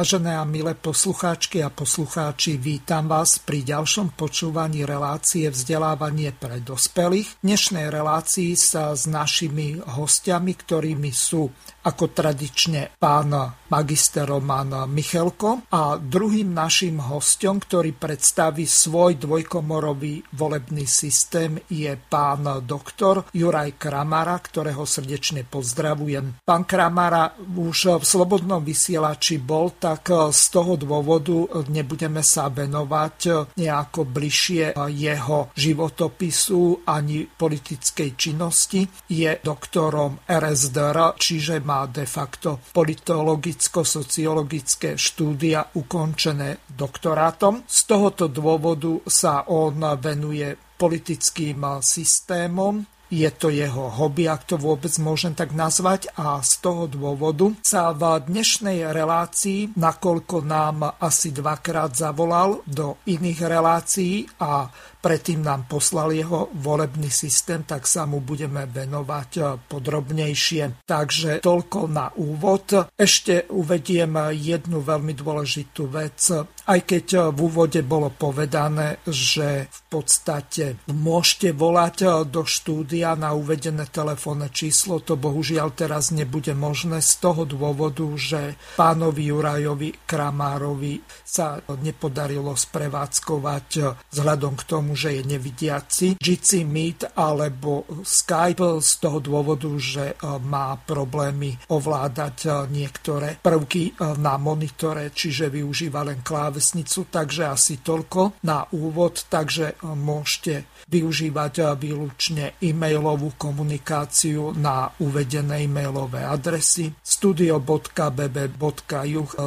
Vážené a milé poslucháčky a poslucháči, vítam vás pri ďalšom počúvaní relácie vzdelávanie pre dospelých. V dnešnej relácii sa s našimi hostiami, ktorými sú ako tradične pán magister Roman Michelko a druhým našim hostom, ktorý predstaví svoj dvojkomorový volebný systém je pán doktor Juraj Kramara, ktorého srdečne pozdravujem. Pán Kramara už v Slobodnom vysielači bol, tak z toho dôvodu nebudeme sa venovať nejako bližšie jeho životopisu ani politickej činnosti. Je doktorom RSDR, čiže má de facto politologicko-sociologické štúdia ukončené doktorátom. Z tohoto dôvodu sa on venuje politickým systémom, je to jeho hobby, ak to vôbec môžem tak nazvať a z toho dôvodu sa v dnešnej relácii, nakoľko nám asi dvakrát zavolal do iných relácií a predtým nám poslal jeho volebný systém, tak sa mu budeme venovať eh, podrobnejšie. Takže toľko na úvod. Ešte uvediem jednu veľmi dôležitú vec. Aj keď eh, v úvode bolo povedané, že v podstate môžete volať eh, do štúdia na uvedené telefónne číslo, to bohužiaľ teraz nebude možné z toho dôvodu, že pánovi Jurajovi Kramárovi sa nepodarilo sprevádzkovať vzhľadom k tomu, tomu, že je nevidiaci. Jitsi Meet alebo Skype z toho dôvodu, že e, má problémy ovládať e, niektoré prvky e, na monitore, čiže využíva len klávesnicu, takže asi toľko na úvod, takže môžete využívať výlučne e-mailovú komunikáciu na uvedené e-mailové adresy studio.bb.juh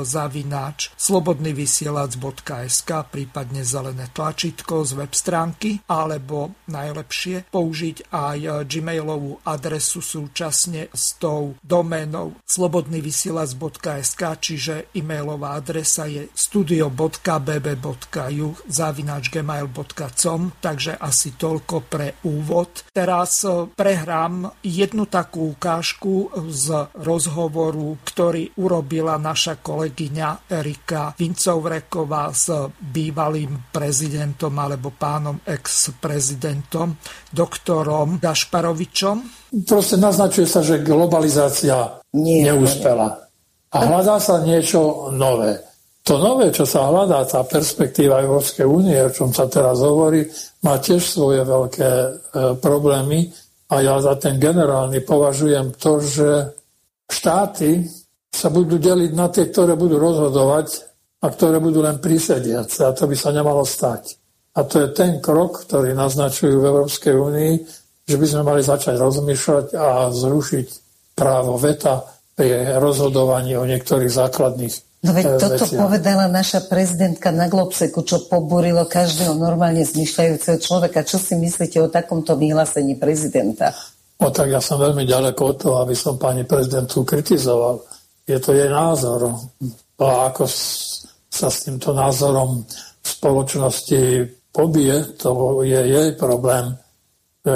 zavináč slobodnyvysielac.sk prípadne zelené tlačítko z web stránky, alebo najlepšie použiť aj gmailovú adresu súčasne s tou doménou slobodnyvysielac.sk, čiže e-mailová adresa je studio.bb.juh zavináč gmail.com, takže asi toľko pre úvod. Teraz e, prehrám jednu takú ukážku z rozhovoru, ktorý urobila naša kolegyňa Erika Vincovreková s bývalým prezidentom alebo pánom pánom ex-prezidentom, doktorom Gašparovičom? Proste naznačuje sa, že globalizácia Nie, neúspela. A hľadá sa niečo nové. To nové, čo sa hľadá, tá perspektíva Európskej únie, o čom sa teraz hovorí, má tiež svoje veľké e, problémy a ja za ten generálny považujem to, že štáty sa budú deliť na tie, ktoré budú rozhodovať a ktoré budú len prísediace. A to by sa nemalo stať. A to je ten krok, ktorý naznačujú v Európskej únii, že by sme mali začať rozmýšľať a zrušiť právo veta pri rozhodovaní o niektorých základných No veď toto veciach. povedala naša prezidentka na Globseku, čo poburilo každého normálne zmyšľajúceho človeka. Čo si myslíte o takomto vyhlásení prezidenta? No tak ja som veľmi ďaleko od toho, aby som pani prezidentu kritizoval. Je to jej názor. A ako sa s týmto názorom v spoločnosti pobije, to je jej problém. E,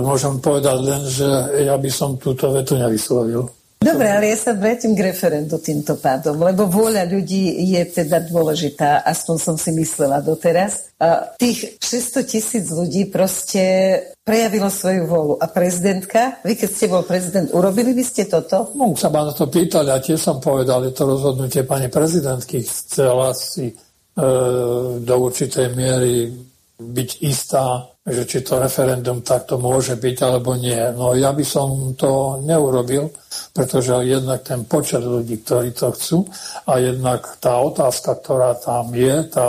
môžem povedať len, že ja by som túto vetu nevyslovil. Dobre, ale ja sa vrátim k referendu týmto pádom, lebo vôľa ľudí je teda dôležitá, aspoň som si myslela doteraz. Tých 600 tisíc ľudí proste prejavilo svoju vôľu. A prezidentka, vy keď ste bol prezident, urobili by ste toto? No, sa ma na to pýtali a tiež som povedal, je to rozhodnutie pani prezidentky. Chcela si E, do určitej miery byť istá, že či to referendum takto môže byť alebo nie. No ja by som to neurobil, pretože jednak ten počet ľudí, ktorí to chcú a jednak tá otázka, ktorá tam je, tá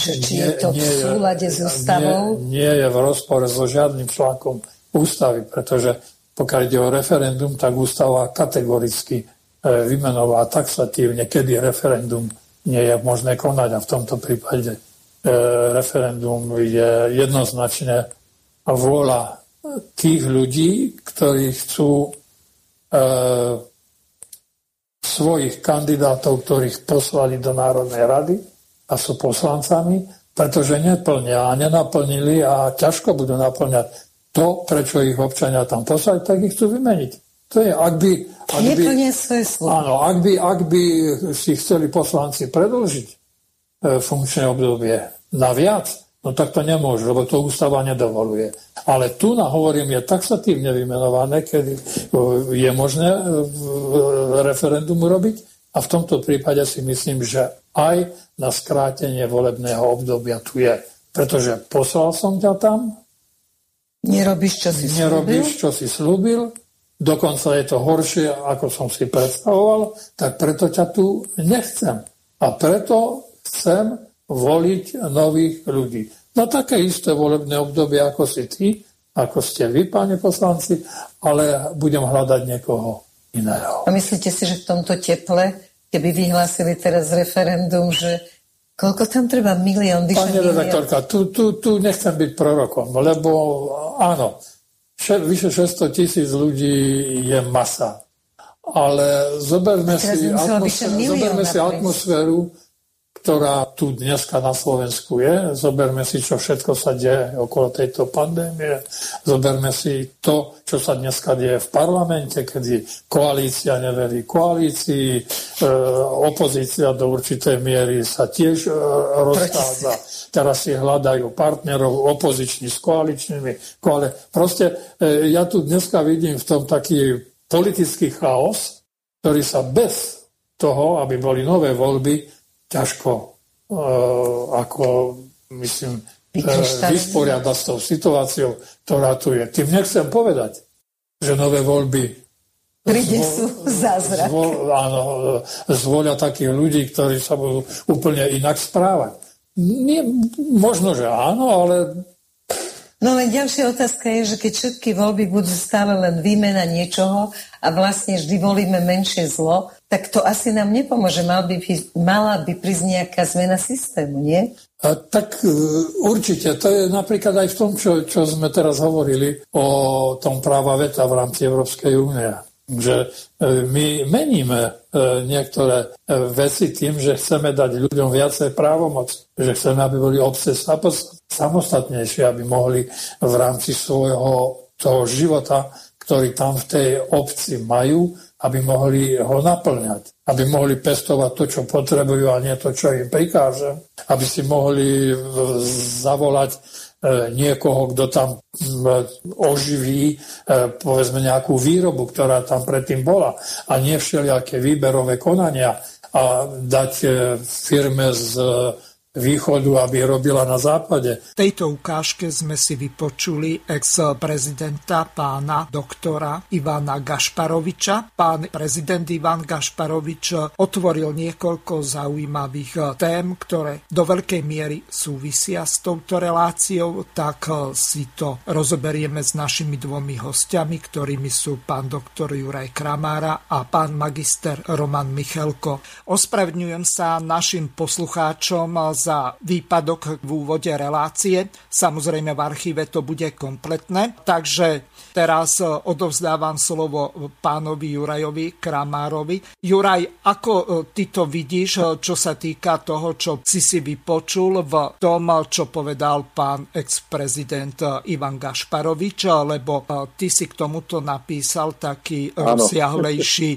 že či nie, je to v súlade s ústavou? Nie, nie je v rozpore so žiadnym článkom ústavy, pretože pokiaľ ide o referendum, tak ústava kategoricky vymenovať taxatívne, kedy referendum nie je možné konať a v tomto prípade referendum je jednoznačne vôľa tých ľudí, ktorí chcú svojich kandidátov, ktorých poslali do Národnej rady a sú poslancami, pretože neplnia a nenaplnili a ťažko budú naplňať to, prečo ich občania tam poslali, tak ich chcú vymeniť. To je, ak by... Ak by áno, ak by, ak by si chceli poslanci predlžiť e, funkčné obdobie. Na viac, no tak to nemôžu, lebo to ústava nedovoluje. Ale tu na hovorím je taxatívne vymenované, kedy e, je možné e, referendum urobiť. A v tomto prípade si myslím, že aj na skrátenie volebného obdobia tu je. Pretože poslal som ťa tam, Nerobíš, čo si Nerobíš, čo si slúbil, dokonca je to horšie, ako som si predstavoval, tak preto ťa tu nechcem. A preto chcem voliť nových ľudí. Na také isté volebné obdobie, ako si ty, ako ste vy, páni poslanci, ale budem hľadať niekoho iného. A myslíte si, že v tomto teple, keby vyhlásili teraz referendum, že Koľko tam treba? Milión? Pani redaktorka, tu, tu, tu nechcem byť prorokom, lebo áno, še, vyše 600 tisíc ľudí je masa. Ale zoberme si, atmosféru, zoberme si atmosféru, ktorá tu dneska na Slovensku je. Zoberme si, čo všetko sa deje okolo tejto pandémie. Zoberme si to, čo sa dneska deje v parlamente, kedy koalícia neverí koalícii, e, opozícia do určitej miery sa tiež e, rozchádza. Teraz si hľadajú partnerov opoziční s koaličnými. Koali... Proste e, ja tu dneska vidím v tom taký politický chaos, ktorý sa bez toho, aby boli nové voľby, ťažko uh, ako, myslím, uh, vysporiadať s tou situáciou, ktorá tu je. Tým nechcem povedať, že nové voľby prinesú zázrak. Zvo, áno, zvolia takých ľudí, ktorí sa budú úplne inak správať. Nie, možno, že áno, ale No len ďalšia otázka je, že keď všetky voľby budú stále len výmena niečoho a vlastne vždy volíme menšie zlo, tak to asi nám nepomôže. Mal by, mala by prísť nejaká zmena systému, nie? A, tak e, určite. To je napríklad aj v tom, čo, čo sme teraz hovorili o tom práva veta v rámci Európskej únie že e, my meníme e, niektoré veci tým, že chceme dať ľuďom viacej právomoc, že chceme, aby boli obce samostatnejšie, aby mohli v rámci svojho toho života, ktorý tam v tej obci majú, aby mohli ho naplňať, aby mohli pestovať to, čo potrebujú a nie to, čo im prikáže, aby si mohli zavolať e, niekoho, kto tam oživí, e, povedzme, nejakú výrobu, ktorá tam predtým bola. A nie všelijaké výberové konania a dať e, firme z východu, aby robila na západe. V tejto ukážke sme si vypočuli ex-prezidenta pána doktora Ivana Gašparoviča. Pán prezident Ivan Gašparovič otvoril niekoľko zaujímavých tém, ktoré do veľkej miery súvisia s touto reláciou, tak si to rozoberieme s našimi dvomi hostiami, ktorými sú pán doktor Juraj Kramára a pán magister Roman Michelko. Ospravňujem sa našim poslucháčom za výpadok v úvode relácie. Samozrejme v archíve to bude kompletné. Takže teraz e, odovzdávam slovo pánovi Jurajovi Kramárovi. Juraj, ako e, ty to vidíš, e, čo sa týka toho, čo si si vypočul v tom, čo povedal pán ex-prezident Ivan Gašparovič, lebo ty si k tomuto napísal taký rozsiahlejší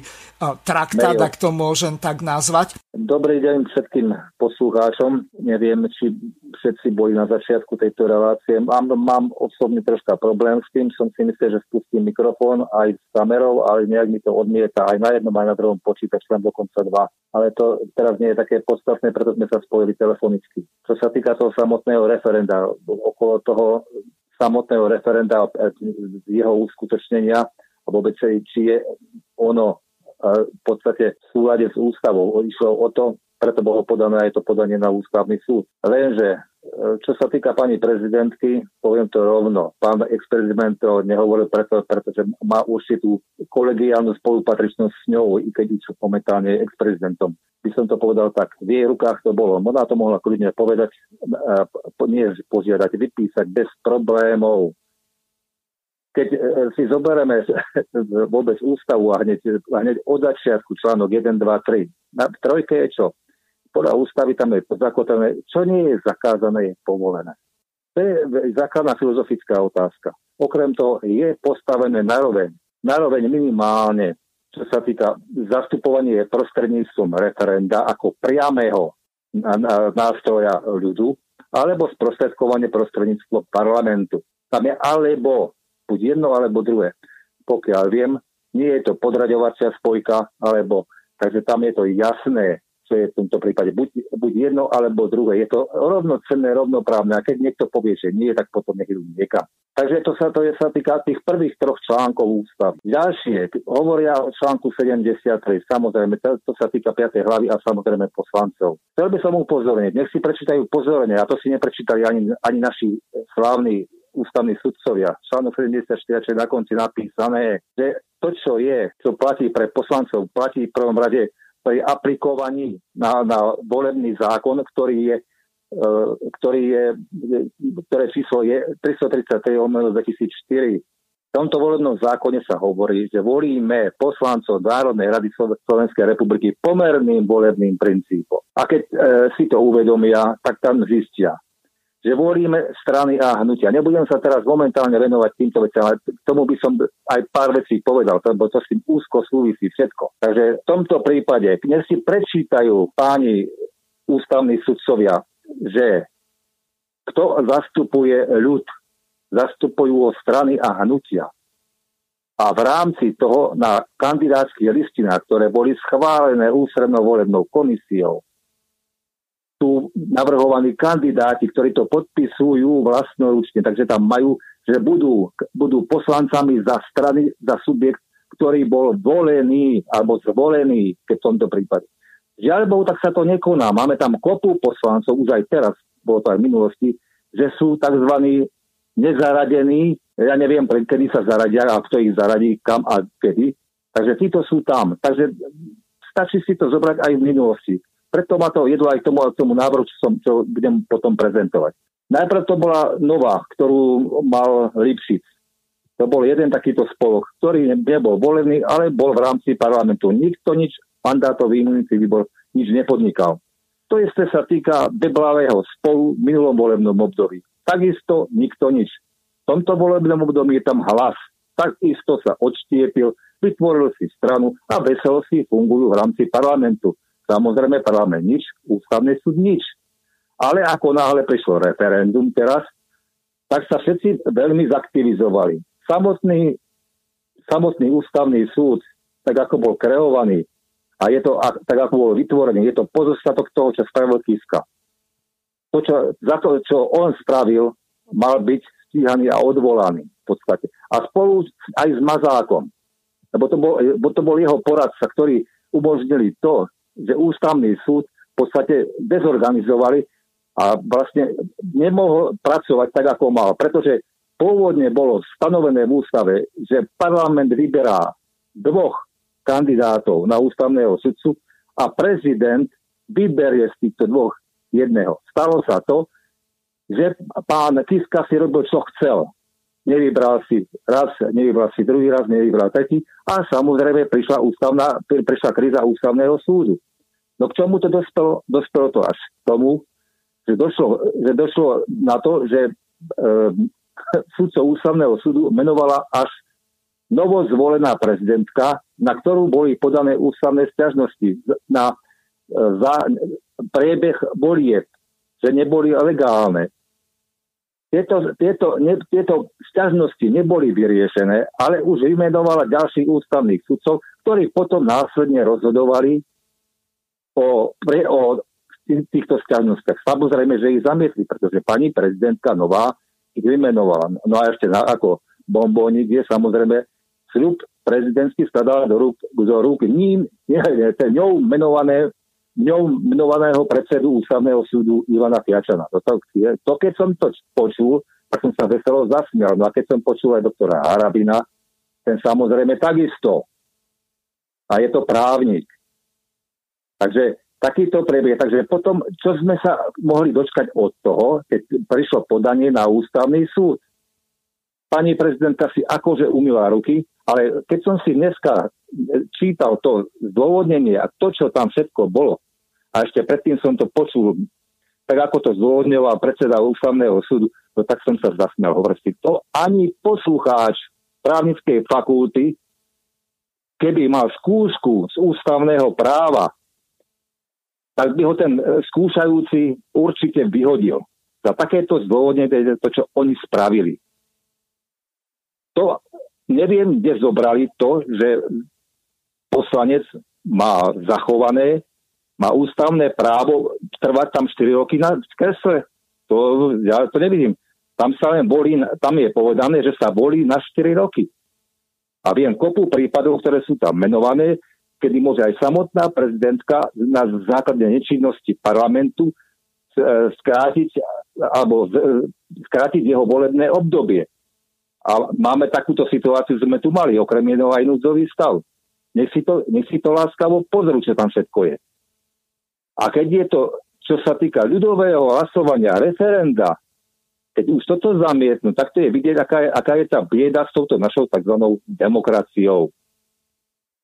traktát, ak to môžem tak nazvať. Dobrý deň všetkým poslucháčom. Neviem, či všetci boli na začiatku tejto relácie. Mám, mám osobne troška problém s tým. Som si myslel, že spustím mikrofón aj s kamerou, ale nejak mi to odmieta aj na jednom, aj na druhom počítač, len dokonca dva. Ale to teraz nie je také podstatné, preto sme sa spojili telefonicky. Čo sa týka toho samotného referenda, okolo toho samotného referenda, jeho uskutočnenia, a vôbec či je ono v podstate v súlade s ústavou. Išlo o to, preto bolo podané aj to podanie na ústavný súd. Lenže čo sa týka pani prezidentky, poviem to rovno. Pán experiment to nehovoril preto, pretože má určitú kolegiálnu spolupatričnosť s ňou, i keď už momentálne je ex-prezidentom. By som to povedal tak, v jej rukách to bolo. Ona to mohla kľudne povedať, nie požiadať, vypísať bez problémov. Keď e, si zoberieme vôbec ústavu a hneď, a hneď od začiatku článok 1, 2, 3, na trojke je čo? Podľa ústavy tam je zakotvené, čo nie je zakázané, je povolené. To je základná filozofická otázka. Okrem toho je postavené naroveň, naroveň minimálne, čo sa týka zastupovanie prostredníctvom referenda ako priamého nástroja ľudu, alebo sprostredkovanie prostredníctvom parlamentu. Tam je alebo, buď jedno, alebo druhé. Pokiaľ viem, nie je to podraďovacia spojka, alebo, takže tam je to jasné, čo je v tomto prípade buď, buď jedno alebo druhé. Je to rovnocenné, rovnoprávne. A keď niekto povie, že nie, tak potom nech idú niekam. Takže to sa, to je, sa týka tých prvých troch článkov ústavy. Ďalšie hovoria o článku 73, samozrejme, to, to sa týka 5. hlavy a samozrejme poslancov. Chcel by som upozorniť, nech si prečítajú pozorne, a to si neprečítali ani, ani naši slávni ústavní sudcovia. Článok 74, čo je na konci napísané, že to, čo je, čo platí pre poslancov, platí v prvom rade pri aplikovaní na, na volebný zákon, ktorý je e, ktorý je, ktoré číslo je 333 2004. V tomto volebnom zákone sa hovorí, že volíme poslancov Národnej rady Slovenskej republiky pomerným volebným princípom. A keď e, si to uvedomia, tak tam zistia, že volíme strany a hnutia. Nebudem sa teraz momentálne venovať týmto veciam, ale tomu by som aj pár vecí povedal, lebo to s tým úzko súvisí všetko. Takže v tomto prípade, keď si prečítajú páni ústavní sudcovia, že kto zastupuje ľud, zastupujú o strany a hnutia. A v rámci toho na kandidátskych listinách, ktoré boli schválené ústrednou volebnou komisiou, sú navrhovaní kandidáti, ktorí to podpisujú vlastnoručne, takže tam majú, že budú, budú poslancami za strany, za subjekt, ktorý bol volený alebo zvolený, v tomto prípade. Žiaľ Bohu, tak sa to nekoná. Máme tam kopu poslancov, už aj teraz, bolo to aj v minulosti, že sú tzv. nezaradení, ja neviem, kedy sa zaradia a kto ich zaradí, kam a kedy. Takže títo sú tam. Takže stačí si to zobrať aj v minulosti. Preto ma to jedlo aj k tomu, tomu návrhu, čo, som, čo budem potom prezentovať. Najprv to bola nová, ktorú mal Lipšic. To bol jeden takýto spolok, ktorý nebol volený, ale bol v rámci parlamentu. Nikto nič, mandátový imunitný výbor, nič nepodnikal. To isté sa týka deblavého spolu v minulom volebnom období. Takisto nikto nič. V tomto volebnom období je tam hlas. Takisto sa odštiepil, vytvoril si stranu a veselo si fungujú v rámci parlamentu. Samozrejme parlament nič, ústavný súd nič. Ale ako náhle prišlo referendum teraz, tak sa všetci veľmi zaktivizovali. Samotný, samotný ústavný súd, tak ako bol kreovaný, a je to tak, ako bol vytvorený, je to pozostatok toho, čo spravil Kiska. To, čo, za to, čo on spravil, mal byť stíhaný a odvolaný v podstate. A spolu aj s Mazákom, lebo to bol, lebo to bol jeho poradca, ktorí umožnili to, že ústavný súd v podstate dezorganizovali a vlastne nemohol pracovať tak, ako mal. Pretože pôvodne bolo stanovené v ústave, že parlament vyberá dvoch kandidátov na ústavného sudcu a prezident vyberie z týchto dvoch jedného. Stalo sa to, že pán Kiska si robil, čo chcel. Nevybral si raz, nevybral si druhý raz, nevybral tretí a samozrejme prišla, ústavná, prišla kríza ústavného súdu. No k čomu to dospelo? Dospelo to až k tomu, že došlo, že došlo na to, že e, súdcov ústavného súdu menovala až novozvolená prezidentka, na ktorú boli podané ústavné stiažnosti na e, za priebeh bolieb, že neboli legálne. Tieto, tieto, ne, tieto sťažnosti neboli vyriešené, ale už vymenovala ďalších ústavných sudcov, ktorí potom následne rozhodovali o, pre, o týchto sťažnostiach. Samozrejme, že ich zamietli, pretože pani prezidentka Nová ich vymenovala. No a ešte na, ako bombónik je samozrejme sľub prezidentský skladal do rúk, do rúk ním, ňou menované ňou menovaného predsedu ústavného súdu Ivana Piačana. To, to, to, keď som to počul, tak som sa veselo zasmial. No a keď som počul aj doktora Harabina, ten samozrejme takisto. A je to právnik. Takže takýto prebieh. Takže potom, čo sme sa mohli dočkať od toho, keď prišlo podanie na ústavný súd? Pani prezidentka si akože umila ruky, ale keď som si dneska čítal to zdôvodnenie a to, čo tam všetko bolo, a ešte predtým som to počul, tak ako to zdôvodňoval predseda ústavného súdu, no tak som sa zasmial. Hovorím to ani poslucháč právnickej fakulty, keby mal skúšku z ústavného práva, tak by ho ten e, skúšajúci určite vyhodil. Za takéto zdôvodnenie to, čo oni spravili. To neviem, kde zobrali to, že poslanec má zachované, má ústavné právo trvať tam 4 roky na kresle. To, ja to nevidím. Tam sa len volí, tam je povedané, že sa volí na 4 roky. A viem kopu prípadov, ktoré sú tam menované, kedy môže aj samotná prezidentka na základe nečinnosti parlamentu e, skrátiť alebo skrátiť jeho volebné obdobie. A máme takúto situáciu, sme tu mali, okrem jedného aj núdzový stav. Nech si, to, nech si to láskavo pozrú, čo tam všetko je. A keď je to, čo sa týka ľudového hlasovania, referenda, keď už toto zamietnú, tak to je vidieť, aká je, aká je tá bieda s touto našou tzv. demokraciou.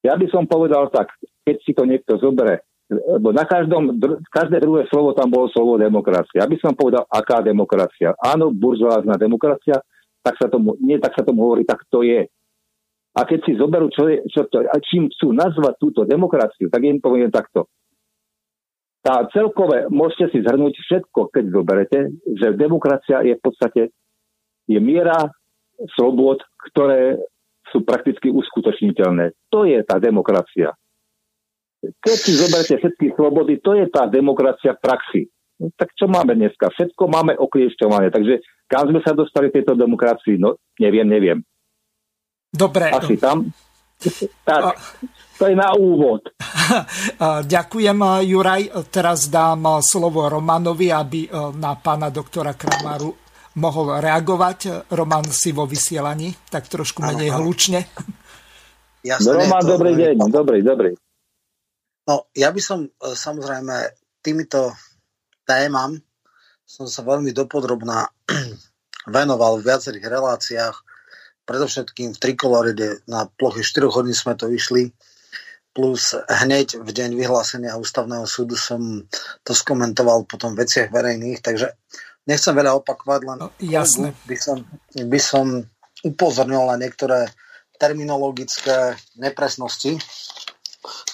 Ja by som povedal tak, keď si to niekto zobere, lebo na každom, každé druhé slovo tam bolo slovo demokracia. Ja by som povedal, aká demokracia. Áno, buržoázna demokracia, tak sa tomu, nie tak sa tomu hovorí, tak to je. A keď si zoberú, čo je, čo to, a čím chcú nazvať túto demokraciu, tak im poviem takto. Tá celkové, môžete si zhrnúť všetko, keď zoberete, že demokracia je v podstate je miera slobod, ktoré sú prakticky uskutočniteľné. To je tá demokracia. Keď si zoberete všetky slobody, to je tá demokracia v praxi. No, tak čo máme dneska? Všetko máme okliešťované. Takže kam sme sa dostali tejto demokracii? No, neviem, neviem. Dobre. Asi tam. Tak, to je na úvod. Ďakujem, Juraj. Teraz dám slovo Romanovi, aby e, na pána doktora Kramaru mohol reagovať. Roman si vo vysielaní, tak trošku menej hlučne. Jasne, Roman, to... dobrý deň. Dobrý, dobrý. No, ja by som e, samozrejme týmito témam som sa veľmi dopodrobná venoval v viacerých reláciách, predovšetkým v Trikoloride na ploche 4 hodín sme to vyšli, plus hneď v deň vyhlásenia ústavného súdu som to skomentoval potom v veciach verejných, takže nechcem veľa opakovať, len no, jasne. By, som, by som upozornil na niektoré terminologické nepresnosti.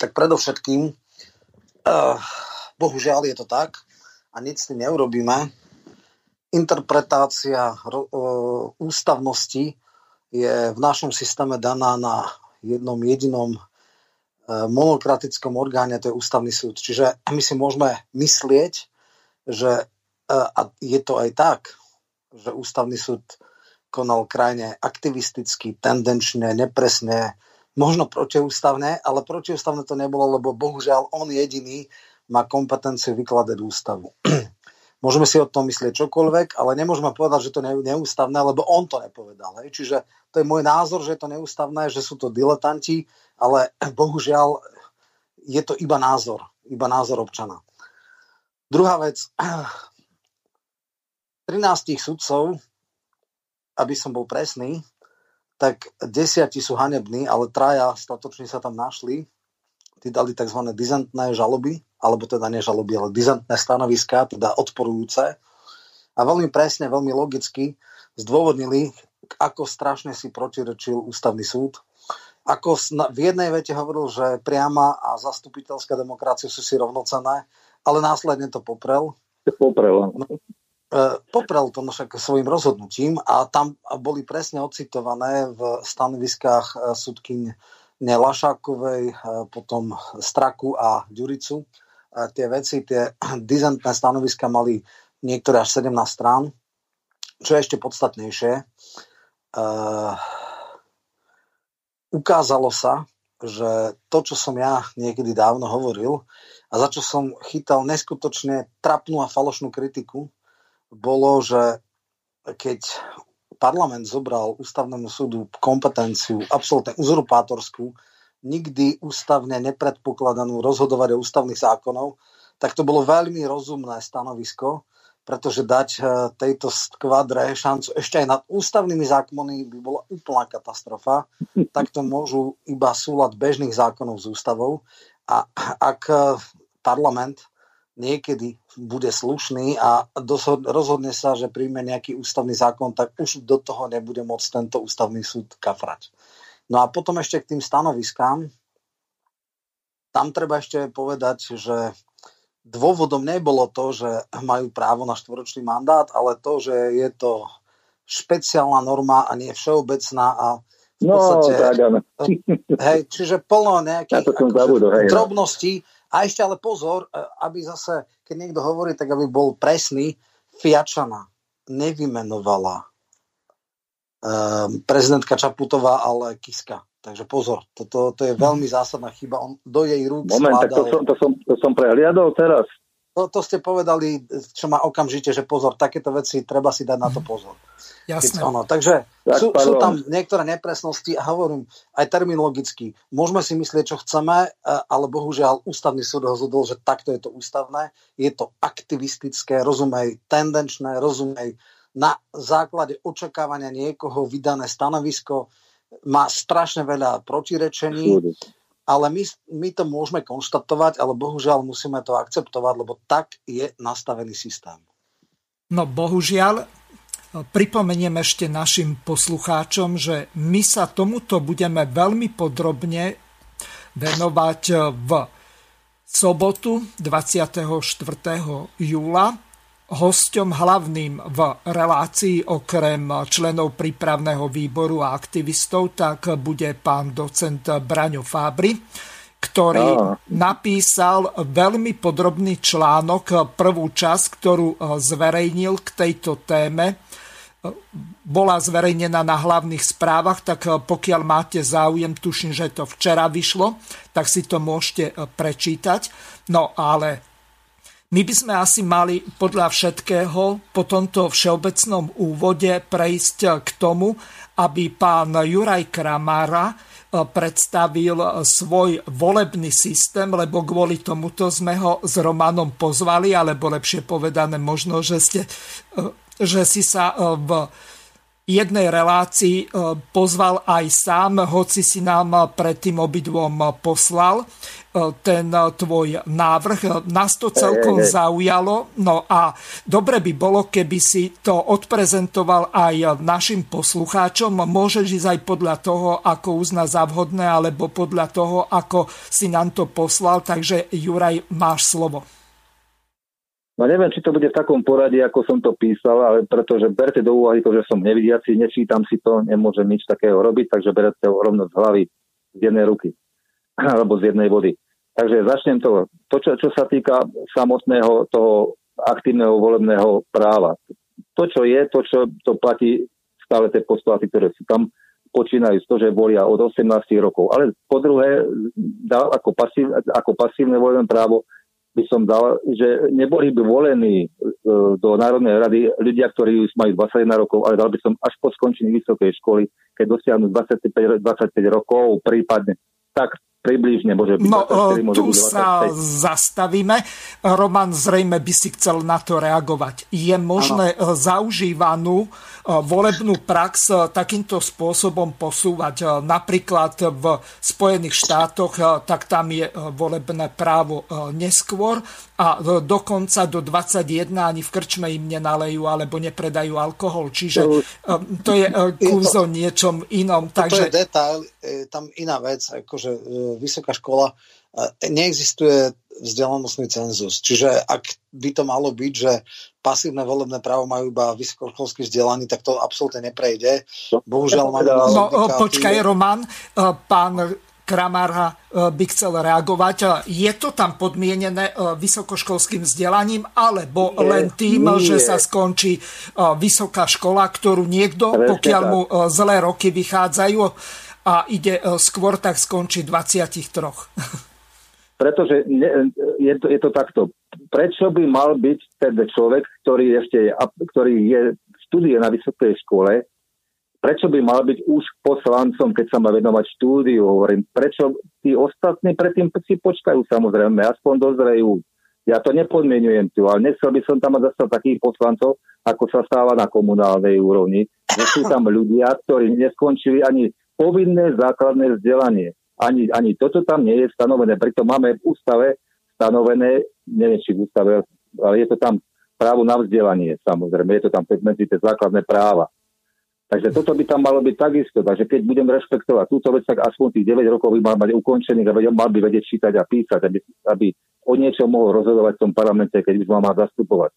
Tak predovšetkým, uh, bohužiaľ je to tak, a nič s tým neurobíme. Interpretácia ústavnosti je v našom systéme daná na jednom jedinom e, monokratickom orgáne, to je ústavný súd. Čiže my si môžeme myslieť, že e, a je to aj tak, že ústavný súd konal krajine aktivisticky, tendenčne, nepresne, možno protiústavné, ale protiústavné to nebolo, lebo bohužiaľ on jediný má kompetenciu vykladať ústavu. Môžeme si o tom myslieť čokoľvek, ale nemôžeme povedať, že to je neústavné, lebo on to nepovedal. Hej. Čiže to je môj názor, že je to neústavné, že sú to diletanti, ale bohužiaľ je to iba názor, iba názor občana. Druhá vec, 13 sudcov, aby som bol presný, tak desiatí sú hanební, ale traja statočne sa tam našli tí dali tzv. dizentné žaloby, alebo teda nežaloby, ale dizentné stanoviská, teda odporujúce. A veľmi presne, veľmi logicky zdôvodnili, ako strašne si protirečil ústavný súd. Ako v jednej vete hovoril, že priama a zastupiteľská demokracia sú si rovnocené, ale následne to poprel. Poprel, e, Poprel to však svojim rozhodnutím a tam boli presne ocitované v stanoviskách e, súdkyň Lašákovej, e, potom Straku a Ďuricu. Tie veci, tie dizentné stanoviska mali niektoré až 17 strán. Čo je ešte podstatnejšie, uh, ukázalo sa, že to, čo som ja niekedy dávno hovoril, a za čo som chytal neskutočne trapnú a falošnú kritiku, bolo, že keď parlament zobral ústavnému súdu kompetenciu absolútne uzurpátorskú, nikdy ústavne nepredpokladanú rozhodovať o ústavných zákonov, tak to bolo veľmi rozumné stanovisko, pretože dať e, tejto skvadre šancu ešte aj nad ústavnými zákonmi by bola úplná katastrofa. Tak to môžu iba súlad bežných zákonov s ústavou. A ak e, parlament niekedy bude slušný a rozhodne sa, že príjme nejaký ústavný zákon, tak už do toho nebude môcť tento ústavný súd kafrať. No a potom ešte k tým stanoviskám. Tam treba ešte povedať, že dôvodom nebolo to, že majú právo na štvoročný mandát, ale to, že je to špeciálna norma a nie všeobecná a v no, podstate, tak, áno. hej, čiže plno nejakých ja akože, zabudol, hej, no. drobností. A ešte ale pozor, e, aby zase, keď niekto hovorí, tak aby bol presný, Fiačana nevymenovala prezidentka Čaputová, ale Kiska. Takže pozor, toto to je veľmi zásadná chyba. On do jej rúk Moment, tak to som, to, som, to som prehliadol teraz. To, to ste povedali, čo má okamžite, že pozor, takéto veci, treba si dať na to pozor. Jasné. Ono. Takže tak, sú, sú tam niektoré nepresnosti a hovorím aj terminologicky. Môžeme si myslieť, čo chceme, ale bohužiaľ ústavný súd rozhodol, že takto je to ústavné. Je to aktivistické, rozumej, tendenčné, rozumej na základe očakávania niekoho vydané stanovisko má strašne veľa protirečení, ale my, my to môžeme konštatovať, ale bohužiaľ musíme to akceptovať, lebo tak je nastavený systém. No bohužiaľ, pripomeniem ešte našim poslucháčom, že my sa tomuto budeme veľmi podrobne venovať v sobotu 24. júla Hosťom hlavným v relácii okrem členov prípravného výboru a aktivistov tak bude pán docent Braňo Fábry, ktorý oh. napísal veľmi podrobný článok, prvú časť, ktorú e, zverejnil k tejto téme. E, bola zverejnená na hlavných správach, tak e, pokiaľ máte záujem, tuším, že to včera vyšlo, tak si to môžete prečítať. No ale my by sme asi mali podľa všetkého po tomto všeobecnom úvode prejsť k tomu, aby pán Juraj Kramara e, predstavil svoj volebný systém, lebo kvôli tomuto sme ho s Romanom pozvali, alebo lepšie povedané možno, že, ste, e, že si sa e, v jednej relácii pozval aj sám, hoci si nám predtým obidvom poslal. E, ten e, tvoj návrh. Nás to celkom zaujalo. No a dobre by bolo, keby si to odprezentoval aj našim poslucháčom. Môžeš ísť aj podľa toho, ako uzná za vhodné, alebo podľa toho, ako si nám to poslal. Takže Juraj, máš slovo. No neviem, či to bude v takom poradí, ako som to písal, ale pretože berte do úvahy to, že som nevidiaci, nečítam si to, nemôžem nič takého robiť, takže berte ho rovno z hlavy z jednej ruky alebo z jednej vody. Takže začnem to. To, čo, čo sa týka samotného toho aktívneho volebného práva. To, čo je, to, čo to platí stále tie postulaty, ktoré sú tam, počínajú z toho, že volia od 18 rokov. Ale po druhé, ako, pasív, ako pasívne voľné právo by som dal, že neboli by volení e, do Národnej rady ľudia, ktorí už majú 21 rokov, ale dal by som až po skončení vysokej školy, keď dosiahnu 25, 25 rokov, prípadne. Tak približne môže byť. No, 24, tu sa zastavíme. Roman, zrejme by si chcel na to reagovať. Je možné ano. zaužívanú volebnú prax e, takýmto spôsobom posúvať. E, napríklad v Spojených štátoch, e, tak tam je volebné právo neskôr a dokonca do 21 ani v krčme im nenalejú alebo nepredajú alkohol. Čiže to je kurz o niečom inom. Takže... To je detail, tam iná vec, akože vysoká škola neexistuje vzdelanostný cenzus. Čiže ak by to malo byť, že pasívne volebné právo majú iba vysokoškolský vzdelaní, tak to absolútne neprejde. Bohužiaľ máme... No, počkaj, Roman, pán Kramara e, by chcel reagovať. Je to tam podmienené e, vysokoškolským vzdelaním, alebo len tým, nie. že sa skončí vysoká škola, ktorú niekto, pokiaľ mu zlé roky vychádzajú a ide skôr, tak skončí 23. pretože je, to, je to takto. Prečo by mal byť ten človek, ktorý ešte je, ktorý je študie na vysokej škole, prečo by mal byť už poslancom, keď sa má venovať štúdiu, hovorím, prečo tí ostatní predtým si počkajú samozrejme, aspoň dozrejú. Ja to nepodmienujem tu, ale nechcel by som tam mať zase takých poslancov, ako sa stáva na komunálnej úrovni, že sú tam ľudia, ktorí neskončili ani povinné základné vzdelanie. Ani, ani toto tam nie je stanovené. Preto máme v ústave stanovené, neviem či v ústave, ale je to tam právo na vzdelanie, samozrejme. Je to tam medzi tie základné práva. Takže toto by tam malo byť takisto. Takže keď budem rešpektovať túto vec, tak aspoň tých 9 rokov by mal mať ukončených a mal by vedieť čítať a písať, aby, aby o niečo mohol rozhodovať v tom parlamente, keď by mal zastupovať.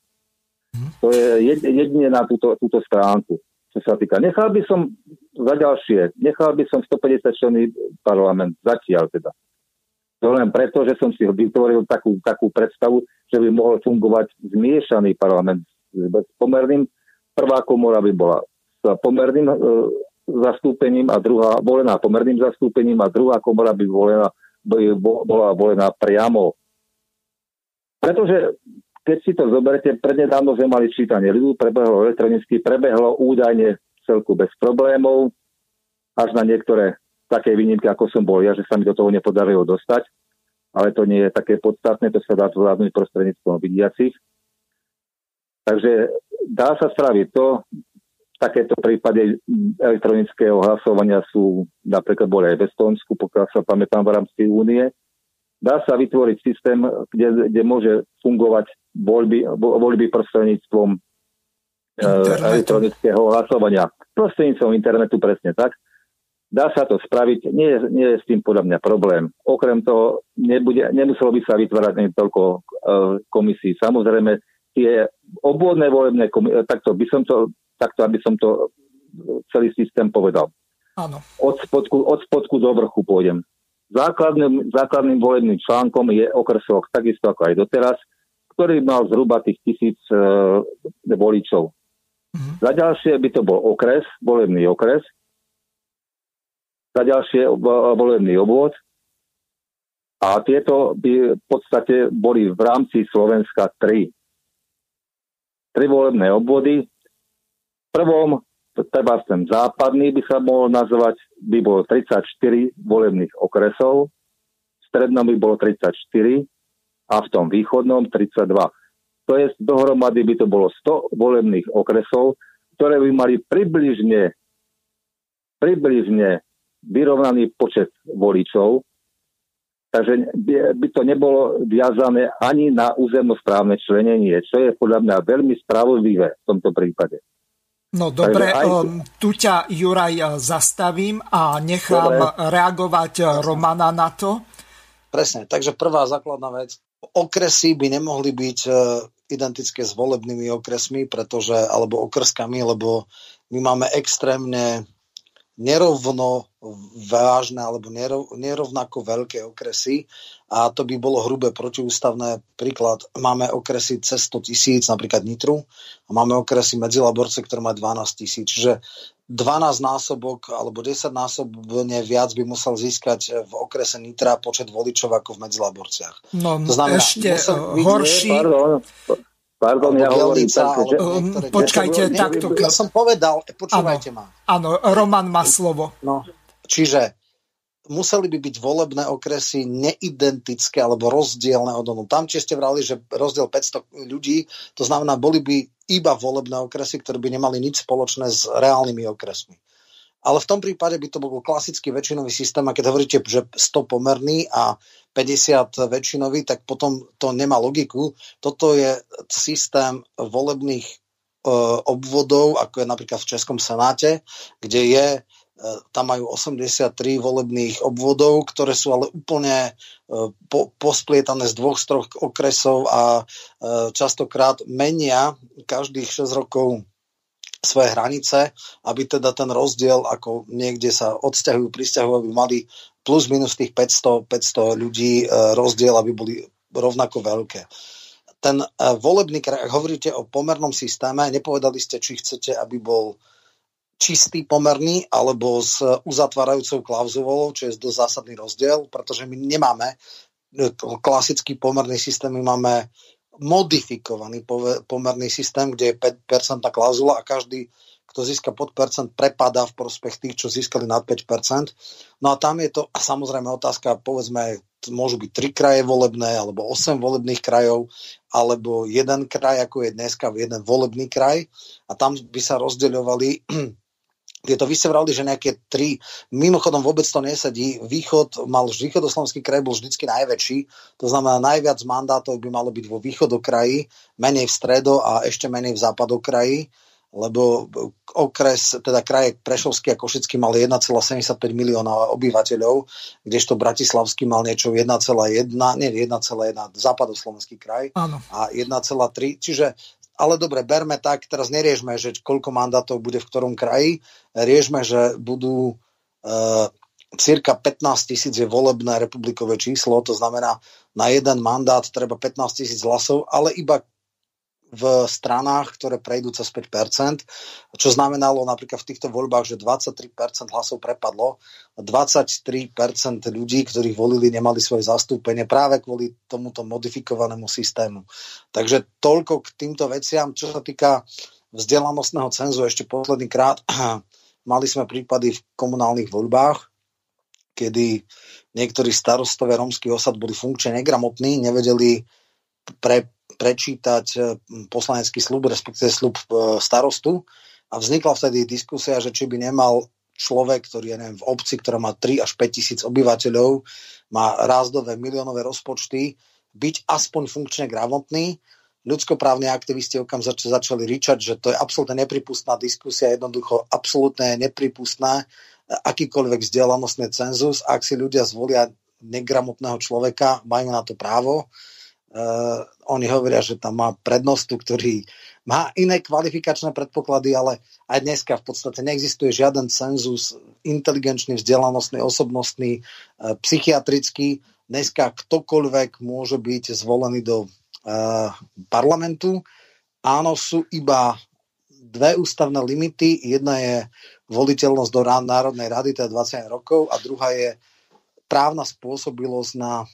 Mm. To je jedine na túto, túto stránku, čo sa týka. Nechal by som za ďalšie, nechal by som 150 členný parlament, zatiaľ teda. To len preto, že som si vytvoril takú, takú predstavu, že by mohol fungovať zmiešaný parlament s pomerným. Prvá komora by bola s pomerným e, zastúpením a druhá volená pomerným zastúpením a druhá komora by, volená, by bola volená priamo. Pretože keď si to zoberete, prednedávno sme mali čítanie ľudu, prebehlo elektronicky, prebehlo údajne celku bez problémov, až na niektoré také výnimky, ako som bol ja, že sa mi do toho nepodarilo dostať, ale to nie je také podstatné, to sa dá zvládnuť prostredníctvom vidiacich. Takže dá sa spraviť to, takéto prípady elektronického hlasovania sú napríklad boli aj v Estonsku, pokiaľ sa pamätám v rámci únie. Dá sa vytvoriť systém, kde, kde môže fungovať voľby, voľby prostredníctvom e, internetu. elektronického hlasovania. Prostredníctvom internetu presne tak. Dá sa to spraviť, nie, nie je s tým podľa mňa problém. Okrem toho, nebude, nemuselo by sa vytvárať toľko uh, komisí. Samozrejme, tie obvodné volebné komisie, takto by som to takto, aby som to celý systém povedal. Áno. Od spodku, od spodku do vrchu pôjdem. Základným, základným volebným článkom je okresok, takisto ako aj doteraz, ktorý mal zhruba tých tisíc e, voličov. Mm-hmm. Za ďalšie by to bol okres, volebný okres. Za ďalšie volebný obvod. A tieto by v podstate boli v rámci Slovenska tri. Tri volebné obvody, prvom, treba ten západný by sa mohol nazvať, by bolo 34 volebných okresov, v strednom by bolo 34 a v tom východnom 32. To je dohromady by to bolo 100 volebných okresov, ktoré by mali približne, približne vyrovnaný počet voličov, takže by to nebolo viazané ani na územnosprávne členenie, čo je podľa mňa veľmi spravodlivé v tomto prípade. No dobre, aj... Um, tu ťa Juraj uh, zastavím a nechám dobre. reagovať uh, Romana na to. Presne, takže prvá základná vec. Okresy by nemohli byť uh, identické s volebnými okresmi, pretože, alebo okrskami, lebo my máme extrémne nerovno vážne alebo nerov, nerovnako veľké okresy a to by bolo hrubé protiústavné. Príklad, máme okresy cez 100 tisíc, napríklad Nitru a máme okresy Medzilaborce, ktoré má 12 tisíc. Čiže 12 násobok alebo 10 násobne viac by musel získať v okrese Nitra počet voličov ako v Medzilaborciach. No, to znamená, ešte horší... Pardon, Pardon, ja hovorím tak, že... Um, počkajte, takto. Ja som povedal, počúvajte ma. Áno, Roman má slovo. No, čiže museli by byť volebné okresy neidentické alebo rozdielne od onu. Tam, či ste vrali, že rozdiel 500 ľudí, to znamená, boli by iba volebné okresy, ktoré by nemali nič spoločné s reálnymi okresmi. Ale v tom prípade by to bol klasický väčšinový systém a keď hovoríte, že 100 pomerný a 50 väčšinový, tak potom to nemá logiku. Toto je systém volebných e, obvodov, ako je napríklad v Českom senáte, kde je e, tam majú 83 volebných obvodov, ktoré sú ale úplne e, po, posplietané z dvoch, z troch okresov a častokrát menia každých 6 rokov svoje hranice, aby teda ten rozdiel, ako niekde sa odsťahujú, pristahujú, aby mali plus minus tých 500, 500 ľudí e, rozdiel, aby boli rovnako veľké. Ten e, volebný kraj, ak hovoríte o pomernom systéme, nepovedali ste, či chcete, aby bol čistý pomerný alebo s uzatvárajúcou klauzulou, čo je dosť zásadný rozdiel, pretože my nemáme klasický pomerný systém, my máme modifikovaný pomerný systém, kde je 5% klauzula a každý, kto získa pod percent, prepadá v prospech tých, čo získali nad 5%. No a tam je to samozrejme otázka, povedzme, môžu byť tri kraje volebné, alebo 8 volebných krajov, alebo jeden kraj, ako je dneska, jeden volebný kraj. A tam by sa rozdeľovali tieto vy ste vrali, že nejaké tri, mimochodom vôbec to nesedí, východ, mal východoslovenský kraj bol vždycky najväčší, to znamená najviac mandátov by malo byť vo východokraji, menej v stredo a ešte menej v západokraji, lebo okres, teda kraje Prešovský a Košický mali 1,75 milióna obyvateľov, kdežto Bratislavský mal niečo 1,1, nie 1,1, západoslovenský kraj Áno. a 1,3, čiže ale dobre, berme tak, teraz neriežme, že koľko mandátov bude v ktorom kraji, riežme, že budú e, cirka 15 tisíc je volebné republikové číslo, to znamená, na jeden mandát treba 15 tisíc hlasov, ale iba v stranách, ktoré prejdú cez 5%, čo znamenalo napríklad v týchto voľbách, že 23% hlasov prepadlo, 23% ľudí, ktorých volili, nemali svoje zastúpenie práve kvôli tomuto modifikovanému systému. Takže toľko k týmto veciam. Čo sa týka vzdelanostného cenzu, ešte posledný krát, mali sme prípady v komunálnych voľbách, kedy niektorí starostové rómskych osad boli funkčne negramotní, nevedeli pre prečítať e, poslanecký slub, respektíve slub e, starostu a vznikla vtedy diskusia, že či by nemal človek, ktorý je neviem, v obci, ktorá má 3 až 5 tisíc obyvateľov, má rázdové miliónové rozpočty, byť aspoň funkčne gramotný. Ľudskoprávni aktivisti okam zač- začali ričať, že to je absolútne nepripustná diskusia, jednoducho absolútne nepripustná akýkoľvek vzdelanostný cenzus. Ak si ľudia zvolia negramotného človeka, majú na to právo. Uh, oni hovoria, že tam má prednostu, ktorý má iné kvalifikačné predpoklady, ale aj dneska v podstate neexistuje žiaden cenzus inteligenčný, vzdelanostný, osobnostný, uh, psychiatrický. Dneska ktokoľvek môže byť zvolený do uh, parlamentu. Áno, sú iba dve ústavné limity. Jedna je voliteľnosť do Národnej rady, je 20 rokov, a druhá je právna spôsobilosť na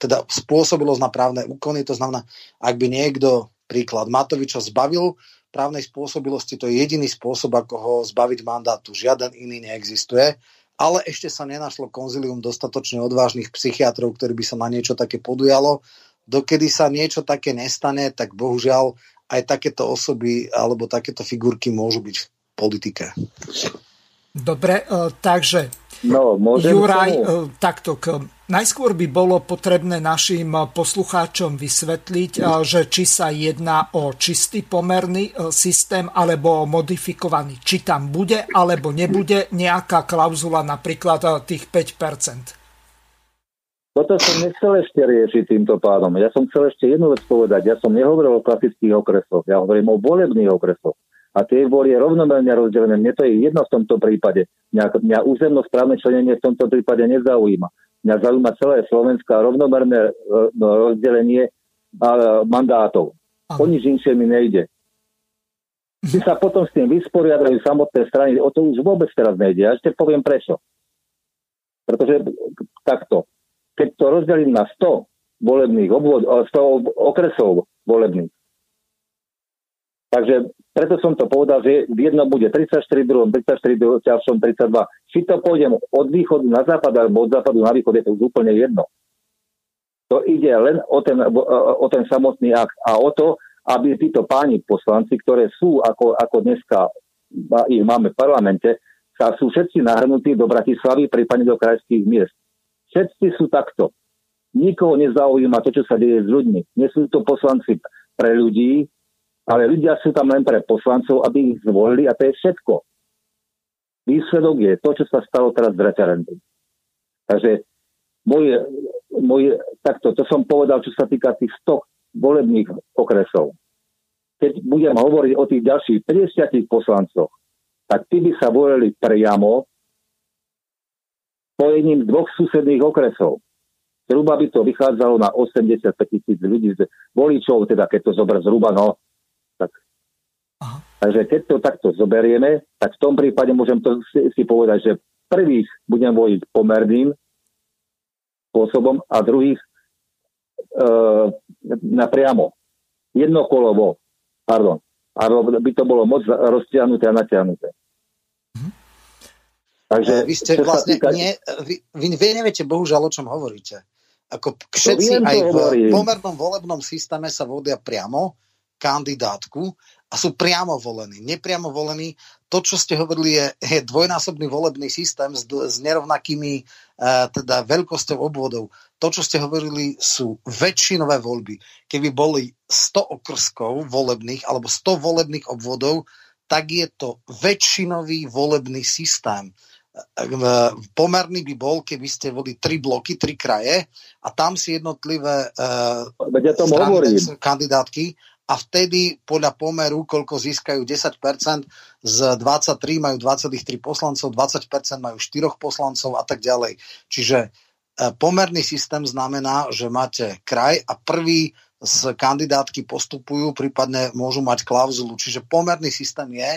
teda spôsobilosť na právne úkony, to znamená, ak by niekto, príklad Matoviča, zbavil právnej spôsobilosti, to je jediný spôsob, ako ho zbaviť mandátu. Žiaden iný neexistuje. Ale ešte sa nenašlo konzilium dostatočne odvážnych psychiatrov, ktorí by sa na niečo také podujalo. Dokedy sa niečo také nestane, tak bohužiaľ aj takéto osoby alebo takéto figurky môžu byť v politike. Dobre, e, takže no, Juraj, tomu? E, takto k Najskôr by bolo potrebné našim poslucháčom vysvetliť, eh, že či sa jedná o čistý pomerný systém alebo modifikovaný. Či tam bude alebo nebude nejaká klauzula napríklad tých 5%. Toto som nechcel ešte riešiť týmto pádom. Ja som chcel ešte jednu vec povedať. Ja som nehovoril o klasických okresoch. Ja hovorím o volebných okresoch. A tie boli rovnomerne rozdelené. Mne to je jedno v tomto prípade. Mňa, mňa územno správne členenie v tomto prípade nezaujíma Mňa zaujíma celé Slovensko rovnomerné e, no, rozdelenie mandátov. O nič inšie mi nejde. Či sa potom s tým vysporiadajú samotné strany, o to už vôbec teraz nejde. Ja ešte poviem prečo. Pretože takto, keď to rozdelím na 100 volebných obvod, 100 okresov volebných, takže preto som to povedal, že v jednom bude 34, druhom 34, ďalšom 32. Či to pôjdem od východu na západ alebo od západu na východ, je to už úplne jedno. To ide len o ten, o ten samotný akt a o to, aby títo páni poslanci, ktoré sú, ako, ako dneska ich máme v parlamente, sa sú všetci nahrnutí do Bratislavy, prípadne do krajských miest. Všetci sú takto. Nikoho nezaujíma to, čo sa deje s ľuďmi. Nie sú to poslanci pre ľudí, ale ľudia sú tam len pre poslancov, aby ich zvolili a to je všetko. Výsledok je to, čo sa stalo teraz v referendum. Takže môj, môj, takto, to som povedal, čo sa týka tých 100 volebných okresov. Keď budem hovoriť o tých ďalších 50 poslancoch, tak tí by sa volili priamo spojením dvoch susedných okresov. Zhruba by to vychádzalo na 85 tisíc ľudí, voličov, teda keď to zober zhruba, no. Aha. Takže keď to takto zoberieme, tak v tom prípade môžem to si, si povedať, že prvých budem voliť pomerným spôsobom a druhých napriamo. Jednokolovo, pardon. Alebo by to bolo moc roztiahnuté a natiahnuté. Mhm. Takže, vy ste vlastne, týka... nie, vy, vy, neviete bohužiaľ, o čom hovoríte. Ako všetci aj v hovorím. pomernom volebnom systéme sa vodia priamo kandidátku a sú priamo volení. Nepriamo volení. To, čo ste hovorili, je, je dvojnásobný volebný systém s, s nerovnakými uh, teda veľkosťou obvodov. To, čo ste hovorili, sú väčšinové voľby. Keby boli 100 okrskov volebných alebo 100 volebných obvodov, tak je to väčšinový volebný systém pomerný by bol, keby ste boli tri bloky, tri kraje a tam si jednotlivé uh, ja strany, kandidátky a vtedy podľa pomeru, koľko získajú 10%, z 23 majú 23 poslancov, 20% majú 4 poslancov a tak ďalej. Čiže uh, pomerný systém znamená, že máte kraj a prvý z kandidátky postupujú, prípadne môžu mať klauzulu. Čiže pomerný systém je,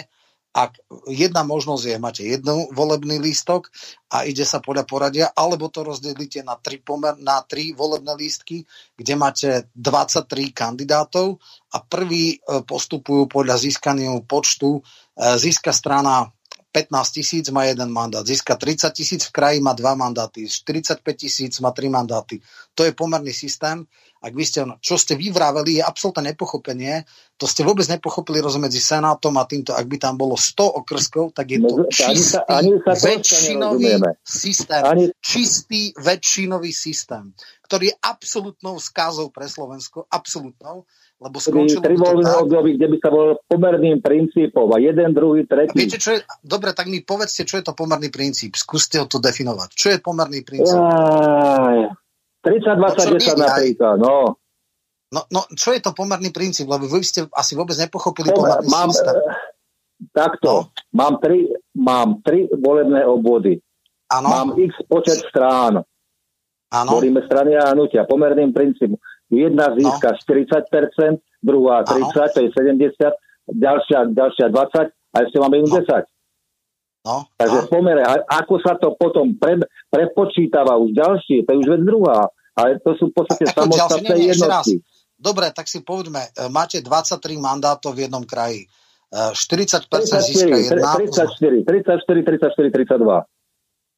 ak jedna možnosť je, máte jednu volebný lístok a ide sa podľa poradia, alebo to rozdelíte na tri, pomer, na tri volebné lístky, kde máte 23 kandidátov a prvý e, postupujú podľa získaného počtu. E, získa strana 15 tisíc má jeden mandát, získa 30 tisíc v kraji má dva mandáty, 45 tisíc má tri mandáty. To je pomerný systém ak vy ste, čo ste vyvrávali, je absolútne nepochopenie. To ste vôbec nepochopili rozmedzi Senátom a týmto. Ak by tam bolo 100 okrskov, tak je to no, čistý ani sa, ani sa väčšinový systém. Ani... Čistý väčšinový systém, ktorý je absolútnou skázou pre Slovensko. Absolútnou lebo skončilo tri voľné období, kde by sa bol pomerným princípom a jeden, druhý, tretí. A viete, čo je, dobre, tak mi povedzte, čo je to pomerný princíp. Skúste ho to definovať. Čo je pomerný princíp? Aj, 30, 20, 10 napríklad, no. No, no, čo je to pomerný princíp? Lebo vy ste asi vôbec nepochopili Pomer, pomerný mám, systém. Eh, takto, no. mám, tri, mám tri volebné obvody. Ano. Mám x počet strán. Ano. Volíme strany a hnutia. Pomerným princípom. Jedna získa no. 40%, druhá 30, ano. to je 70, ďalšia, ďalšia 20 a ešte máme im no. 10. No, Takže no. v pomere, ako sa to potom pre, prepočítava už ďalšie, to je už vec druhá. Ale to sú v podstate samostatné jednotky. Dobre, tak si povedme, e, máte 23 mandátov v jednom kraji. 40% 34, získa jedna... 34, 34, 34, 32.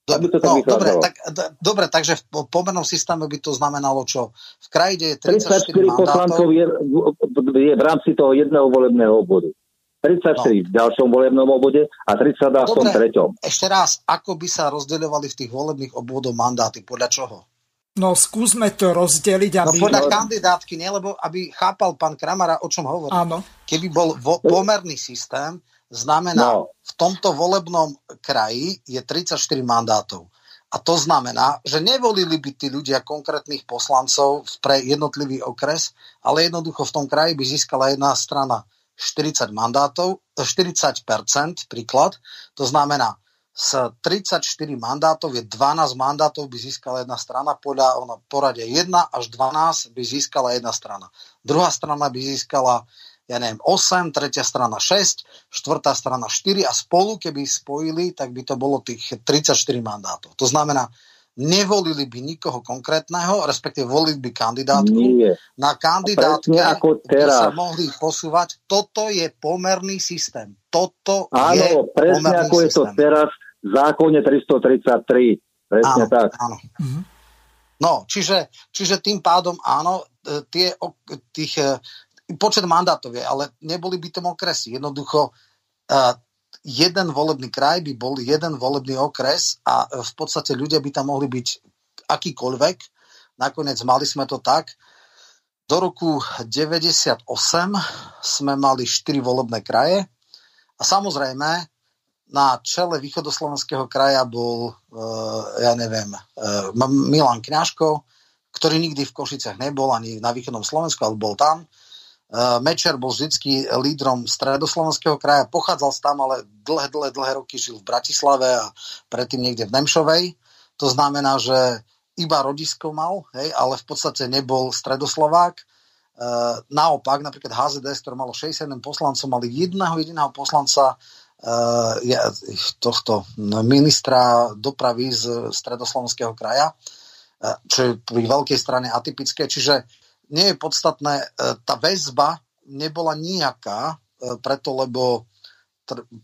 Dobre, to tak no, dobre, tak, dobre, takže v pomernom systéme by to znamenalo čo? V kraji, kde je 34, 34 poslancov je, je v rámci toho jedného volebného obvodu. 34 no. v ďalšom volebnom obvode a 32 v tom treťom. Ešte raz, ako by sa rozdeľovali v tých volebných obvodoch mandáty? Podľa čoho? No skúsme to rozdeliť, no, aby... No podľa kandidátky, nie? Lebo aby chápal pán Kramara, o čom hovorí. Áno. Keby bol vo, pomerný systém, znamená, no. v tomto volebnom kraji je 34 mandátov. A to znamená, že nevolili by tí ľudia konkrétnych poslancov pre jednotlivý okres, ale jednoducho v tom kraji by získala jedna strana 40 mandátov, 40%, príklad, to znamená, z 34 mandátov je 12 mandátov by získala jedna strana, podľa ono, porade 1 až 12 by získala jedna strana. Druhá strana by získala, ja neviem, 8, tretia strana 6, štvrtá strana 4 a spolu, keby spojili, tak by to bolo tých 34 mandátov. To znamená, nevolili by nikoho konkrétneho, respektíve volili by kandidátku. Nie. Na kandidátke ako teraz. sa mohli posúvať. Toto je pomerný systém. Toto áno, je presne ako systém. je to teraz v zákone 333. Presne áno, tak. Áno. Mhm. No, čiže, čiže tým pádom áno, e, tie, tých, e, počet mandátov je, ale neboli by tom okresy. Jednoducho e, jeden volebný kraj by bol jeden volebný okres a v podstate ľudia by tam mohli byť akýkoľvek. Nakoniec mali sme to tak. Do roku 98 sme mali 4 volebné kraje a samozrejme na čele východoslovenského kraja bol, uh, ja neviem, uh, Milan Kňažko, ktorý nikdy v Košiciach nebol, ani na východnom Slovensku, ale bol tam. Eh, Mečer bol vždy lídrom stredoslovenského kraja, pochádzal z tam, ale dlhé, dlhé, dlhé roky žil v Bratislave a predtým niekde v Nemšovej. To znamená, že iba rodisko mal, hej, ale v podstate nebol stredoslovák. E, naopak, napríklad HZDS, ktoré malo 61 poslancov, mali jedného jediného poslanca e, tohto ministra dopravy z stredoslovenského kraja, e, čo je pri veľkej strane atypické. Čiže nie je podstatné, e, tá väzba nebola nejaká, e, preto lebo,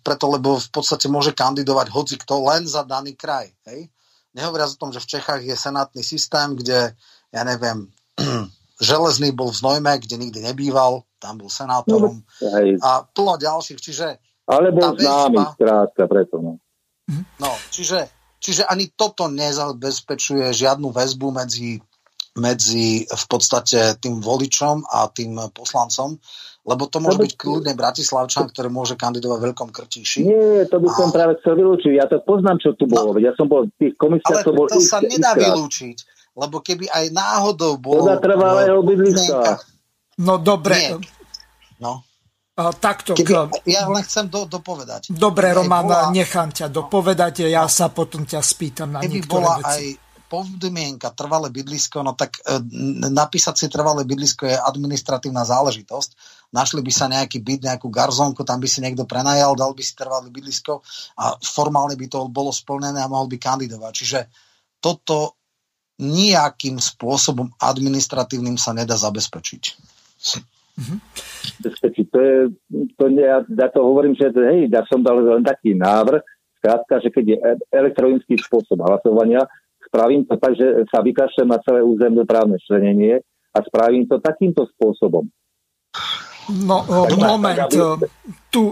preto lebo v podstate môže kandidovať hoci kto len za daný kraj. Hej? Nehovoriac o tom, že v Čechách je senátny systém, kde, ja neviem, Železný bol v Znojme, kde nikdy nebýval, tam bol senátorom no, a plno ďalších, čiže ale bol známy, skrátka, preto. No. no, čiže, čiže ani toto nezabezpečuje žiadnu väzbu medzi medzi v podstate tým voličom a tým poslancom, lebo to môže to by... byť kľudne Bratislavčan, ktorý môže kandidovať v Veľkom Krtíši. Nie, to by a... som práve chcel vylúčiť. Ja to poznám, čo tu bolo. No, ja som bol v tých komisiách, to bol to sa nedá vylúčiť, lebo keby aj náhodou bol... Podľa trvalého bydliska. No dobre. No. A, takto. Keby, ja len chcem do, dopovedať. Dobre, Roman, bola... nechám ťa dopovedať, ja sa potom ťa spýtam na keby niektoré bola veci. aj podmienka trvalé bydlisko, no tak e, napísať si trvalé bydlisko je administratívna záležitosť. Našli by sa nejaký byt, nejakú garzónku, tam by si niekto prenajal, dal by si trvalé bydlisko a formálne by to bolo splnené a mohol by kandidovať. Čiže toto nejakým spôsobom administratívnym sa nedá zabezpečiť. Mm-hmm. To je, to ja, ja to hovorím, že hej, ja som dal len taký návrh, skrátka, že keď je elektronický spôsob hlasovania, spravím to tak, že sa vykašľam na celé územné právne členenie a spravím to takýmto spôsobom. No, tak, moment. Tak, aby... Tu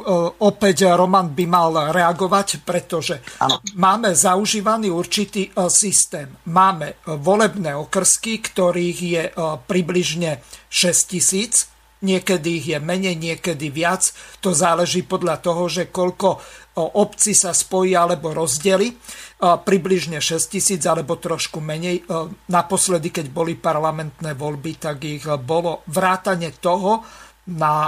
opäť Roman by mal reagovať, pretože ano. máme zaužívaný určitý systém. Máme volebné okrsky, ktorých je približne 6 tisíc Niekedy ich je menej, niekedy viac. To záleží podľa toho, že koľko obci sa spojí alebo rozdeli. Približne 6 tisíc alebo trošku menej. Naposledy, keď boli parlamentné voľby, tak ich bolo vrátane toho na,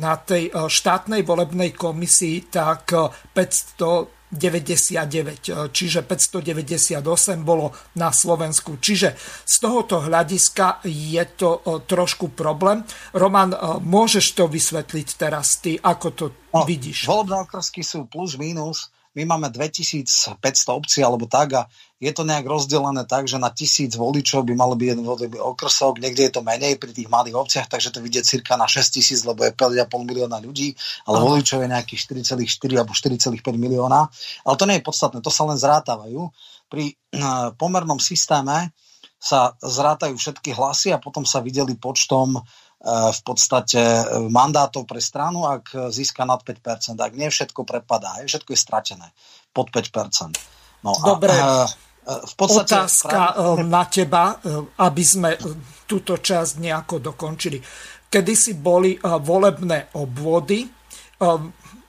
na tej štátnej volebnej komisii tak 500 99, čiže 598 bolo na Slovensku. Čiže z tohoto hľadiska je to e, trošku problém. Roman, e, môžeš to vysvetliť teraz ty, ako to no, vidíš? Volebné okresky sú plus minus my máme 2500 obcí alebo tak a je to nejak rozdelené tak, že na tisíc voličov by malo byť jeden volebný okrsok, niekde je to menej pri tých malých obciach, takže to vidie cirka na 6 tisíc, lebo je 5,5 milióna ľudí, ale Aha. voličov je nejakých 4,4 alebo 4,5 milióna. Ale to nie je podstatné, to sa len zrátávajú. Pri uh, pomernom systéme sa zrátajú všetky hlasy a potom sa videli počtom E, v podstate e, mandátov pre stranu, ak získa nad 5%. Ak nie všetko prepadá, všetko je stratené pod 5%. No Dobre. A, e, v podstate Otázka práve... na teba, aby sme túto časť nejako dokončili. Kedy si boli volebné obvody,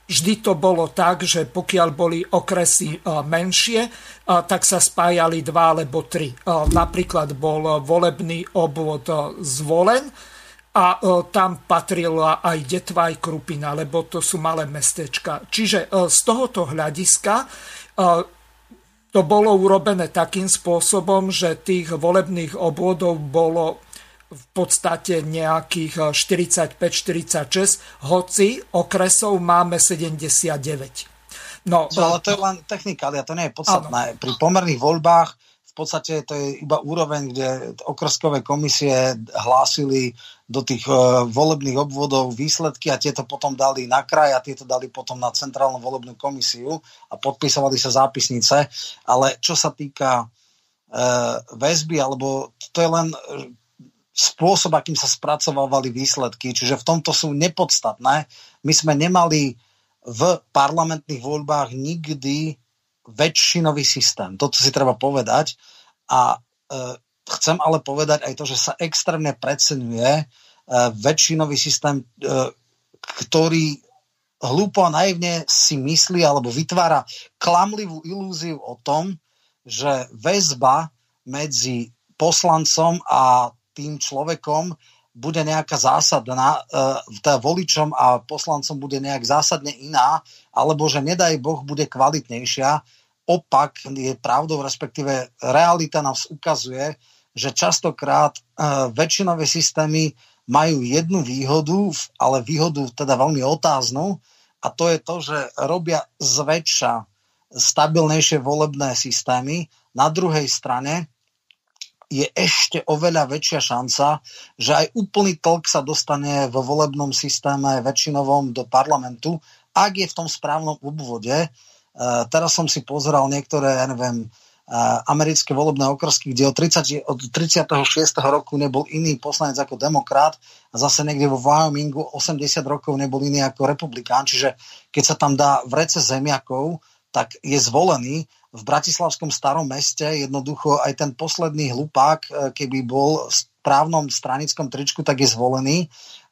vždy to bolo tak, že pokiaľ boli okresy menšie, tak sa spájali dva alebo tri. Napríklad bol volebný obvod zvolen, a e, tam patrila aj Detva, aj Krupina, lebo to sú malé mestečka. Čiže e, z tohoto hľadiska e, to bolo urobené takým spôsobom, že tých volebných obvodov bolo v podstate nejakých 45-46, hoci okresov máme 79. No, ale to je len technikália, to nie je podstatné. Áno. Pri pomerných voľbách podstate to je iba úroveň, kde okrskové komisie hlásili do tých uh, volebných obvodov výsledky a tieto potom dali na kraj a tieto dali potom na centrálnu volebnú komisiu a podpisovali sa zápisnice. Ale čo sa týka uh, väzby, alebo to je len spôsob, akým sa spracovávali výsledky, čiže v tomto sú nepodstatné. My sme nemali v parlamentných voľbách nikdy väčšinový systém. Toto si treba povedať. A e, chcem ale povedať aj to, že sa extrémne preceňuje e, väčšinový systém, e, ktorý hlúpo a naivne si myslí alebo vytvára klamlivú ilúziu o tom, že väzba medzi poslancom a tým človekom bude nejaká zásadná, teda voličom a poslancom bude nejak zásadne iná, alebo že nedaj Boh bude kvalitnejšia opak je pravdou, respektíve realita nás ukazuje, že častokrát uh, väčšinové systémy majú jednu výhodu, ale výhodu teda veľmi otáznu, a to je to, že robia zväčša stabilnejšie volebné systémy. Na druhej strane je ešte oveľa väčšia šanca, že aj úplný tlk sa dostane vo volebnom systéme väčšinovom do parlamentu, ak je v tom správnom obvode. Uh, teraz som si pozeral niektoré, ja neviem, uh, americké volebné okrsky, kde od, 30, od 36. roku nebol iný poslanec ako demokrat a zase niekde vo Wyomingu 80 rokov nebol iný ako republikán. Čiže keď sa tam dá vrece zemiakov, tak je zvolený v Bratislavskom starom meste jednoducho aj ten posledný hlupák, e, keby bol v správnom stranickom tričku, tak je zvolený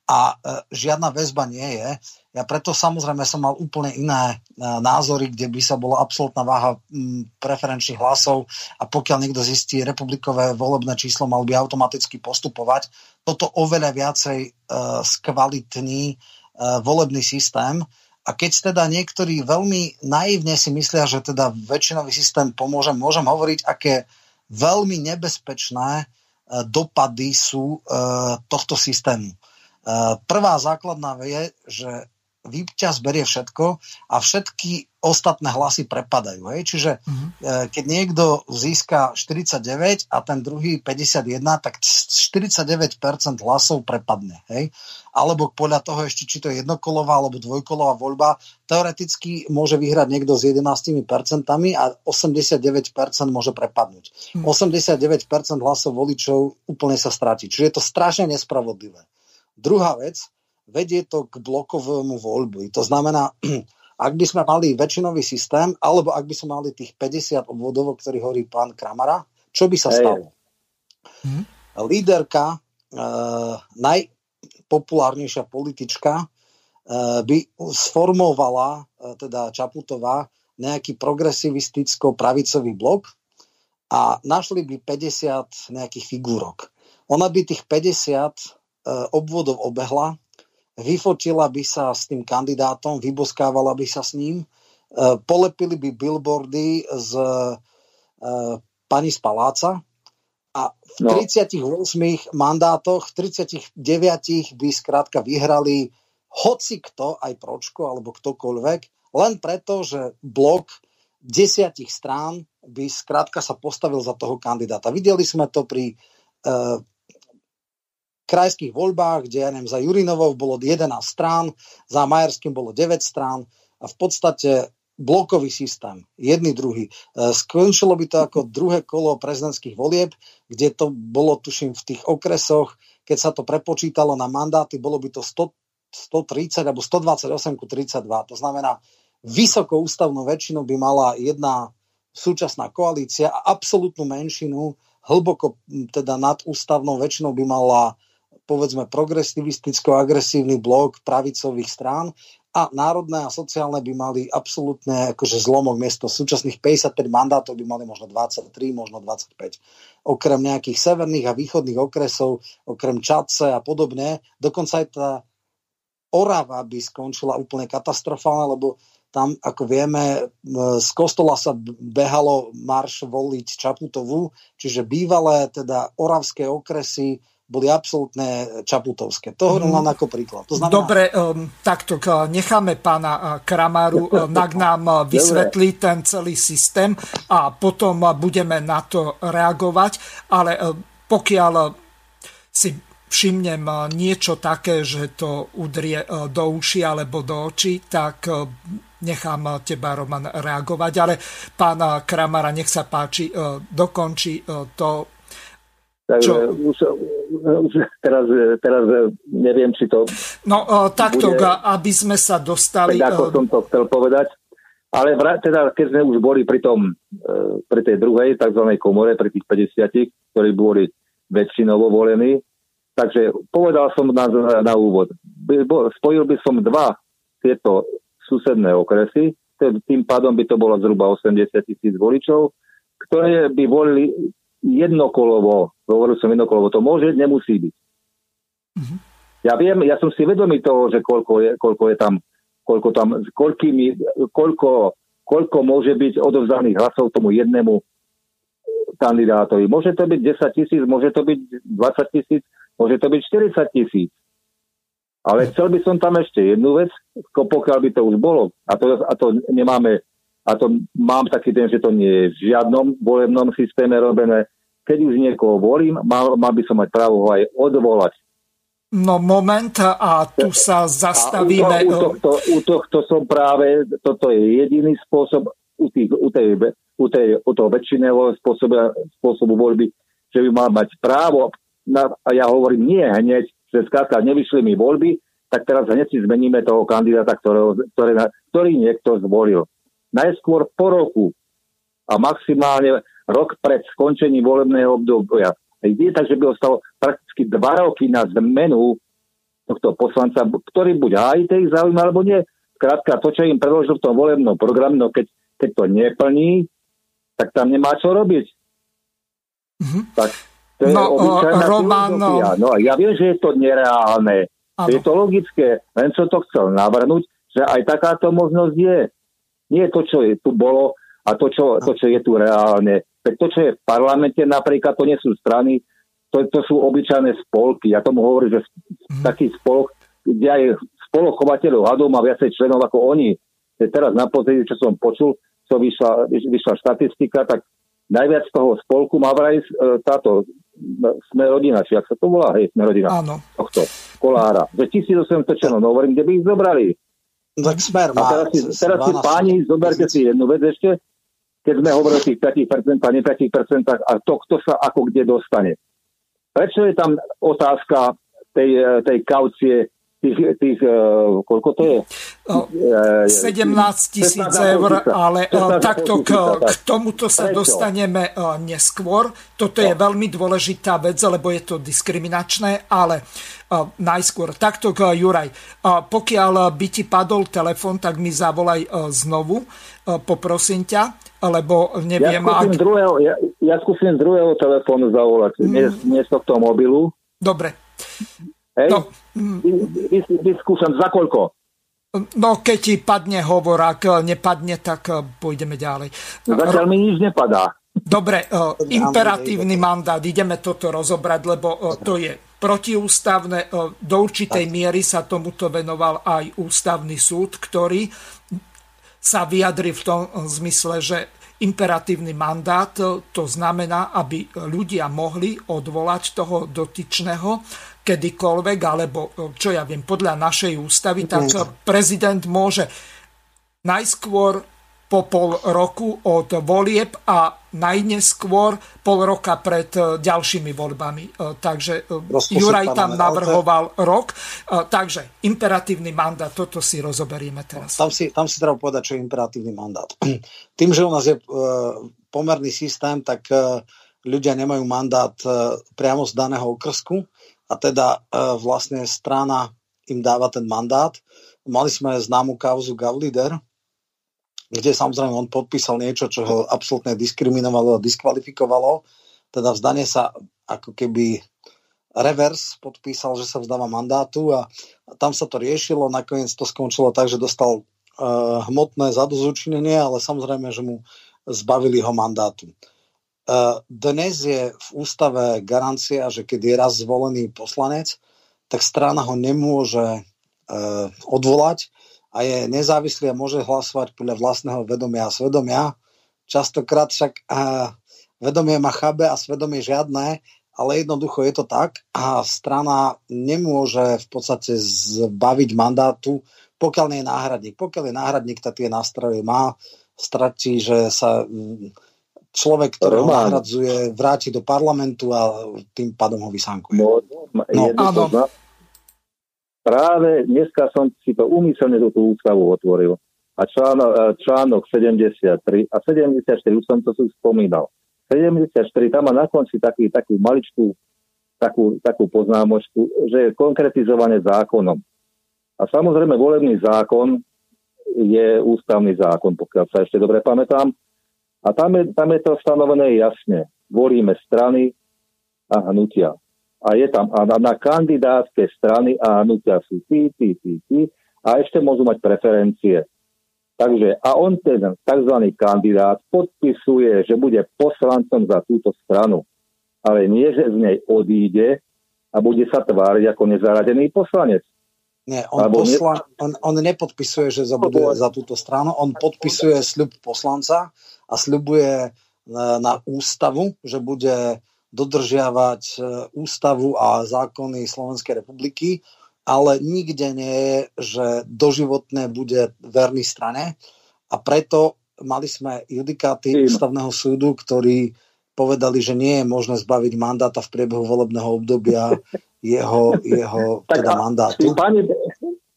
a e, žiadna väzba nie je. Ja preto samozrejme som mal úplne iné e, názory, kde by sa bola absolútna váha preferenčných hlasov a pokiaľ niekto zistí republikové volebné číslo, mal by automaticky postupovať. Toto oveľa viacej skvalitní volebný systém, a keď teda niektorí veľmi naivne si myslia, že teda väčšinový systém pomôže, môžem hovoriť, aké veľmi nebezpečné e, dopady sú e, tohto systému. E, prvá základná je, že víťaz berie všetko a všetky ostatné hlasy prepadajú. Hej? Čiže mm-hmm. keď niekto získa 49 a ten druhý 51, tak 49% hlasov prepadne. Hej? Alebo podľa toho ešte, či to je jednokolová alebo dvojkolová voľba, teoreticky môže vyhrať niekto s 11% a 89% môže prepadnúť. Mm-hmm. 89% hlasov voličov úplne sa stratí. Čiže je to strašne nespravodlivé. Druhá vec, vedie to k blokovému voľbu. To znamená, ak by sme mali väčšinový systém, alebo ak by sme mali tých 50 obvodov, o ktorých hovorí pán Kramara, čo by sa stalo? Hmm. Líderka, e, najpopulárnejšia politička, e, by sformovala, e, teda Čaputová, nejaký progresivisticko-pravicový blok a našli by 50 nejakých figúrok. Ona by tých 50 e, obvodov obehla vyfotila by sa s tým kandidátom, vyboskávala by sa s ním, e, polepili by billboardy z e, pani z paláca a v 38 no. mandátoch, v 39 by skrátka vyhrali hoci kto, aj Pročko alebo ktokoľvek, len preto, že blok desiatich strán by skrátka sa postavil za toho kandidáta. Videli sme to pri uh, krajských voľbách, kde ja neviem, za Jurinovou bolo 11 strán, za Majerským bolo 9 strán a v podstate blokový systém, jedný, druhý. E, skončilo by to ako druhé kolo prezidentských volieb, kde to bolo, tuším, v tých okresoch, keď sa to prepočítalo na mandáty, bolo by to 100, 130 alebo 128 ku 32. To znamená, vysokou ústavnú väčšinu by mala jedna súčasná koalícia a absolútnu menšinu, hlboko teda nad ústavnou väčšinou by mala povedzme progresivisticko-agresívny blok pravicových strán a národné a sociálne by mali absolútne akože zlomok miesto súčasných 55 mandátov by mali možno 23, možno 25. Okrem nejakých severných a východných okresov, okrem Čadce a podobne, dokonca aj tá Orava by skončila úplne katastrofálne, lebo tam, ako vieme, z kostola sa behalo marš voliť Čaputovú, čiže bývalé teda oravské okresy boli absolútne čaputovské. To hovorím len ako príklad. To znamená... Dobre, um, takto necháme pána Kramaru nak nám vysvetlí ten celý systém a potom budeme na to reagovať, ale pokiaľ si všimnem niečo také, že to udrie do uši alebo do očí, tak nechám teba, Roman, reagovať. Ale pán Kramara, nech sa páči, dokončí to Takže už, už teraz, teraz neviem, či to... No takto, bude, aby sme sa dostali... Tak ako som to chcel povedať. Ale teda, keď sme už boli pri, tom, e, pri tej druhej tzv. komore, pri tých 50, ktorí boli väčšinovo volení, takže povedal som na, na úvod, spojil by som dva tieto susedné okresy, tým pádom by to bolo zhruba 80 tisíc voličov, ktoré by volili jednokolovo, hovoril som jednokolovo, to môže, nemusí byť. Mm-hmm. Ja viem, ja som si vedomý toho, že koľko je, koľko je tam, koľko tam, koľkými, koľko, koľko môže byť odovzdaných hlasov tomu jednému kandidátovi. Môže to byť 10 tisíc, môže to byť 20 tisíc, môže to byť 40 tisíc. Ale chcel by som tam ešte jednu vec, pokiaľ by to už bolo, a to, a to nemáme a to mám taký ten, že to nie je v žiadnom volebnom systéme robené, keď už niekoho volím, mal, mal by som mať právo ho aj odvolať. No moment a tu sa zastavíme. A u, tohto, u tohto som práve, toto je jediný spôsob u, tých, u, tej, u, tej, u toho väčšiného spôsobu, spôsobu voľby, že by mal mať právo, na, a ja hovorím nie hneď, že skrátka nevyšli mi voľby, tak teraz hneď si zmeníme toho kandidáta, ktorého, ktoré, ktorý niekto zvolil. Najskôr po roku a maximálne rok pred skončením volebného obdobia je tak, že by ostalo prakticky dva roky na zmenu tohto poslanca, ktorý buď aj ich záujmy, alebo nie. Krátka, to, čo im predložil v tom volebnom programe, no keď, keď to neplní, tak tam nemá čo robiť. Mm-hmm. Tak to je no, Roman, no. no ja viem, že je to nereálne. Ano. Je to logické, len som to chcel navrhnúť, že aj takáto možnosť je. Nie to, čo je tu bolo a to, čo, to, čo je tu reálne. Tak to, čo je v parlamente napríklad, to nie sú strany, to, to sú obyčajné spolky. Ja tomu hovorím, že mm. taký spolok, kde aj spolok chovateľov hadov má viacej členov ako oni. Teraz na pozadí, čo som počul, čo vyšla, vyšla štatistika, tak najviac toho spolku má vraj e, táto sme rodina, či ak sa to volá, hej, sme rodina. Áno. Tohto, kolára. Že 1800 členov, no hovorím, kde by ich zobrali. Tak smer má. A teraz si, teraz si páni, zoberte si jednu vec ešte, keď sme hovorili o tých 5% a ne 5% a to, kto sa ako kde dostane. Prečo je tam otázka tej, tej kaucie tých, tých uh, koľko to je? O, 17 tisíc eur, ale takto k, k tomuto sa Prečo? dostaneme neskôr. Toto je no. veľmi dôležitá vec, lebo je to diskriminačné, ale najskôr. Takto k Juraj. Pokiaľ by ti padol telefon, tak mi zavolaj znovu, poprosím ťa lebo neviem... Ja skúsim, ak... druhého, ja, ja skúsim druhého telefónu zavolať, mm. nie, nie z tohto mobilu. Dobre. Hej? No. Vyskúšam za koľko? No, keď ti padne hovor, ak nepadne, tak eh, pôjdeme ďalej. Zatiaľ mi nič nepadá. Dobre, uh, imperatívny mandát, ideme toto rozobrať, lebo uh, to je protiústavné. Uh, do určitej miery sa tomuto venoval aj ústavný súd, ktorý sa vyjadri v tom zmysle, že imperatívny mandát to znamená, aby ľudia mohli odvolať toho dotyčného kedykoľvek, alebo čo ja viem, podľa našej ústavy, tak prezident môže najskôr po pol roku od volieb a najneskôr pol roka pred e, ďalšími voľbami. E, takže e, Rozpočet Juraj tam navrhoval ale... rok. Takže imperatívny mandát, toto si rozoberieme teraz. Tam si, tam si treba povedať, čo je imperatívny mandát. Tým, že u nás je pomerný systém, tak ľudia nemajú mandát priamo z daného okrsku a teda vlastne strana im dáva ten mandát. Mali sme známu kauzu Gavlider, kde samozrejme on podpísal niečo, čo ho absolútne diskriminovalo a diskvalifikovalo. Teda vzdanie sa ako keby revers podpísal, že sa vzdáva mandátu a tam sa to riešilo. Nakoniec to skončilo tak, že dostal uh, hmotné zadozučinenie, ale samozrejme, že mu zbavili ho mandátu. Uh, dnes je v ústave garancia, že keď je raz zvolený poslanec, tak strana ho nemôže uh, odvolať a je nezávislý a môže hlasovať podľa vlastného vedomia a svedomia. Častokrát však a, vedomie má chabe a svedomie žiadne, ale jednoducho je to tak a strana nemôže v podstate zbaviť mandátu, pokiaľ nie je náhradník. Pokiaľ je náhradník, tak tie nástroje má, stratí, že sa mm, človek, ktorý ho nahradzuje, vráti do parlamentu a tým pádom ho vysánkuje. No, no práve dneska som si to umyselne do tú ústavu otvoril. A článok, e, článok 73 a 74, už som to tu spomínal. 74, tam má na konci taký, takú maličkú takú, takú poznámočku, že je konkretizované zákonom. A samozrejme volebný zákon je ústavný zákon, pokiaľ sa ešte dobre pamätám. A tam je, tam je to stanovené jasne. Volíme strany a hnutia a je tam a na, na kandidátske strany a hnutia sú tí, tí, tí, tí a ešte môžu mať preferencie. Takže a on ten tzv. kandidát podpisuje, že bude poslancom za túto stranu, ale nie, že z nej odíde a bude sa tváriť ako nezaradený poslanec. Nie, on, posla, on, on nepodpisuje, že bude za túto stranu, on podpisuje sľub poslanca a sľubuje na, na ústavu, že bude dodržiavať e, ústavu a zákony Slovenskej republiky, ale nikde nie je, že doživotné bude verný strane a preto mali sme judikáty Tým. ústavného súdu, ktorí povedali, že nie je možné zbaviť mandáta v priebehu volebného obdobia jeho, jeho teda mandátu.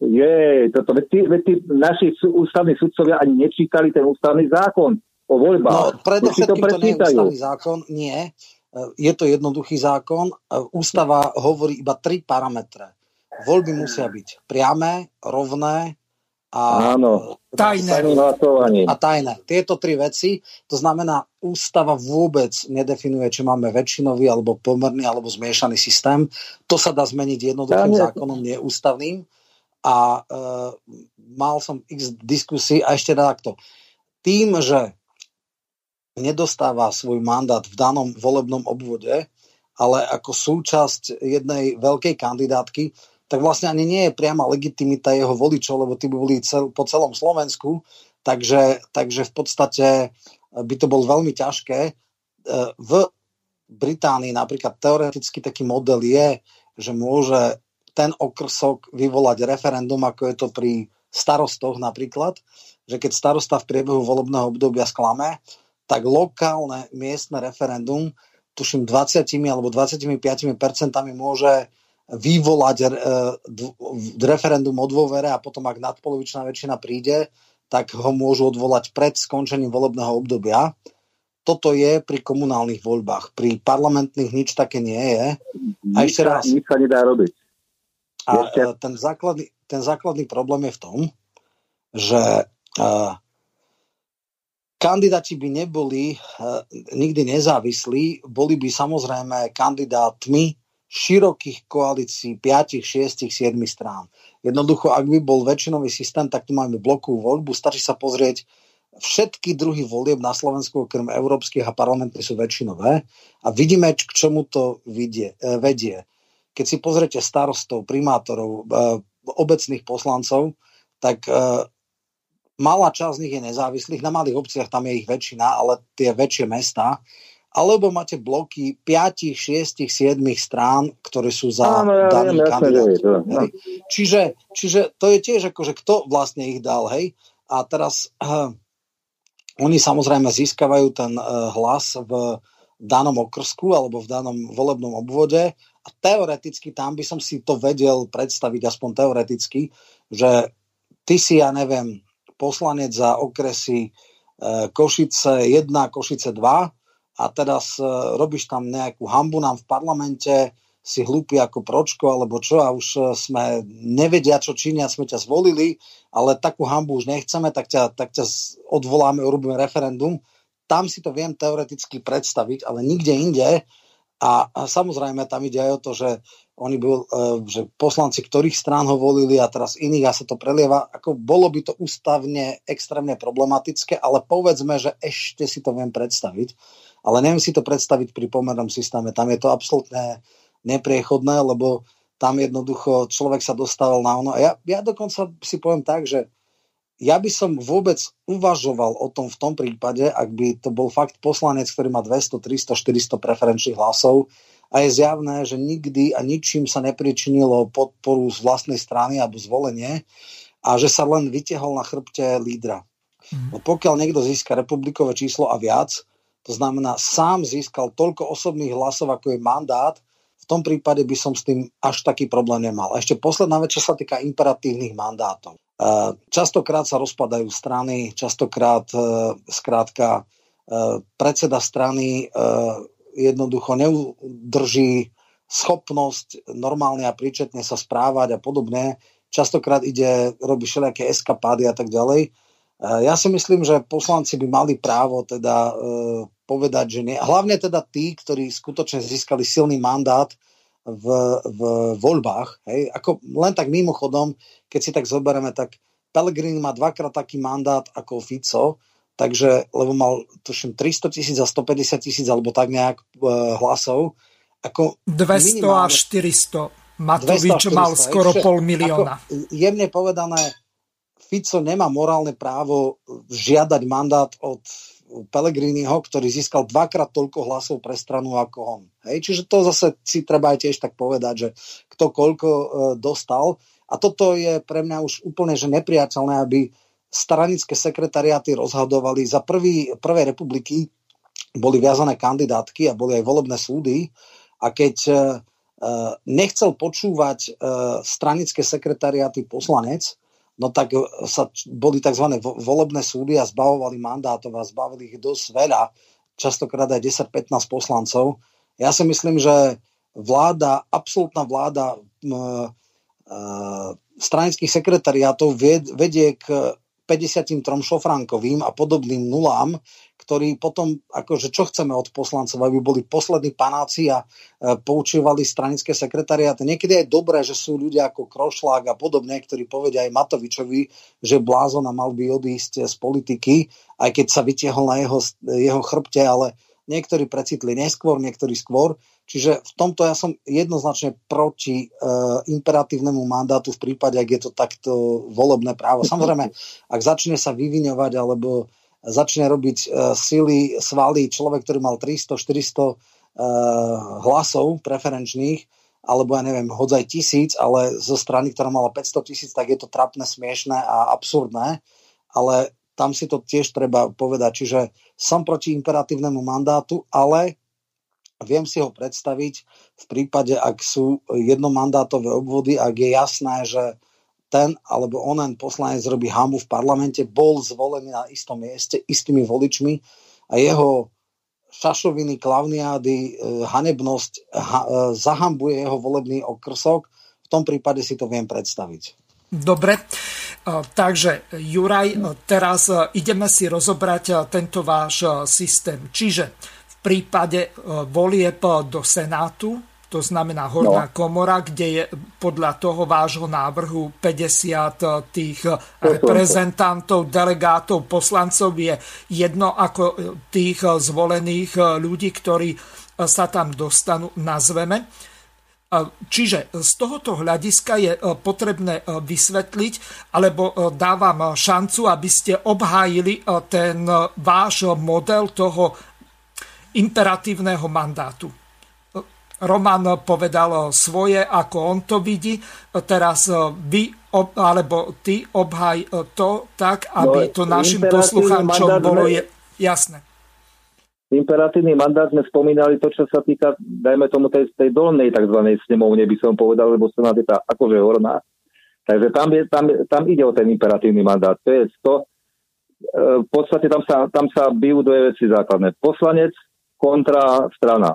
Je, toto, veď tí, veď tí naši ústavní sudcovia ani nečítali ten ústavný zákon o voľbách. No, predovšetkým to, to nie je ústavný zákon, nie. E, je to jednoduchý zákon. E, ústava hovorí iba tri parametre. Voľby musia byť priame, rovné a Áno, tajné. A tajné. Tieto tri veci, to znamená, ústava vôbec nedefinuje, či máme väčšinový, alebo pomerný, alebo zmiešaný systém. To sa dá zmeniť jednoduchým zákonom, nie ústavným. A e, mal som x diskusí a ešte takto. Tým, že nedostáva svoj mandát v danom volebnom obvode, ale ako súčasť jednej veľkej kandidátky, tak vlastne ani nie je priama legitimita jeho voličov, lebo tí by boli cel, po celom Slovensku, takže, takže v podstate by to bolo veľmi ťažké. E, v Británii napríklad teoreticky taký model je, že môže ten okrsok vyvolať referendum, ako je to pri starostoch napríklad, že keď starosta v priebehu volebného obdobia sklame, tak lokálne miestne referendum, tuším 20 alebo 25 percentami môže vyvolať e, referendum o dôvere a potom, ak nadpolovičná väčšina príde, tak ho môžu odvolať pred skončením volebného obdobia. Toto je pri komunálnych voľbách. Pri parlamentných nič také nie je. A ešte raz. Nič sa nedá robiť. A ešte... ten, základný, ten základný problém je v tom, že uh, kandidáti by neboli uh, nikdy nezávislí, boli by samozrejme kandidátmi širokých koalícií 5, 6, 7 strán. Jednoducho, ak by bol väčšinový systém, tak tu máme blokovú voľbu. Stačí sa pozrieť, všetky druhy volieb na Slovensku, okrem európskych a parlamentných, sú väčšinové. A vidíme, k čomu to vidie, e, vedie. Keď si pozriete starostov, primátorov, e, obecných poslancov, tak malá časť z nich je nezávislých. Na malých obciach tam je ich väčšina, ale tie väčšie mesta alebo máte bloky 5, 6, 7 strán, ktoré sú za Áno, ja daný viem, kandidát. no. čiže, čiže to je tiež že kto vlastne ich dal, hej. A teraz uh, oni samozrejme získavajú ten uh, hlas v danom okrsku alebo v danom volebnom obvode a teoreticky tam by som si to vedel predstaviť, aspoň teoreticky, že ty si, ja neviem, poslanec za okresy uh, Košice 1, Košice 2 a teraz uh, robíš tam nejakú hambu nám v parlamente, si hlúpi ako pročko alebo čo a už e, sme nevedia, čo činia, sme ťa zvolili, ale takú hambu už nechceme, tak ťa, tak ťa odvoláme, urobíme referendum. Tam si to viem teoreticky predstaviť, ale nikde inde. A, a samozrejme tam ide aj o to, že oni bol, e, že poslanci ktorých strán ho volili a teraz iných a sa to prelieva. Ako bolo by to ústavne extrémne problematické, ale povedzme, že ešte si to viem predstaviť ale neviem si to predstaviť pri pomernom systéme. Tam je to absolútne nepriechodné, lebo tam jednoducho človek sa dostal na ono. A ja, ja dokonca si poviem tak, že ja by som vôbec uvažoval o tom v tom prípade, ak by to bol fakt poslanec, ktorý má 200, 300, 400 preferenčných hlasov a je zjavné, že nikdy a ničím sa nepričinilo podporu z vlastnej strany alebo zvolenie a že sa len vytiahol na chrbte lídra. Mm. No pokiaľ niekto získa republikové číslo a viac, to znamená, sám získal toľko osobných hlasov, ako je mandát, v tom prípade by som s tým až taký problém nemal. A ešte posledná vec, čo sa týka imperatívnych mandátov. E, častokrát sa rozpadajú strany, častokrát e, skrátka e, predseda strany jednoducho neudrží schopnosť normálne a príčetne sa správať a podobne. Častokrát ide, robí všelijaké eskapády a tak ďalej Eh, ja si myslím, že poslanci by mali právo teda e, povedať, že nie. Hlavne teda tí, ktorí skutočne získali silný mandát v, v voľbách. Hej. Ako, len tak mimochodom, keď si tak zoberieme, tak Pellegrini má dvakrát taký mandát ako Fico, takže, lebo mal tuším 300 tisíc a 150 tisíc alebo tak nejak e, hlasov. Ako 200 až 400. Matovič 200 400, mal skoro pol milióna. Ako, jemne povedané, Fico nemá morálne právo žiadať mandát od Pelegriniho, ktorý získal dvakrát toľko hlasov pre stranu ako on. Hej? Čiže to zase si treba aj tiež tak povedať, že kto koľko e, dostal. A toto je pre mňa už úplne že nepriateľné, aby stranické sekretariáty rozhodovali. Za prvý, prvej republiky boli viazané kandidátky a boli aj volebné súdy. A keď e, nechcel počúvať stranické sekretariáty poslanec, no tak sa boli tzv. volebné súdy a zbavovali mandátov a zbavili ich dosť veľa, častokrát aj 10-15 poslancov. Ja si myslím, že vláda, absolútna vláda m, e, stranických sekretariátov vedie k 53 šofránkovým a podobným nulám, ktorí potom, akože čo chceme od poslancov, aby boli poslední panáci a e, poučívali stranické sekretariáty. Niekedy je dobré, že sú ľudia ako Krošlák a podobne, ktorí povedia aj Matovičovi, že blázon a mal by odísť z politiky, aj keď sa vytiahol na jeho, jeho chrbte, ale niektorí precitli neskôr, niektorí skôr. Čiže v tomto ja som jednoznačne proti e, imperatívnemu mandátu v prípade, ak je to takto volebné právo. Samozrejme, ak začne sa vyviňovať alebo začne robiť uh, sily, svaly človek, ktorý mal 300-400 uh, e, hlasov preferenčných, alebo ja neviem, hodzaj tisíc, ale zo strany, ktorá mala 500 tisíc, tak je to trapné, smiešné a absurdné. Ale tam si to tiež treba povedať. Čiže som proti imperatívnemu mandátu, ale viem si ho predstaviť v prípade, ak sú jednomandátové obvody, ak je jasné, že ten alebo onen poslanec robí hamu v parlamente, bol zvolený na istom mieste istými voličmi a jeho šašoviny, klavniády, e, hanebnosť ha, e, zahambuje jeho volebný okrsok. V tom prípade si to viem predstaviť. Dobre, takže Juraj, teraz ideme si rozobrať tento váš systém. Čiže v prípade volieb do Senátu to znamená horná no. komora, kde je podľa toho vášho návrhu 50 tých reprezentantov, delegátov, poslancov je jedno ako tých zvolených ľudí, ktorí sa tam dostanú, nazveme. Čiže z tohoto hľadiska je potrebné vysvetliť, alebo dávam šancu, aby ste obhájili ten váš model toho imperatívneho mandátu. Roman povedal svoje, ako on to vidí. Teraz e, vy alebo ty obhaj e, to tak, aby no, to našim poslucháčom bolo je, jasné. Imperatívny mandát sme spomínali to, čo sa týka, dajme tomu, tej, tej dolnej tzv. snemovne, by som povedal, lebo sa je tá akože horná. Takže tam, je, tam, tam ide o ten imperatívny mandát. To je to, e, v podstate tam sa, tam sa bijú dve veci základné. Poslanec kontra strana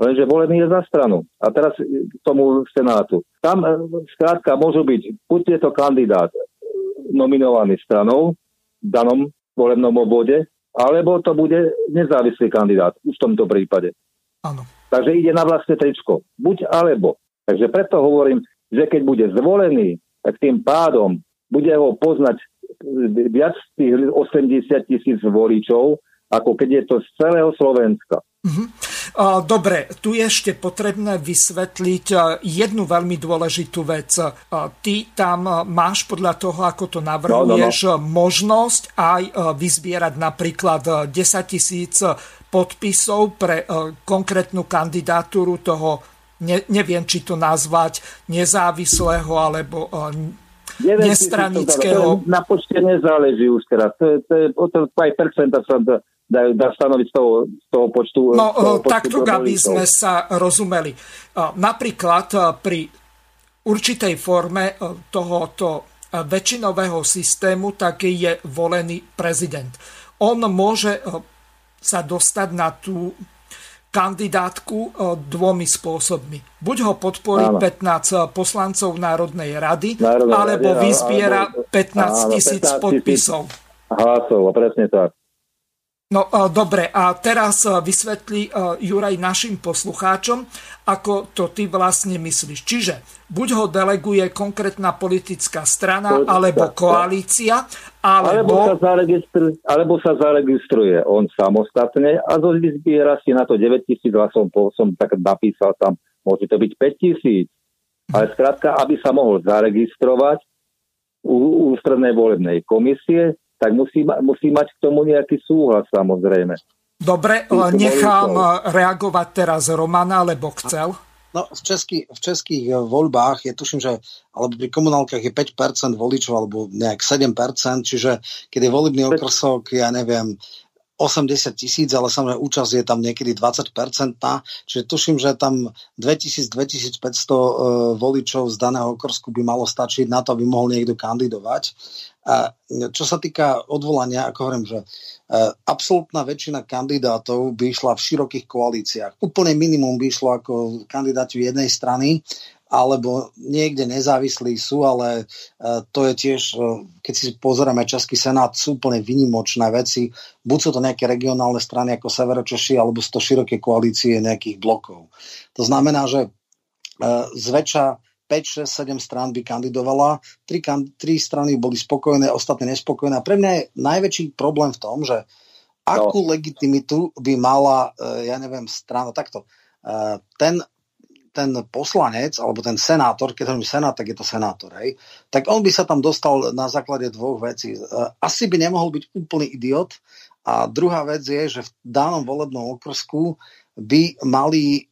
lenže volený je za stranu. A teraz k tomu Senátu. Tam e, skrátka môžu byť buď je to kandidát nominovaný stranou v danom volebnom obvode, alebo to bude nezávislý kandidát už v tomto prípade. Áno. Takže ide na vlastné tričko. Buď alebo. Takže preto hovorím, že keď bude zvolený, tak tým pádom bude ho poznať viac tých 80 tisíc voličov, ako keď je to z celého Slovenska. Uh-huh. Dobre, tu je ešte potrebné vysvetliť jednu veľmi dôležitú vec. Ty tam máš podľa toho, ako to navrhuješ, no, no, no. možnosť aj vyzbierať napríklad 10 tisíc podpisov pre konkrétnu kandidatúru toho, ne, neviem, či to nazvať nezávislého alebo nestranického. Na počte nezáleží už teraz. To je, to je, to aj percenta sa dá, dá stanoviť z toho, z toho počtu. No toho počtu takto, aby sme sa rozumeli. Napríklad pri určitej forme tohoto väčšinového systému, tak je volený prezident. On môže sa dostať na tú kandidátku dvomi spôsobmi. Buď ho podporí áno. 15 poslancov Národnej rady, Národnej alebo rady, vyzbiera 15 tisíc podpisov. Hlasov, presne tak. No dobre, a teraz vysvetlí Juraj našim poslucháčom, ako to ty vlastne myslíš. Čiže buď ho deleguje konkrétna politická strana, alebo koalícia, alebo... Alebo sa, zaregistruje, alebo sa zaregistruje on samostatne a zozbiera si na to 9 tisíc hlasov, som tak napísal tam, môže to byť 5 tisíc. Ale skrátka, aby sa mohol zaregistrovať u ústrednej volebnej komisie, tak musí, musí mať k tomu nejaký súhlas samozrejme. Dobre, nechám reagovať teraz Romana, lebo chcel. No, v, český, v českých eh, voľbách je, tuším, že alebo pri komunálkach je 5% voličov, alebo nejak 7%, čiže keď je volebný okrsok, ja neviem, 80 tisíc, ale samozrejme účasť je tam niekedy 20% čiže tuším, že tam 2000-2500 e, voličov z daného okrsku by malo stačiť na to, aby mohol niekto kandidovať. A čo sa týka odvolania, ako hovorím, že e, absolútna väčšina kandidátov by išla v širokých koalíciách. Úplne minimum by išlo ako kandidáti jednej strany alebo niekde nezávislí sú, ale e, to je tiež, e, keď si pozeráme Český senát, sú úplne vynimočné veci. Buď sú to nejaké regionálne strany ako Severočeši, alebo sú to široké koalície nejakých blokov. To znamená, že e, zväčša 5, 6, 7 strán by kandidovala, 3, 3 strany boli spokojné, ostatné nespokojné. A pre mňa je najväčší problém v tom, že akú no. legitimitu by mala, ja neviem, strana, takto. Ten ten poslanec, alebo ten senátor, keď hovorím senát, tak je to senátor, hej, tak on by sa tam dostal na základe dvoch vecí. E, asi by nemohol byť úplný idiot a druhá vec je, že v danom volebnom okrsku by mali e,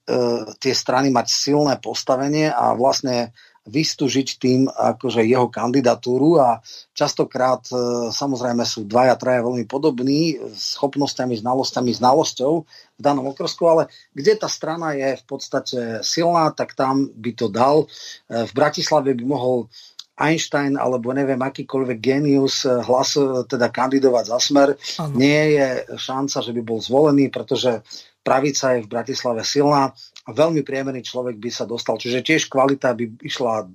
tie strany mať silné postavenie a vlastne vystúžiť tým akože jeho kandidatúru a častokrát e, samozrejme sú dvaja, traja veľmi podobní schopnosťami, znalosťami, znalosťou v danom okresku, ale kde tá strana je v podstate silná, tak tam by to dal. E, v Bratislave by mohol Einstein alebo neviem akýkoľvek genius e, hlas teda kandidovať za smer. Ano. Nie je šanca, že by bol zvolený, pretože pravica je v Bratislave silná a veľmi priemerný človek by sa dostal. Čiže tiež kvalita by išla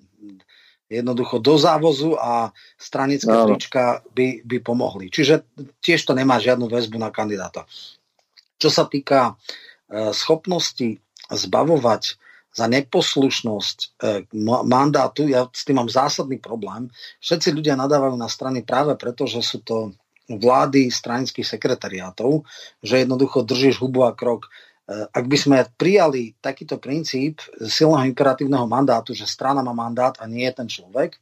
jednoducho do závozu a stranické no. trička by, by pomohli. Čiže tiež to nemá žiadnu väzbu na kandidáta. Čo sa týka e, schopnosti zbavovať za neposlušnosť e, mandátu, ja s tým mám zásadný problém. Všetci ľudia nadávajú na strany práve preto, že sú to vlády stranických sekretariátov, že jednoducho držíš hubu a krok ak by sme prijali takýto princíp silného imperatívneho mandátu, že strana má mandát a nie je ten človek,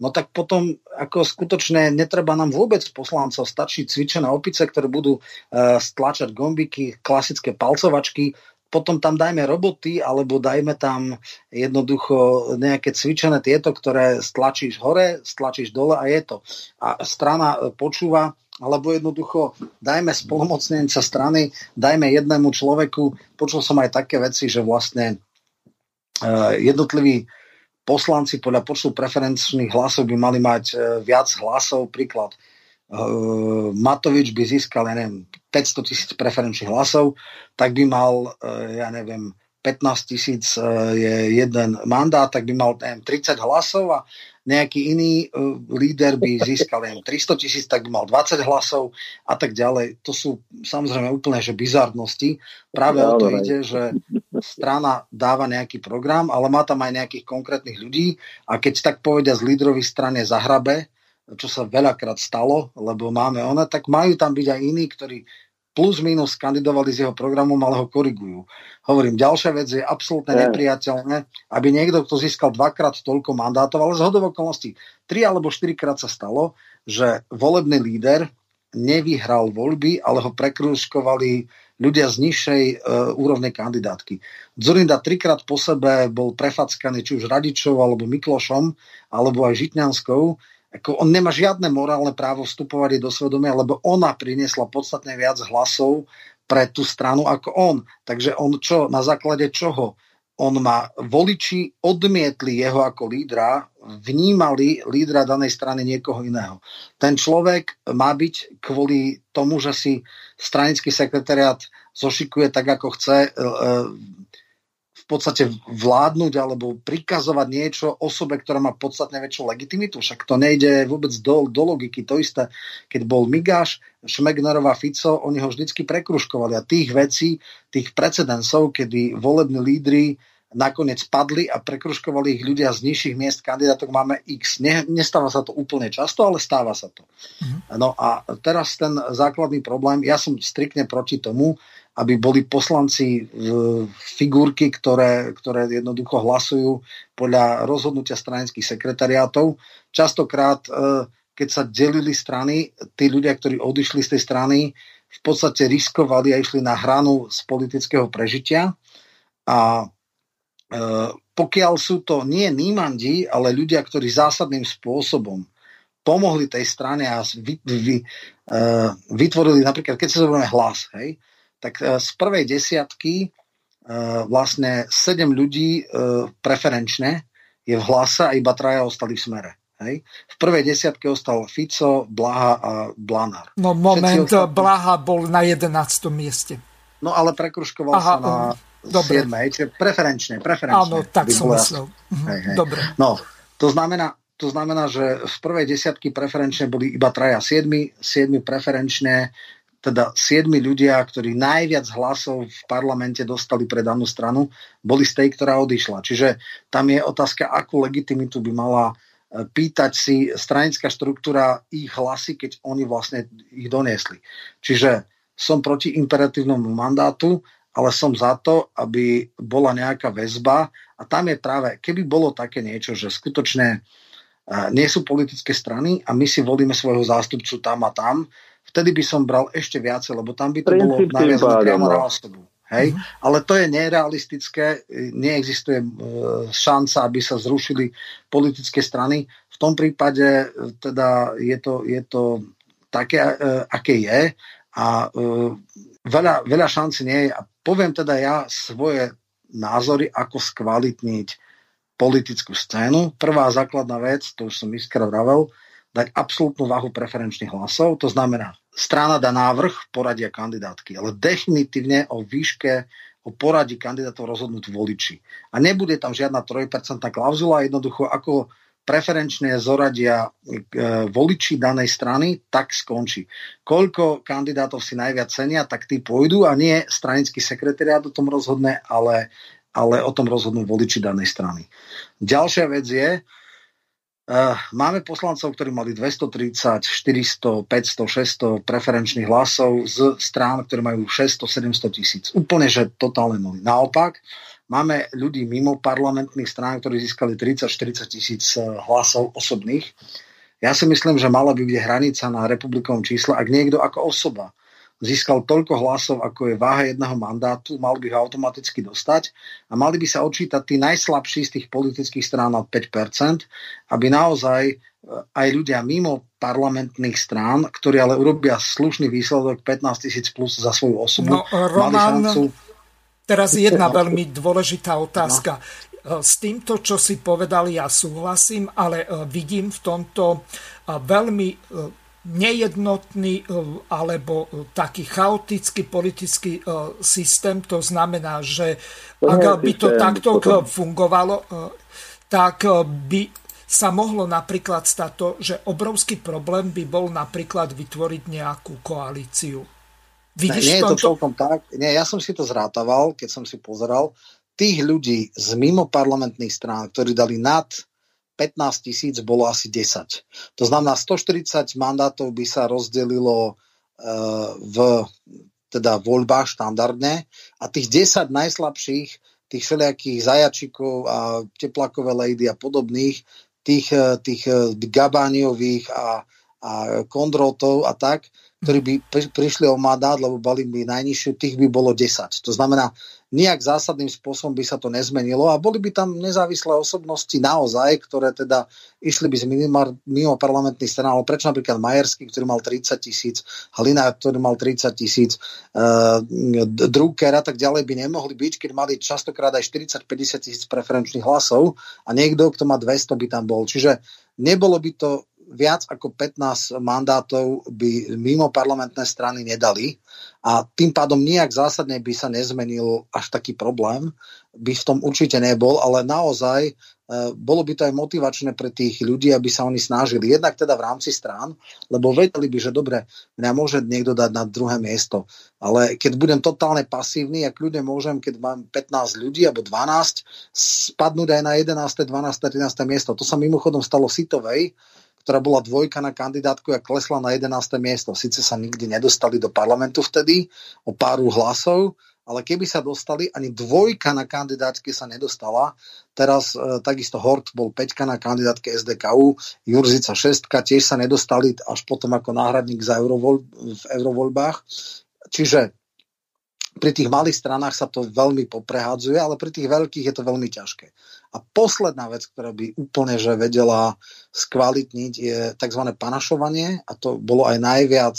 no tak potom ako skutočne netreba nám vôbec poslancov, stačí cvičené opice, ktoré budú uh, stlačať gombiky, klasické palcovačky, potom tam dajme roboty, alebo dajme tam jednoducho nejaké cvičené tieto, ktoré stlačíš hore, stlačíš dole a je to. A strana eh, počúva alebo jednoducho dajme spolomocnenca strany, dajme jednému človeku. Počul som aj také veci, že vlastne uh, jednotliví poslanci podľa počtu preferenčných hlasov by mali mať uh, viac hlasov. Príklad, Matovič by získal, ja neviem, 500 tisíc preferenčných hlasov, tak by mal, ja neviem, 15 tisíc je jeden mandát, tak by mal neviem, 30 hlasov a nejaký iný líder by získal len 300 tisíc, tak by mal 20 hlasov a tak ďalej. To sú samozrejme úplne že bizarnosti. Práve no, o to ide, že strana dáva nejaký program, ale má tam aj nejakých konkrétnych ľudí a keď tak povedia z lídrovej strane zahrabe, čo sa veľakrát stalo, lebo máme ona, tak majú tam byť aj iní, ktorí plus minus kandidovali z jeho programom, ale ho korigujú. Hovorím, ďalšia vec je absolútne yeah. nepriateľné, aby niekto, kto získal dvakrát toľko mandátov, ale z hodov okolností, tri alebo štyrikrát sa stalo, že volebný líder nevyhral voľby, ale ho prekrúžkovali ľudia z nižšej uh, úrovnej kandidátky. Zurinda trikrát po sebe bol prefackaný či už Radičov, alebo Miklošom, alebo aj Žitňanskou ako on nemá žiadne morálne právo vstupovať do svedomia, lebo ona priniesla podstatne viac hlasov pre tú stranu ako on. Takže on čo, na základe čoho? On má, voliči odmietli jeho ako lídra, vnímali lídra danej strany niekoho iného. Ten človek má byť kvôli tomu, že si stranický sekretariat zošikuje tak, ako chce, e, e, v podstate vládnuť alebo prikazovať niečo osobe, ktorá má podstatne väčšiu legitimitu. Však to nejde vôbec do, do logiky. To isté, keď bol Migáš, Šmegnerová, Fico, oni ho vždycky prekruškovali. A tých vecí, tých precedensov, kedy volební lídry nakoniec padli a prekruškovali ich ľudia z nižších miest kandidátok máme X. Ne, nestáva sa to úplne často, ale stáva sa to. Mm-hmm. No a teraz ten základný problém, ja som striktne proti tomu, aby boli poslanci figurky, ktoré, ktoré jednoducho hlasujú podľa rozhodnutia stranických sekretariátov. Častokrát e, keď sa delili strany, tí ľudia, ktorí odišli z tej strany, v podstate riskovali a išli na hranu z politického prežitia. A e, pokiaľ sú to nie nímandi, ale ľudia, ktorí zásadným spôsobom pomohli tej strane a e, vytvorili napríklad, keď sa zoberieme hlas, hej, tak e, z prvej desiatky e, vlastne sedem ľudí e, preferenčne je v hlase a iba traja ostali v smere. Hej. V prvej desiatke ostal Fico, Blaha a Blanár. No moment, ostali... Blaha bol na 11. mieste. No ale prekruškoval Aha, sa na dobre. 7. Čiže preferenčne, preferenčne. Áno, tak som myslel. Mhm, hej, hej. Dobre. No, to znamená, to znamená, že v prvej desiatky preferenčne boli iba traja 7, 7 preferenčne, teda siedmi ľudia, ktorí najviac hlasov v parlamente dostali pre danú stranu, boli z tej, ktorá odišla. Čiže tam je otázka, akú legitimitu by mala e, pýtať si stranická štruktúra ich hlasy, keď oni vlastne ich doniesli. Čiže som proti imperatívnemu mandátu, ale som za to, aby bola nejaká väzba a tam je práve, keby bolo také niečo, že skutočne e, nie sú politické strany a my si volíme svojho zástupcu tam a tam, vtedy by som bral ešte viacej, lebo tam by to Princíp bolo naviazané priamo na osobu. Hej? Mm-hmm. Ale to je nerealistické, neexistuje e, šanca, aby sa zrušili politické strany. V tom prípade e, teda je to, je to také, e, aké je a veľa, veľa šanci nie je. A poviem teda ja svoje názory, ako skvalitniť politickú scénu. Prvá základná vec, to už som iskra vravel, dať absolútnu váhu preferenčných hlasov. To znamená, strana dá návrh poradia kandidátky, ale definitívne o výške, o poradí kandidátov rozhodnúť voliči. A nebude tam žiadna 3% klauzula, jednoducho ako preferenčne zoradia e, voliči danej strany, tak skončí. Koľko kandidátov si najviac cenia, tak tí pôjdu a nie stranický sekretariát o tom rozhodne, ale, ale o tom rozhodnú voliči danej strany. Ďalšia vec je, Uh, máme poslancov, ktorí mali 230, 400, 500, 600 preferenčných hlasov z strán, ktoré majú 600, 700 tisíc. Úplne, že totálne nuli. Naopak, máme ľudí mimo parlamentných strán, ktorí získali 30-40 tisíc eh, hlasov osobných. Ja si myslím, že mala by byť hranica na republikovom čísle, ak niekto ako osoba získal toľko hlasov, ako je váha jedného mandátu, mal by ho automaticky dostať a mali by sa odčítať tí najslabší z tých politických strán od 5%, aby naozaj e, aj ľudia mimo parlamentných strán, ktorí ale urobia slušný výsledok 15 tisíc plus za svoju osobu, no, Roman, mali šancu... Teraz jedna veľmi dôležitá otázka. No. S týmto, čo si povedali, ja súhlasím, ale e, vidím v tomto veľmi nejednotný e, alebo e, taký chaotický politický e, systém. To znamená, že ak by to takto fungovalo, tak by sa mohlo napríklad stať to, že obrovský problém by bol napríklad vytvoriť nejakú koalíciu. Vidíš nie, nie je to celkom tak. Nie, ja som si to zrátaval, keď som si pozeral. Tých ľudí z mimo parlamentných strán, ktorí dali nad 15 tisíc bolo asi 10. To znamená, 140 mandátov by sa rozdelilo uh, v teda voľbách štandardne a tých 10 najslabších, tých všelijakých zajačikov a teplakové lejdy a podobných, tých, e, tých e, gabániových a, a kondrotov a tak, ktorí by prišli o mandát, lebo boli by najnižšiu, tých by bolo 10. To znamená, nejak zásadným spôsobom by sa to nezmenilo a boli by tam nezávislé osobnosti naozaj, ktoré teda išli by z mimo parlamentných stran, ale prečo napríklad Majerský, ktorý mal 30 tisíc, Halina, ktorý mal 30 tisíc, uh, Drucker a tak ďalej by nemohli byť, keď mali častokrát aj 40-50 tisíc preferenčných hlasov a niekto, kto má 200 by tam bol. Čiže nebolo by to viac ako 15 mandátov by mimo parlamentné strany nedali a tým pádom nejak zásadne by sa nezmenil až taký problém, by v tom určite nebol, ale naozaj e, bolo by to aj motivačné pre tých ľudí, aby sa oni snažili. Jednak teda v rámci strán, lebo vedeli by, že dobre, mňa môže niekto dať na druhé miesto, ale keď budem totálne pasívny, ak ľudia môžem, keď mám 15 ľudí alebo 12, spadnúť aj na 11., 12., 13. miesto. To sa mimochodom stalo Sitovej, ktorá bola dvojka na kandidátku a klesla na 11. miesto. Sice sa nikdy nedostali do parlamentu vtedy o páru hlasov, ale keby sa dostali, ani dvojka na kandidátke sa nedostala. Teraz e, takisto Hort bol 5 na kandidátke SDKU, Jurzica 6 tiež sa nedostali až potom ako náhradník za eurovol, v eurovoľbách. Čiže pri tých malých stranách sa to veľmi poprehádzuje, ale pri tých veľkých je to veľmi ťažké. A posledná vec, ktorá by úplne že vedela skvalitniť, je tzv. panašovanie a to bolo aj najviac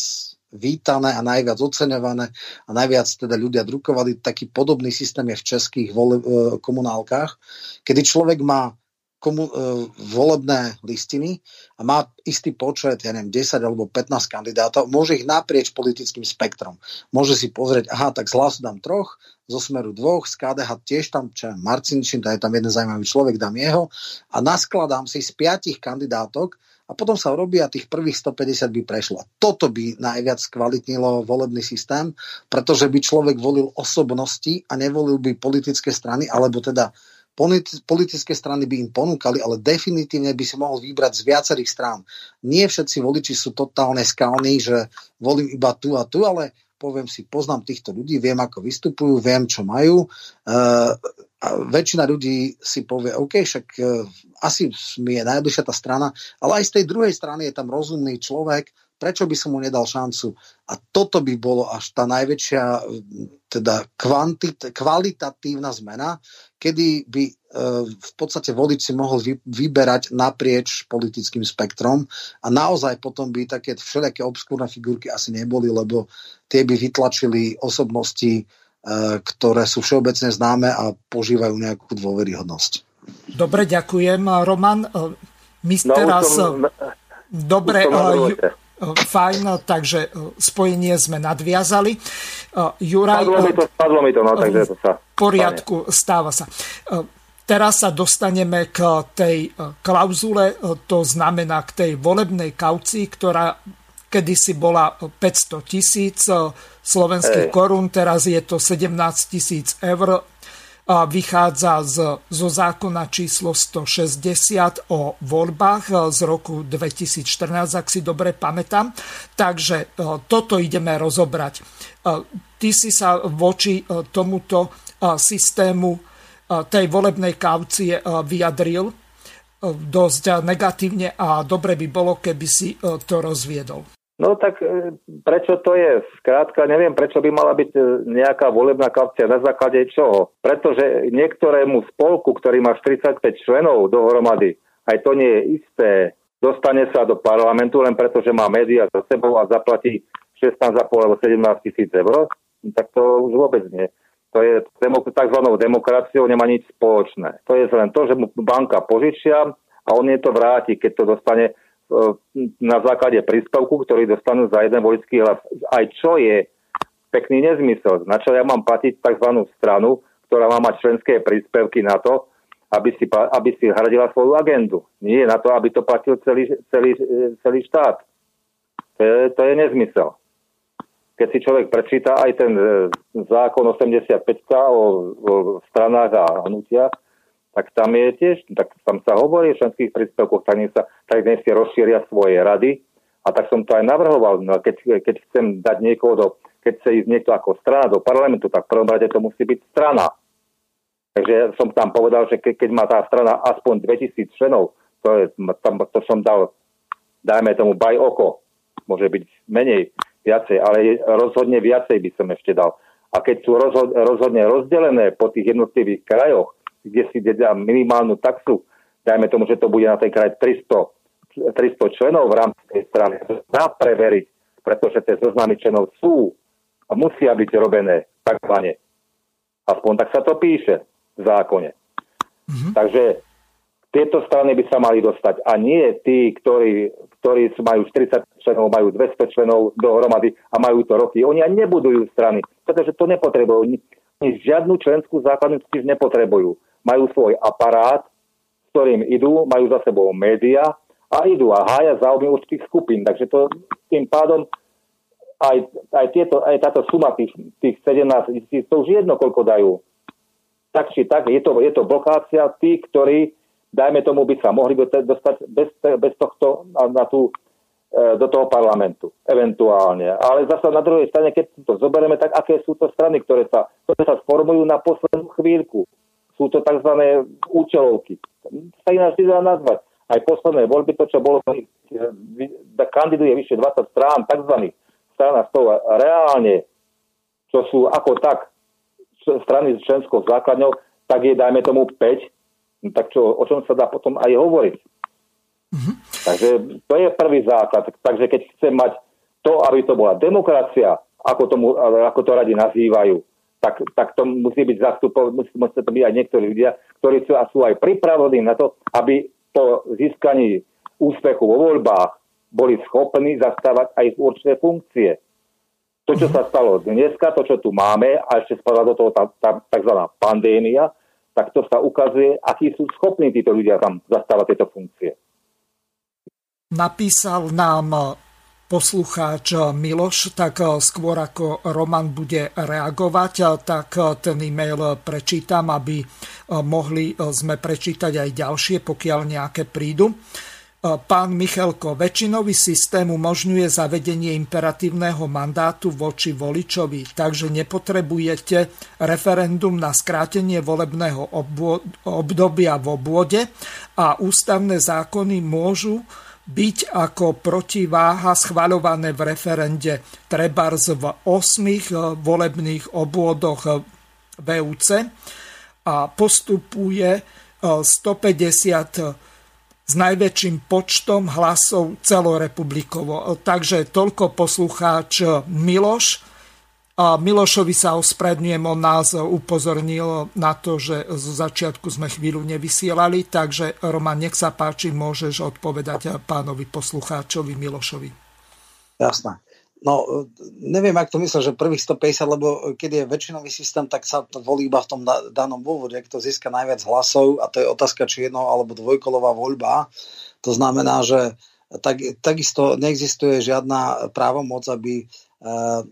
vítané a najviac oceňované a najviac teda ľudia drukovali. Taký podobný systém je v českých vole, e, komunálkach, kedy človek má komu, e, volebné listiny a má istý počet, ja neviem, 10 alebo 15 kandidátov, môže ich naprieč politickým spektrom. Môže si pozrieť, aha, tak z hlasu dám troch, zo smeru dvoch, z KDH tiež tam, čo je Marcinčin, je tam jeden zaujímavý človek, dám jeho a naskladám si z piatich kandidátok a potom sa robí a tých prvých 150 by prešlo. Toto by najviac kvalitnilo volebný systém, pretože by človek volil osobnosti a nevolil by politické strany, alebo teda politické strany by im ponúkali, ale definitívne by si mohol vybrať z viacerých strán. Nie všetci voliči sú totálne skalní, že volím iba tu a tu, ale poviem si, poznám týchto ľudí, viem, ako vystupujú, viem, čo majú. Uh, a väčšina ľudí si povie, OK, však uh, asi mi je najbližšia tá strana, ale aj z tej druhej strany je tam rozumný človek, prečo by som mu nedal šancu? A toto by bolo až tá najväčšia teda kvantit, kvalitatívna zmena, kedy by e, v podstate volič si mohol vy, vyberať naprieč politickým spektrom a naozaj potom by také všelijaké obskúrne figurky asi neboli, lebo tie by vytlačili osobnosti, e, ktoré sú všeobecne známe a požívajú nejakú dôveryhodnosť. Dobre, ďakujem. Roman, my no, teraz... Som, dobre, fajn, takže spojenie sme nadviazali. Juraj, spadlo mi to, spadlo mi to, no, takže to sa... V poriadku, stáva sa. Teraz sa dostaneme k tej klauzule, to znamená k tej volebnej kaucii, ktorá kedysi bola 500 tisíc slovenských korún, teraz je to 17 tisíc eur vychádza z, zo zákona číslo 160 o voľbách e, z roku 2014, ak si dobre pamätám. Takže e, toto ideme rozobrať. E, ty si sa voči tomuto systému tej volebnej kaucie vyjadril dosť negatívne a dobre by bolo, keby si to rozviedol. No tak e, prečo to je? Skrátka neviem, prečo by mala byť e, nejaká volebná kaucia na základe čoho. Pretože niektorému spolku, ktorý má 45 členov dohromady, aj to nie je isté, dostane sa do parlamentu len preto, že má médiá za sebou a zaplatí 16,5 alebo 17 tisíc eur, tak to už vôbec nie. To je tzv. demokraciou, nemá nič spoločné. To je len to, že mu banka požičia a on je to vráti, keď to dostane na základe príspevku, ktorý dostanú za jeden voličský hlas. Aj čo je pekný nezmysel. Na čo ja mám platiť tzv. stranu, ktorá má mať členské príspevky na to, aby si, aby si hradila svoju agendu. Nie na to, aby to platil celý, celý, celý štát. To je, to je nezmysel. Keď si človek prečíta aj ten e, zákon 85 o, o stranách a hnutiach, tak tam je tiež, tak tam sa hovorí o členských príspevkoch, tak nech, sa, tak nech si rozšíria svoje rady. A tak som to aj navrhoval, no keď, keď chcem dať niekoho do, keď chce ísť niekto ako strana do parlamentu, tak v prvom rade to musí byť strana. Takže som tam povedal, že ke, keď má tá strana aspoň 2000 členov, to, je, tam, to som dal, dajme tomu baj oko, môže byť menej, viacej, ale rozhodne viacej by som ešte dal. A keď sú rozhodne rozdelené po tých jednotlivých krajoch, kde si dá minimálnu taxu, dajme tomu, že to bude na tej kraji 300, 300 členov v rámci tej strany, dá preveriť, pretože tie zoznamy členov sú a musia byť robené takzvané. Aspoň tak sa to píše v zákone. Mm-hmm. Takže tieto strany by sa mali dostať a nie tí, ktorí, ktorí majú 40 členov, majú 200 členov dohromady a majú to roky. Oni ani nebudujú strany, pretože to nepotrebujú. Oni žiadnu členskú základnú nepotrebujú majú svoj aparát, s ktorým idú, majú za sebou média a idú a hája záujmy určitých skupín. Takže to tým pádom aj, aj, tieto, aj táto suma tých, tých 17 tisíc, to už jedno, koľko dajú. Tak či tak, je to, je to blokácia tých, ktorí, dajme tomu, by sa mohli dostať bez, bez tohto na, na tú do toho parlamentu, eventuálne. Ale zase na druhej strane, keď to zoberieme, tak aké sú to strany, ktoré sa, ktoré sa sformujú na poslednú chvíľku. Sú to tzv. účelovky. Sa ináč dá nazvať. Aj posledné voľby, to, čo bolo, kandiduje vyše 20 strán, tzv. strana toho reálne, čo sú ako tak strany s členskou základňou, tak je, dajme tomu, 5, no tak čo, o čom sa dá potom aj hovoriť. Mm-hmm. Takže to je prvý základ. Takže keď chcem mať to, aby to bola demokracia, ako, tomu, ako to radi nazývajú, tak, tak to musí byť zastupov, musí, musí to byť aj niektorí ľudia, ktorí sú, a sú aj pripravení na to, aby po získaní úspechu vo voľbách boli schopní zastávať aj určité funkcie. To, čo sa stalo dneska, to, čo tu máme, a ešte spadá do toho tá, tá tzv. pandémia, tak to sa ukazuje, akí sú schopní títo ľudia tam zastávať tieto funkcie. Napísal nám poslucháč Miloš, tak skôr ako Roman bude reagovať, tak ten e-mail prečítam, aby mohli sme prečítať aj ďalšie, pokiaľ nejaké prídu. Pán Michalko, väčšinový systém umožňuje zavedenie imperatívneho mandátu voči voličovi, takže nepotrebujete referendum na skrátenie volebného obdobia v obvode a ústavné zákony môžu byť ako protiváha schvaľované v referende trebárs v 8 eh, volebných obvodoch eh, VUC a postupuje 150 eh, s najväčším počtom hlasov celorepublikovo. Takže toľko poslucháč Miloš. Milošovi sa ospredňujem, on nás upozornil na to, že z začiatku sme chvíľu nevysielali, takže Roman, nech sa páči, môžeš odpovedať pánovi poslucháčovi Milošovi. Jasné. No, neviem, ak to myslel, že prvých 150, lebo keď je väčšinový systém, tak sa to volí iba v tom danom dôvode, kto získa najviac hlasov a to je otázka, či jedno alebo dvojkolová voľba. To znamená, že tak, takisto neexistuje žiadna právomoc, aby uh,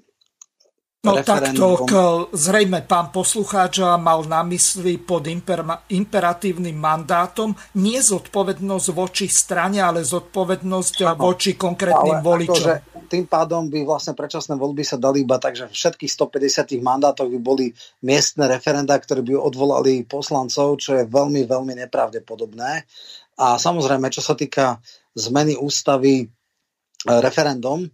No takto, zrejme pán poslucháč mal na mysli pod imper- imperatívnym mandátom nie zodpovednosť voči strane, ale zodpovednosť no, voči konkrétnym voličom. Akože tým pádom by vlastne predčasné voľby sa dali iba tak, že všetkých 150 mandátoch by boli miestne referenda, ktoré by odvolali poslancov, čo je veľmi, veľmi nepravdepodobné. A samozrejme, čo sa týka zmeny ústavy eh, referendum,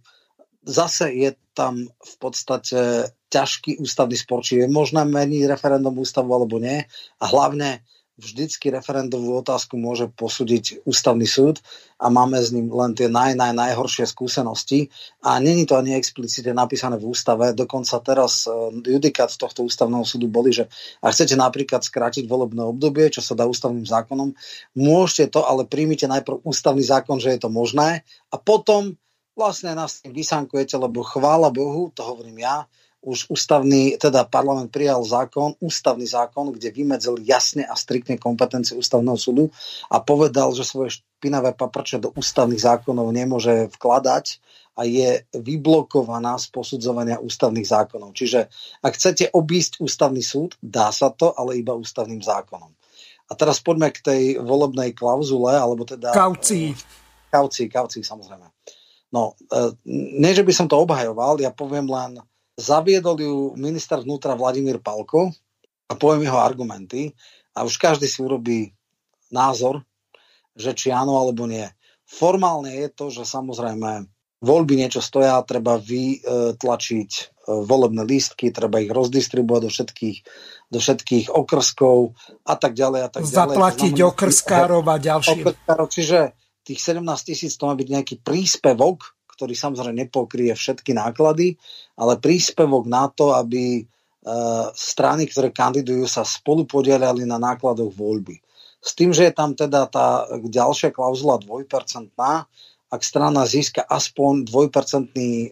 zase je tam v podstate ťažký ústavný spor, či je možné meniť referendum ústavu alebo nie. A hlavne vždycky referendovú otázku môže posúdiť ústavný súd a máme s ním len tie naj, naj, najhoršie skúsenosti. A není to ani explicitne napísané v ústave. Dokonca teraz e, judikát tohto ústavného súdu boli, že ak chcete napríklad skrátiť volebné obdobie, čo sa dá ústavným zákonom, môžete to, ale príjmite najprv ústavný zákon, že je to možné a potom vlastne nás tým vysankujete, lebo chvála Bohu, to hovorím ja, už ústavný, teda parlament prijal zákon, ústavný zákon, kde vymedzil jasne a striktne kompetencie ústavného súdu a povedal, že svoje špinavé paprče do ústavných zákonov nemôže vkladať a je vyblokovaná z posudzovania ústavných zákonov. Čiže ak chcete obísť ústavný súd, dá sa to, ale iba ústavným zákonom. A teraz poďme k tej volebnej klauzule, alebo teda... Kaucii. Kaucii, kaucii, samozrejme. No, e, nie, že by som to obhajoval, ja poviem len, zaviedol ju minister vnútra Vladimír Palko a poviem jeho argumenty a už každý si urobí názor, že či áno alebo nie. Formálne je to, že samozrejme voľby niečo stoja, treba vytlačiť e, volebné lístky, treba ich rozdistribuovať do všetkých, do všetkých okrskov a tak ďalej. A tak ďalej. Zaplatiť okrskárov a ďalších. čiže tých 17 tisíc to má byť nejaký príspevok, ktorý samozrejme nepokrie všetky náklady, ale príspevok na to, aby e, strany, ktoré kandidujú, sa spolu podielali na nákladoch voľby. S tým, že je tam teda tá ďalšia klauzula dvojpercentná, ak strana získa aspoň dvojpercentný e,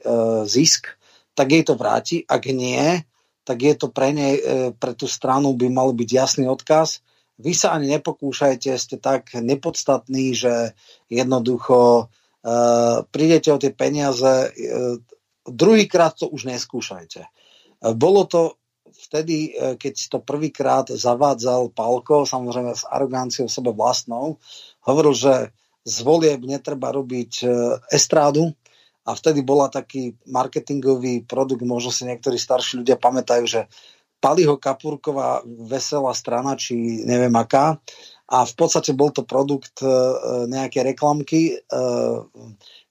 zisk, tak jej to vráti. Ak nie, tak je to pre, nej, e, pre tú stranu by mal byť jasný odkaz, vy sa ani nepokúšajte, ste tak nepodstatní, že jednoducho uh, prídete o tie peniaze, uh, druhýkrát to už neskúšajte. Uh, bolo to vtedy, uh, keď to prvýkrát zavádzal Palko, samozrejme s aroganciou sebe vlastnou, hovoril, že z volieb netreba robiť estrádu, a vtedy bola taký marketingový produkt, možno si niektorí starší ľudia pamätajú, že Paliho Kapurková veselá strana, či neviem aká. A v podstate bol to produkt e, nejaké reklamky, e,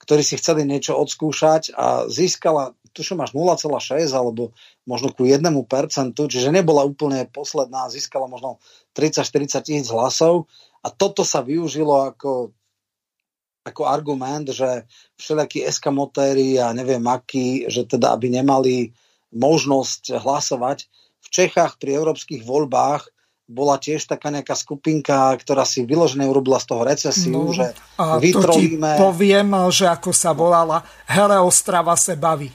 ktorí si chceli niečo odskúšať a získala, tuším až 0,6 alebo možno ku 1%, čiže nebola úplne posledná, získala možno 30-40 tisíc hlasov a toto sa využilo ako ako argument, že všelijakí eskamotéri a neviem akí, že teda aby nemali možnosť hlasovať. V Čechách pri európskych voľbách bola tiež taká nejaká skupinka, ktorá si vyložené urobila z toho recesiu, no, že a vytrolíme... To ti poviem, že ako sa volala Hele Ostrava se baví.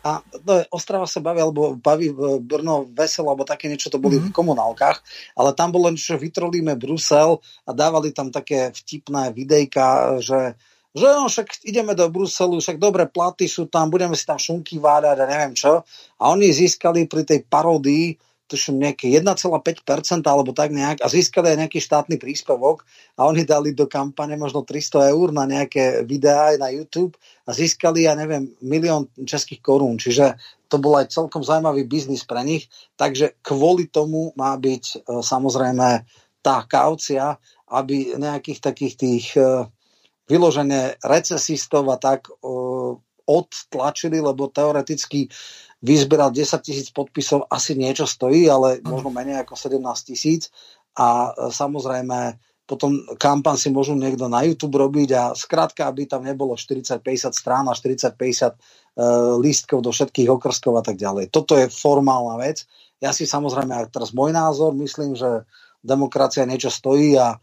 A je, Ostrava sa baví, alebo baví Brno veselo, alebo také niečo to boli mm-hmm. v komunálkach, ale tam bolo niečo, že vytrolíme Brusel a dávali tam také vtipné videjka, že že no, však ideme do Bruselu, však dobre platy sú tam, budeme si tam šunky vádať a neviem čo. A oni získali pri tej parodii tuším nejaké 1,5% alebo tak nejak a získali aj nejaký štátny príspevok a oni dali do kampane možno 300 eur na nejaké videá aj na YouTube a získali, ja neviem, milión českých korún. Čiže to bol aj celkom zaujímavý biznis pre nich. Takže kvôli tomu má byť e, samozrejme tá kaucia, aby nejakých takých tých e, vyložené recesistov a tak e, odtlačili, lebo teoreticky vyzberal 10 tisíc podpisov, asi niečo stojí, ale možno menej ako 17 tisíc. A e, samozrejme, potom kampan si môžu niekto na YouTube robiť a skrátka, aby tam nebolo 40-50 strán a 40-50 uh, lístkov do všetkých okrskov a tak ďalej. Toto je formálna vec. Ja si samozrejme, aj teraz môj názor, myslím, že demokracia niečo stojí a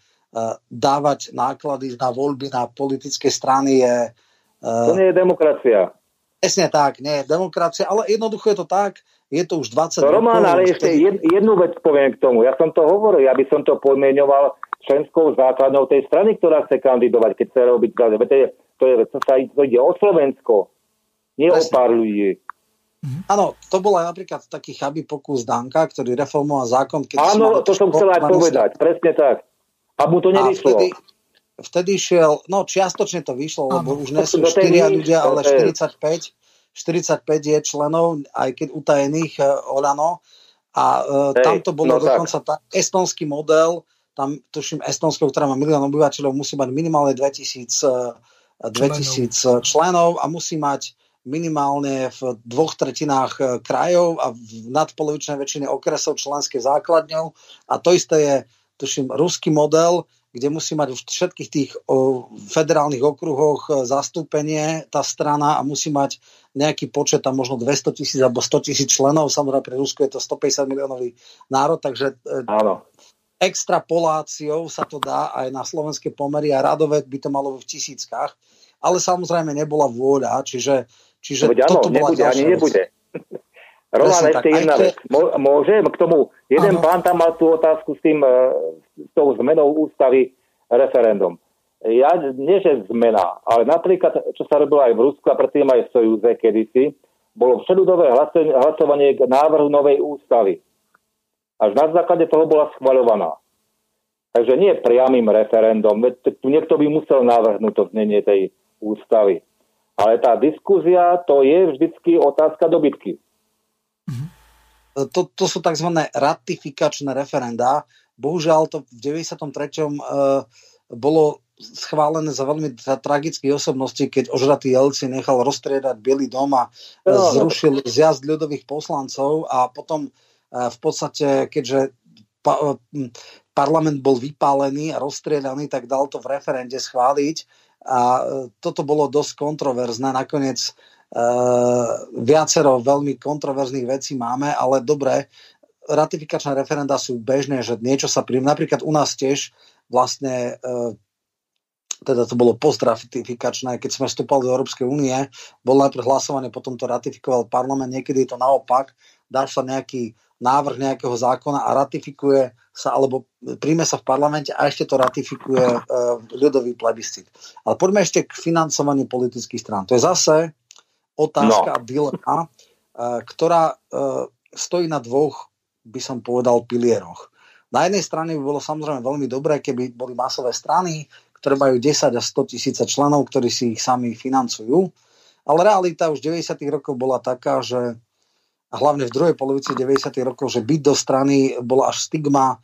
dávať náklady na voľby na politické strany je... Uh, to nie je demokracia. Presne tak, nie je demokracia, ale jednoducho je to tak, je to už 20 no, Román, ale ešte jed, jednu vec poviem k tomu. Ja som to hovoril, ja by som to pomenoval členskou základnou tej strany, ktorá chce kandidovať, keď chce robiť to je, to, je, to sa to ide o Slovensko, nie Presne. o pár ľudí. Mhm. Áno, to bol aj napríklad taký chabý pokus Danka, ktorý reformoval zákon. Keď Áno, to som chcel aj povedať, presne tak. A mu to nevyšlo. vtedy, vtedy šiel, no čiastočne to vyšlo, lebo už nie sú 4 ľudia, ale 45. 45 je členov, aj keď utajených uh, Olano. A uh, tam to bolo no dokonca tá, estonský model, tam tuším Estonsko, ktorá má milión obyvateľov, musí mať minimálne 2000, uh, 2000 členov. členov a musí mať minimálne v dvoch tretinách uh, krajov a v nadpolovičnej väčšine okresov členské základňou. A to isté je, tuším, ruský model, kde musí mať v všetkých tých o, federálnych okruhoch e, zastúpenie tá strana a musí mať nejaký počet, tam možno 200 tisíc alebo 100 tisíc členov, samozrejme pre Rusko je to 150 miliónový národ, takže e, Áno. extrapoláciou sa to dá aj na slovenské pomery a radové by to malo v tisíckach, ale samozrejme nebola vôľa, čiže, čiže Veď toto áno, bola nebude, ani nebude. Roland, ešte jedna vec. Môžem k tomu? Jeden ano. pán tam mal tú otázku s tým, e, s tou zmenou ústavy referendum. Ja, nie že zmena, ale napríklad, čo sa robilo aj v Rusku a predtým aj v Sojúze kedysi, bolo všeludové hlasovanie k návrhu novej ústavy. Až na základe toho bola schvaľovaná. Takže nie priamým referendum. Niekto by musel navrhnúť to znenie tej ústavy. Ale tá diskuzia, to je vždycky otázka dobytky. To, to sú tzv. ratifikačné referenda. Bohužiaľ to v 93. Uh, bolo schválené za veľmi tragické osobnosti, keď ožratý Jelci nechal roztriedať Bielý dom a no, no, zrušil zjazd ľudových poslancov a potom e, v podstate, keďže parlament bol vypálený a rozstriedaný, tak dal to v referende schváliť a e, toto bolo dosť kontroverzné. Nakoniec uh, viacero veľmi kontroverzných vecí máme, ale dobre, ratifikačné referenda sú bežné, že niečo sa príjme. Napríklad u nás tiež vlastne e, teda to bolo postratifikačné, keď sme vstúpali do Európskej únie, bol najprv hlasované, potom to ratifikoval parlament, niekedy je to naopak, dá sa nejaký návrh nejakého zákona a ratifikuje sa, alebo príjme sa v parlamente a ešte to ratifikuje uh, ľudový plebiscit. Ale poďme ešte k financovaniu politických strán. To je zase otázka no. a dilema, uh, ktorá uh, stojí na dvoch, by som povedal, pilieroch. Na jednej strane by bolo samozrejme veľmi dobré, keby boli masové strany, ktoré majú 10 a 100 tisíce členov, ktorí si ich sami financujú. Ale realita už 90. rokov bola taká, že a hlavne v druhej polovici 90. rokov, že byť do strany bola až stigma, e,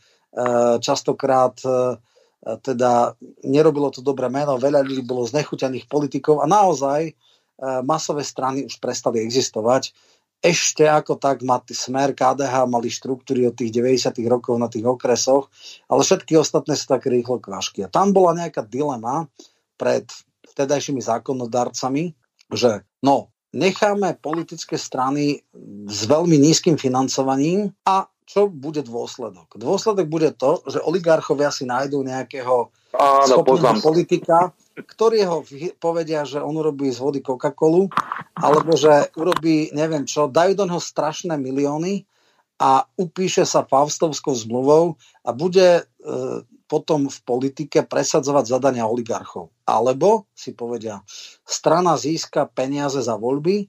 častokrát e, teda nerobilo to dobré meno, veľa ľudí bolo znechutených politikov a naozaj e, masové strany už prestali existovať. Ešte ako tak má smer KDH mali štruktúry od tých 90. rokov na tých okresoch, ale všetky ostatné sú také rýchlo kvašky. A tam bola nejaká dilema pred vtedajšími zákonodarcami, že no, necháme politické strany s veľmi nízkym financovaním a čo bude dôsledok? Dôsledok bude to, že oligarchovia si nájdú nejakého Áno, schopného politika, ktorý ho povedia, že on urobí z vody Coca-Colu, alebo že urobí, neviem čo, dajú do neho strašné milióny a upíše sa Faustovskou zmluvou a bude e, potom v politike presadzovať zadania oligarchov. Alebo si povedia, strana získa peniaze za voľby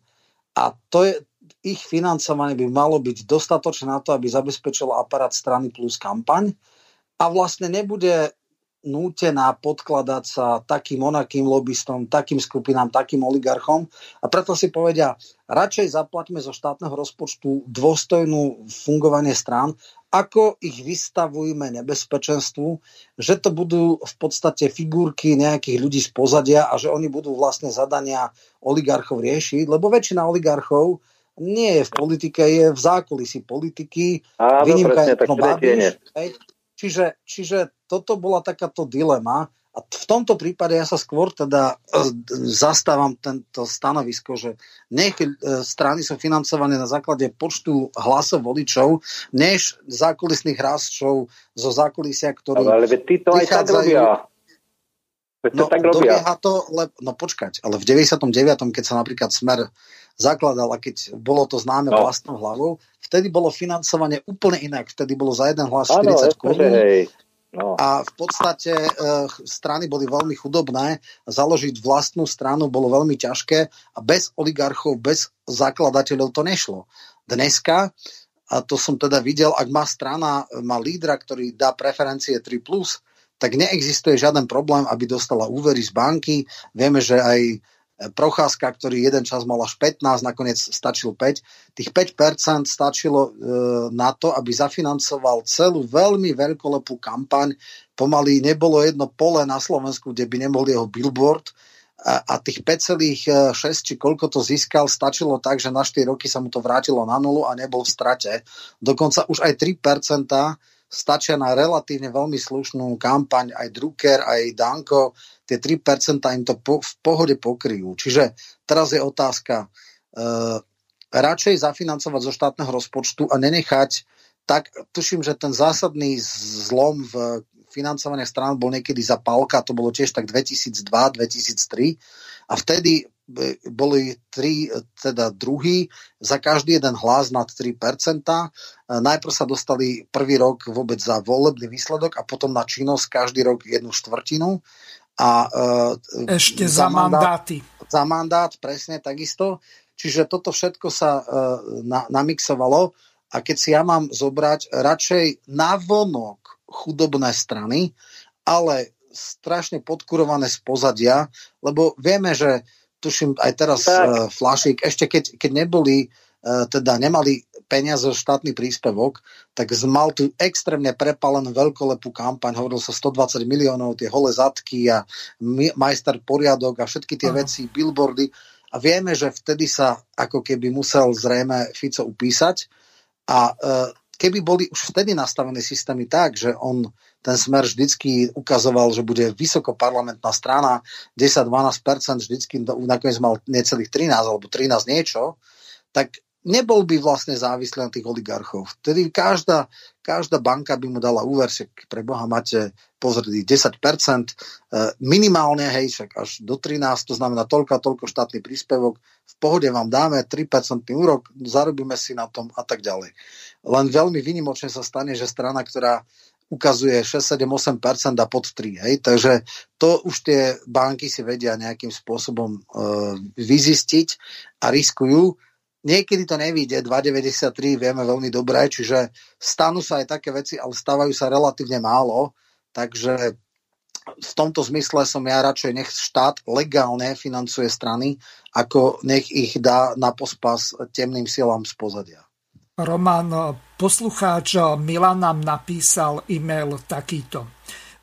a to je, ich financovanie by malo byť dostatočné na to, aby zabezpečilo aparát strany plus kampaň a vlastne nebude nútená podkladať sa takým onakým lobbystom, takým skupinám, takým oligarchom. A preto si povedia, radšej zaplaťme zo štátneho rozpočtu dôstojnú fungovanie strán, ako ich vystavujme nebezpečenstvu, že to budú v podstate figurky nejakých ľudí z pozadia a že oni budú vlastne zadania oligarchov riešiť, lebo väčšina oligarchov nie je v politike, je v zákulisí politiky. Áno, Výnimka presne, je tak Babiš, čiže, čiže toto bola takáto dilema a v tomto prípade ja sa skôr teda e, zastávam tento stanovisko, že nech e, strany sú financované na základe počtu hlasov voličov, než zákulisných hráčov zo zákulisia, ktorí Ale, ale ty to aj tak robia. No, tak robia. to, le, no počkať, ale v 99., keď sa napríklad Smer zakladal a keď bolo to známe no. vlastnou hlavou, vtedy bolo financovanie úplne inak. Vtedy bolo za jeden hlas 40 korún. No. A v podstate e, strany boli veľmi chudobné. Založiť vlastnú stranu bolo veľmi ťažké a bez oligarchov, bez zakladateľov to nešlo. Dneska, a to som teda videl, ak má strana, má lídra, ktorý dá preferencie 3+, tak neexistuje žiaden problém, aby dostala úvery z banky. Vieme, že aj Procházka, ktorý jeden čas mal až 15, nakoniec stačil 5. Tých 5% stačilo e, na to, aby zafinancoval celú veľmi veľkolepú kampaň. Pomaly nebolo jedno pole na Slovensku, kde by nebol jeho billboard. A, a tých 5,6 či koľko to získal, stačilo tak, že na 4 roky sa mu to vrátilo na nulu a nebol v strate. Dokonca už aj 3% stačia na relatívne veľmi slušnú kampaň, aj Drucker, aj Danko, tie 3% im to po, v pohode pokryjú. Čiže teraz je otázka, e, radšej zafinancovať zo štátneho rozpočtu a nenechať, tak tuším, že ten zásadný zlom v financovania strán bol niekedy za Palka, to bolo tiež tak 2002-2003 a vtedy boli tri teda druhý za každý jeden hlas nad 3%. Najprv sa dostali prvý rok vôbec za volebný výsledok a potom na činnosť každý rok jednu štvrtinu. A, e, Ešte za, za mandáty. Za mandát, presne takisto. Čiže toto všetko sa uh, na, namixovalo a keď si ja mám zobrať radšej navonok chudobné strany, ale strašne podkurované z pozadia, lebo vieme, že tuším aj teraz uh, Flašik, ešte keď, keď neboli, uh, teda nemali peniaze štátny príspevok, tak mal tu extrémne prepalenú veľkolepú kampaň, hovoril sa 120 miliónov, tie hole zadky a majster poriadok a všetky tie uh-huh. veci, billboardy. A vieme, že vtedy sa ako keby musel zrejme Fico upísať. A uh, keby boli už vtedy nastavené systémy tak, že on ten smer vždycky ukazoval, že bude vysokoparlamentná strana, 10-12%, vždycky nakoniec mal necelých 13 alebo 13 niečo, tak nebol by vlastne závislý na tých oligarchov. Vtedy každá, každá banka by mu dala úver, však pre Boha máte pozrieť 10%, e, minimálne, hej, však až do 13, to znamená toľko a toľko štátny príspevok, v pohode vám dáme 3% úrok, zarobíme si na tom a tak ďalej. Len veľmi vynimočne sa stane, že strana, ktorá ukazuje 6, 7, 8% a pod 3. Hej? Takže to už tie banky si vedia nejakým spôsobom e, vyzistiť a riskujú. Niekedy to nevíde, 2,93 vieme veľmi dobre, čiže stanú sa aj také veci, ale stávajú sa relatívne málo, takže v tomto zmysle som ja radšej nech štát legálne financuje strany, ako nech ich dá na pospas temným silám z pozadia. Roman, poslucháč Milan nám napísal e-mail takýto.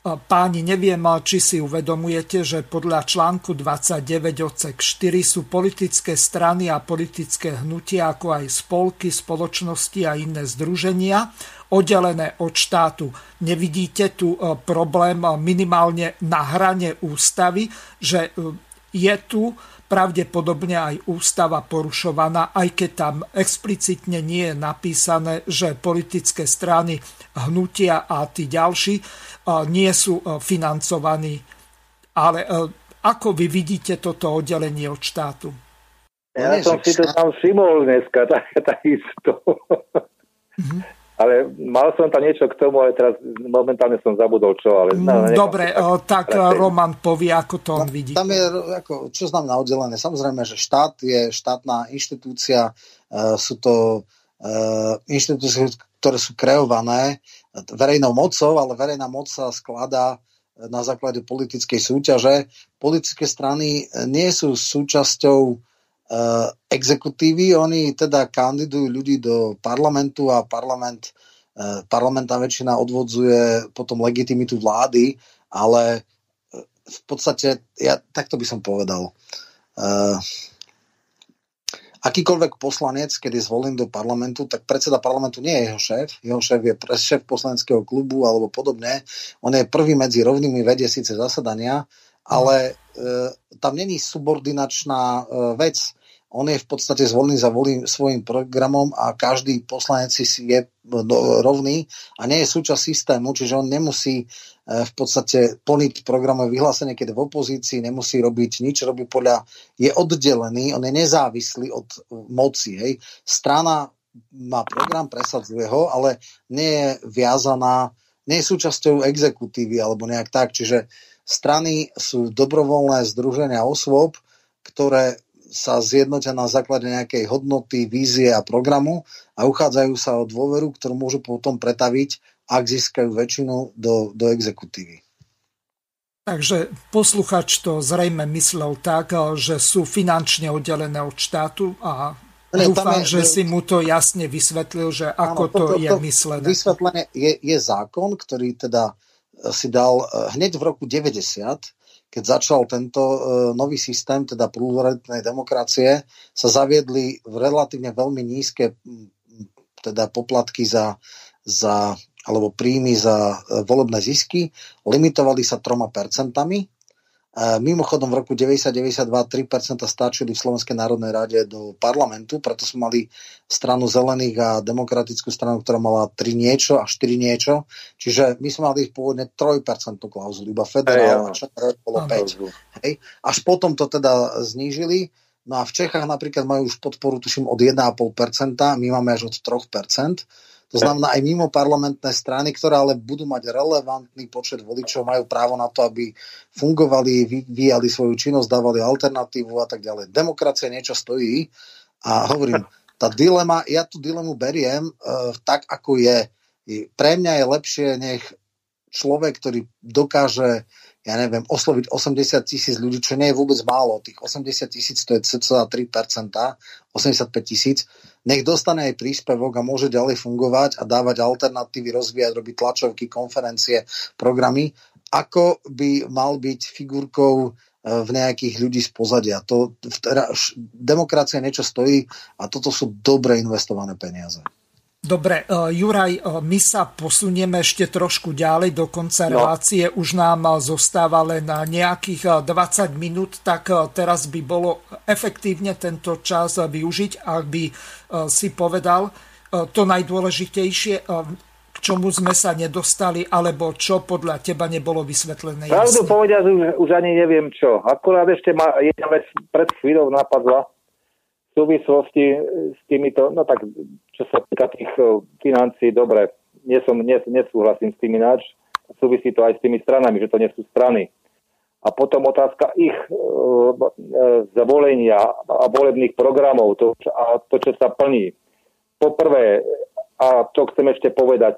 Páni, neviem, či si uvedomujete, že podľa článku 29 odsek 4 sú politické strany a politické hnutia, ako aj spolky, spoločnosti a iné združenia, oddelené od štátu. Nevidíte tu e, problém minimálne na hrane ústavy, že e, je tu pravdepodobne aj ústava porušovaná, aj keď tam explicitne nie je napísané, že politické strany, hnutia a tí ďalší e, nie sú e, financovaní. Ale e, ako vy vidíte toto oddelenie od štátu? Ja som si to tam všimol dneska, takisto. Mm-hmm ale mal som tam niečo k tomu, ale teraz momentálne som zabudol čo. Ale, no, Dobre, tak, tak Roman povie, ako to on vidí. Tam je, ako, čo znamená oddelené? Samozrejme, že štát je štátna inštitúcia, uh, sú to uh, inštitúcie, ktoré sú kreované verejnou mocou, ale verejná moc sa skladá na základe politickej súťaže. Politické strany nie sú súčasťou Eh, exekutívy. Oni teda kandidujú ľudí do parlamentu a parlament, uh, parlamentná väčšina odvodzuje potom legitimitu vlády, ale eh, v podstate, ja takto by som povedal, uh, akýkoľvek poslanec, keď je zvolený do parlamentu, tak predseda parlamentu nie je jeho šéf, jeho šéf je šéf poslaneckého klubu alebo podobne. On je prvý medzi rovnými, vedie síce zasadania, ale e, tam není subordinačná e, vec on je v podstate zvolený za volý, svojim programom a každý poslanec si je no, rovný a nie je súčasť systému, čiže on nemusí e, v podstate plniť programové vyhlásenie, keď je v opozícii, nemusí robiť nič, robí podľa, je oddelený, on je nezávislý od moci. Hej. Strana má program, presadzuje ho, ale nie je viazaná, nie je súčasťou exekutívy alebo nejak tak, čiže strany sú dobrovoľné združenia osôb, ktoré sa zjednotia na základe nejakej hodnoty, vízie a programu a uchádzajú sa o dôveru, ktorú môžu potom pretaviť, ak získajú väčšinu do, do exekutívy. Takže posluchač to zrejme myslel tak, že sú finančne oddelené od štátu a ne, dúfam, je, že si mu to jasne vysvetlil, že ako áno, to, to, to je myslené. Vysvetlenie je, je zákon, ktorý teda si dal eh, hneď v roku 90 keď začal tento e, nový systém, teda pluralitnej demokracie, sa zaviedli v relatívne veľmi nízke teda poplatky za, za alebo príjmy za e, volebné zisky, limitovali sa troma percentami Mimochodom v roku 90-92 3% stačili v Slovenskej národnej rade do parlamentu, preto sme mali stranu zelených a demokratickú stranu, ktorá mala 3 niečo a 4 niečo. Čiže my sme mali pôvodne 3% klauzulu, iba federálne, čo bolo 5. Hej. Až potom to teda znížili. No a v Čechách napríklad majú už podporu, tuším, od 1,5%, my máme až od 3%. To znamená aj mimo parlamentné strany, ktoré ale budú mať relevantný počet voličov, majú právo na to, aby fungovali, vyvíjali svoju činnosť, dávali alternatívu a tak ďalej. Demokracia niečo stojí a hovorím, tá dilema, ja tú dilemu beriem uh, tak, ako je. Pre mňa je lepšie, nech človek, ktorý dokáže ja neviem, osloviť 80 tisíc ľudí, čo nie je vôbec málo. Tých 80 tisíc to je cca 3%, 85 tisíc nech dostane aj príspevok a môže ďalej fungovať a dávať alternatívy, rozvíjať, robiť tlačovky, konferencie, programy, ako by mal byť figurkou e, v nejakých ľudí z pozadia. To, demokracia niečo stojí a toto sú dobre investované peniaze. Dobre, e, Juraj, e, my sa posunieme ešte trošku ďalej do konca no. relácie. Už nám e, zostáva len nejakých 20 minút, tak teraz by bolo efektívne tento čas využiť, ak by si povedal to najdôležitejšie, k čomu sme sa nedostali, alebo čo podľa teba nebolo vysvetlené. Pravdu povediať, už, už ani neviem čo. Akurát ešte ma jedna vec pred chvíľou napadla v súvislosti s týmito, no tak čo sa týka tých eh, financií, dobre, nie som, nie, nesúhlasím s tým ináč, súvisí to aj s tými stranami, že to nie sú strany. A potom otázka ich e, zvolenia a volebných programov to, a to, čo sa plní. Poprvé, a to chcem ešte povedať,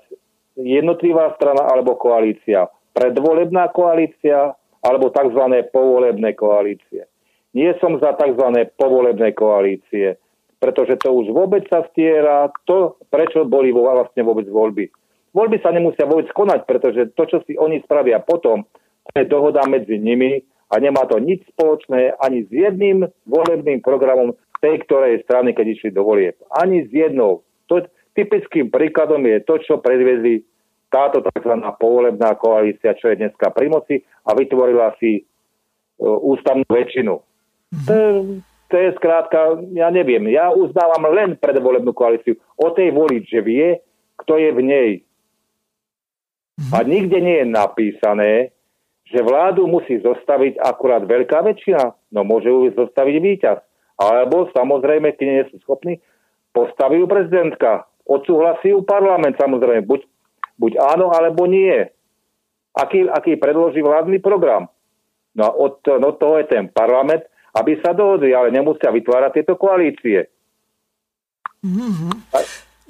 jednotlivá strana alebo koalícia. predvolebná koalícia alebo tzv. povolebné koalície. Nie som za tzv. povolebné koalície, pretože to už vôbec sa stiera to, prečo boli vlastne vôbec voľby. Voľby sa nemusia vôbec konať, pretože to, čo si oni spravia potom, to je dohoda medzi nimi a nemá to nič spoločné ani s jedným volebným programom tej ktorej strany, keď išli do volieb. Ani s jednou. To, typickým príkladom je to, čo predviedli táto tzv. povolebná koalícia, čo je dneska pri moci a vytvorila si uh, ústavnú väčšinu. Mm-hmm. To, to je skrátka, ja neviem, ja uznávam len predvolebnú koalíciu. O tej voliť, že vie, kto je v nej. Mm-hmm. A nikde nie je napísané, že vládu musí zostaviť akurát veľká väčšina. No môže ju zostaviť víťaz. Alebo samozrejme, keď nie sú schopní, postaví ju prezidentka. Odsúhlasí ju parlament samozrejme. Buď Buď áno, alebo nie. Aký, aký predloží vládny program. No a od no toho je ten parlament, aby sa dohodli, ale nemusia vytvárať tieto koalície. Mm-hmm.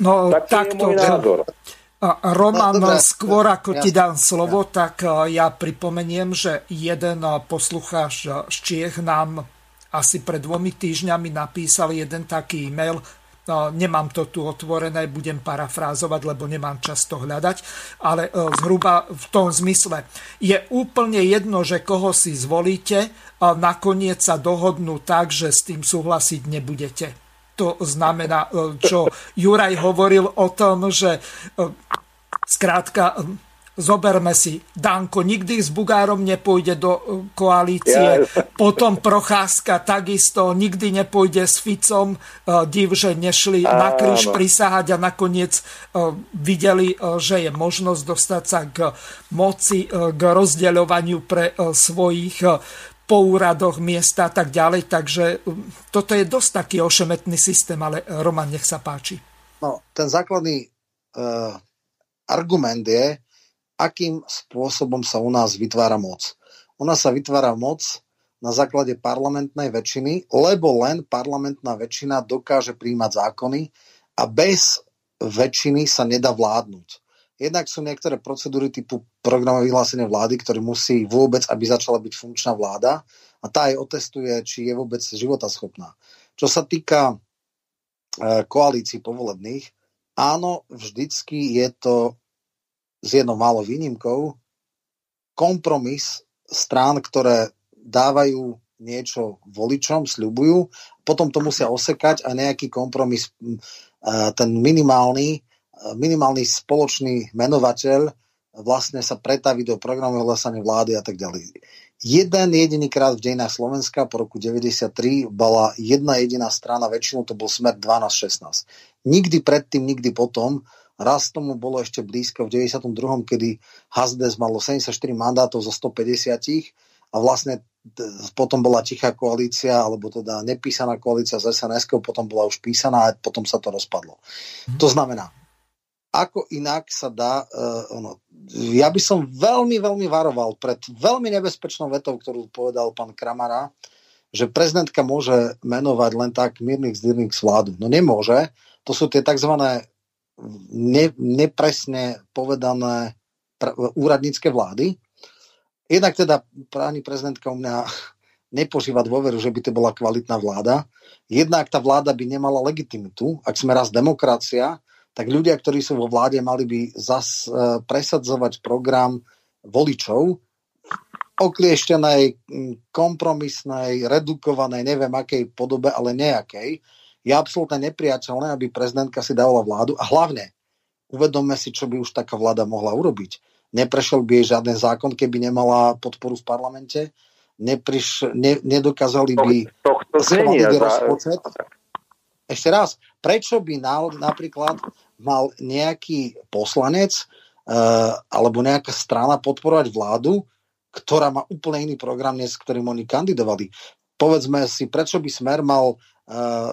No tak takto. Je môj názor. Roman, no, skôr ako ti dám slovo, tak ja pripomeniem, že jeden poslucháč z Čiech nám asi pred dvomi týždňami napísal jeden taký e-mail, nemám to tu otvorené, budem parafrázovať, lebo nemám čas to hľadať, ale e, zhruba v tom zmysle. Je úplne jedno, že koho si zvolíte, nakoniec sa dohodnú tak, že s tým súhlasiť nebudete. To znamená, e, čo Juraj hovoril o tom, že e, skrátka Zoberme si, Danko nikdy s Bugárom nepôjde do uh, koalície, ja. potom Procházka takisto nikdy nepôjde s Ficom, uh, div, že nešli Áno. na kríž prisahať a nakoniec uh, videli, že je možnosť dostať sa k moci, k rozdeľovaniu pre svojich po úradoch miesta a tak ďalej. Takže toto je dosť taký ošemetný systém, ale Roman, nech sa páči. No, ten základný uh, argument je, akým spôsobom sa u nás vytvára moc. U nás sa vytvára moc na základe parlamentnej väčšiny, lebo len parlamentná väčšina dokáže príjmať zákony a bez väčšiny sa nedá vládnuť. Jednak sú niektoré procedúry typu programové vyhlásenie vlády, ktorý musí vôbec, aby začala byť funkčná vláda a tá aj otestuje, či je vôbec životaschopná. Čo sa týka e, koalícií povolebných, áno, vždycky je to s jednou málo výnimkou, kompromis strán, ktoré dávajú niečo voličom, sľubujú, potom to musia osekať a nejaký kompromis, ten minimálny, minimálny spoločný menovateľ vlastne sa pretaví do programu hlasania vlády a tak ďalej. Jeden jediný krát v dejinách Slovenska po roku 93 bola jedna jediná strana, väčšinou to bol smer 12-16. Nikdy predtým, nikdy potom Raz tomu bolo ešte blízko v 92., kedy Hazdes malo 74 mandátov zo 150 a vlastne potom bola tichá koalícia, alebo teda nepísaná koalícia z sns potom bola už písaná a potom sa to rozpadlo. Mm. To znamená, ako inak sa dá, uh, ono, ja by som veľmi, veľmi varoval pred veľmi nebezpečnou vetou, ktorú povedal pán Kramara, že prezidentka môže menovať len tak mírnych zdyrných vládu. No nemôže. To sú tie tzv ne, nepresne povedané pr- úradnícke vlády. Jednak teda pani prezidentka u mňa nepožíva dôveru, že by to bola kvalitná vláda. Jednak tá vláda by nemala legitimitu. Ak sme raz demokracia, tak ľudia, ktorí sú vo vláde, mali by zas e, presadzovať program voličov oklieštenej, kompromisnej, redukovanej, neviem akej podobe, ale nejakej je absolútne nepriateľné, aby prezidentka si dávala vládu a hlavne uvedomme si, čo by už taká vláda mohla urobiť. Neprešiel by jej žiaden zákon, keby nemala podporu v parlamente, Nepriš, ne, nedokázali by schváliť rozpočet. Ešte raz, prečo by napríklad mal nejaký poslanec uh, alebo nejaká strana podporovať vládu, ktorá má úplne iný program, s ktorým oni kandidovali. Povedzme si, prečo by Smer mal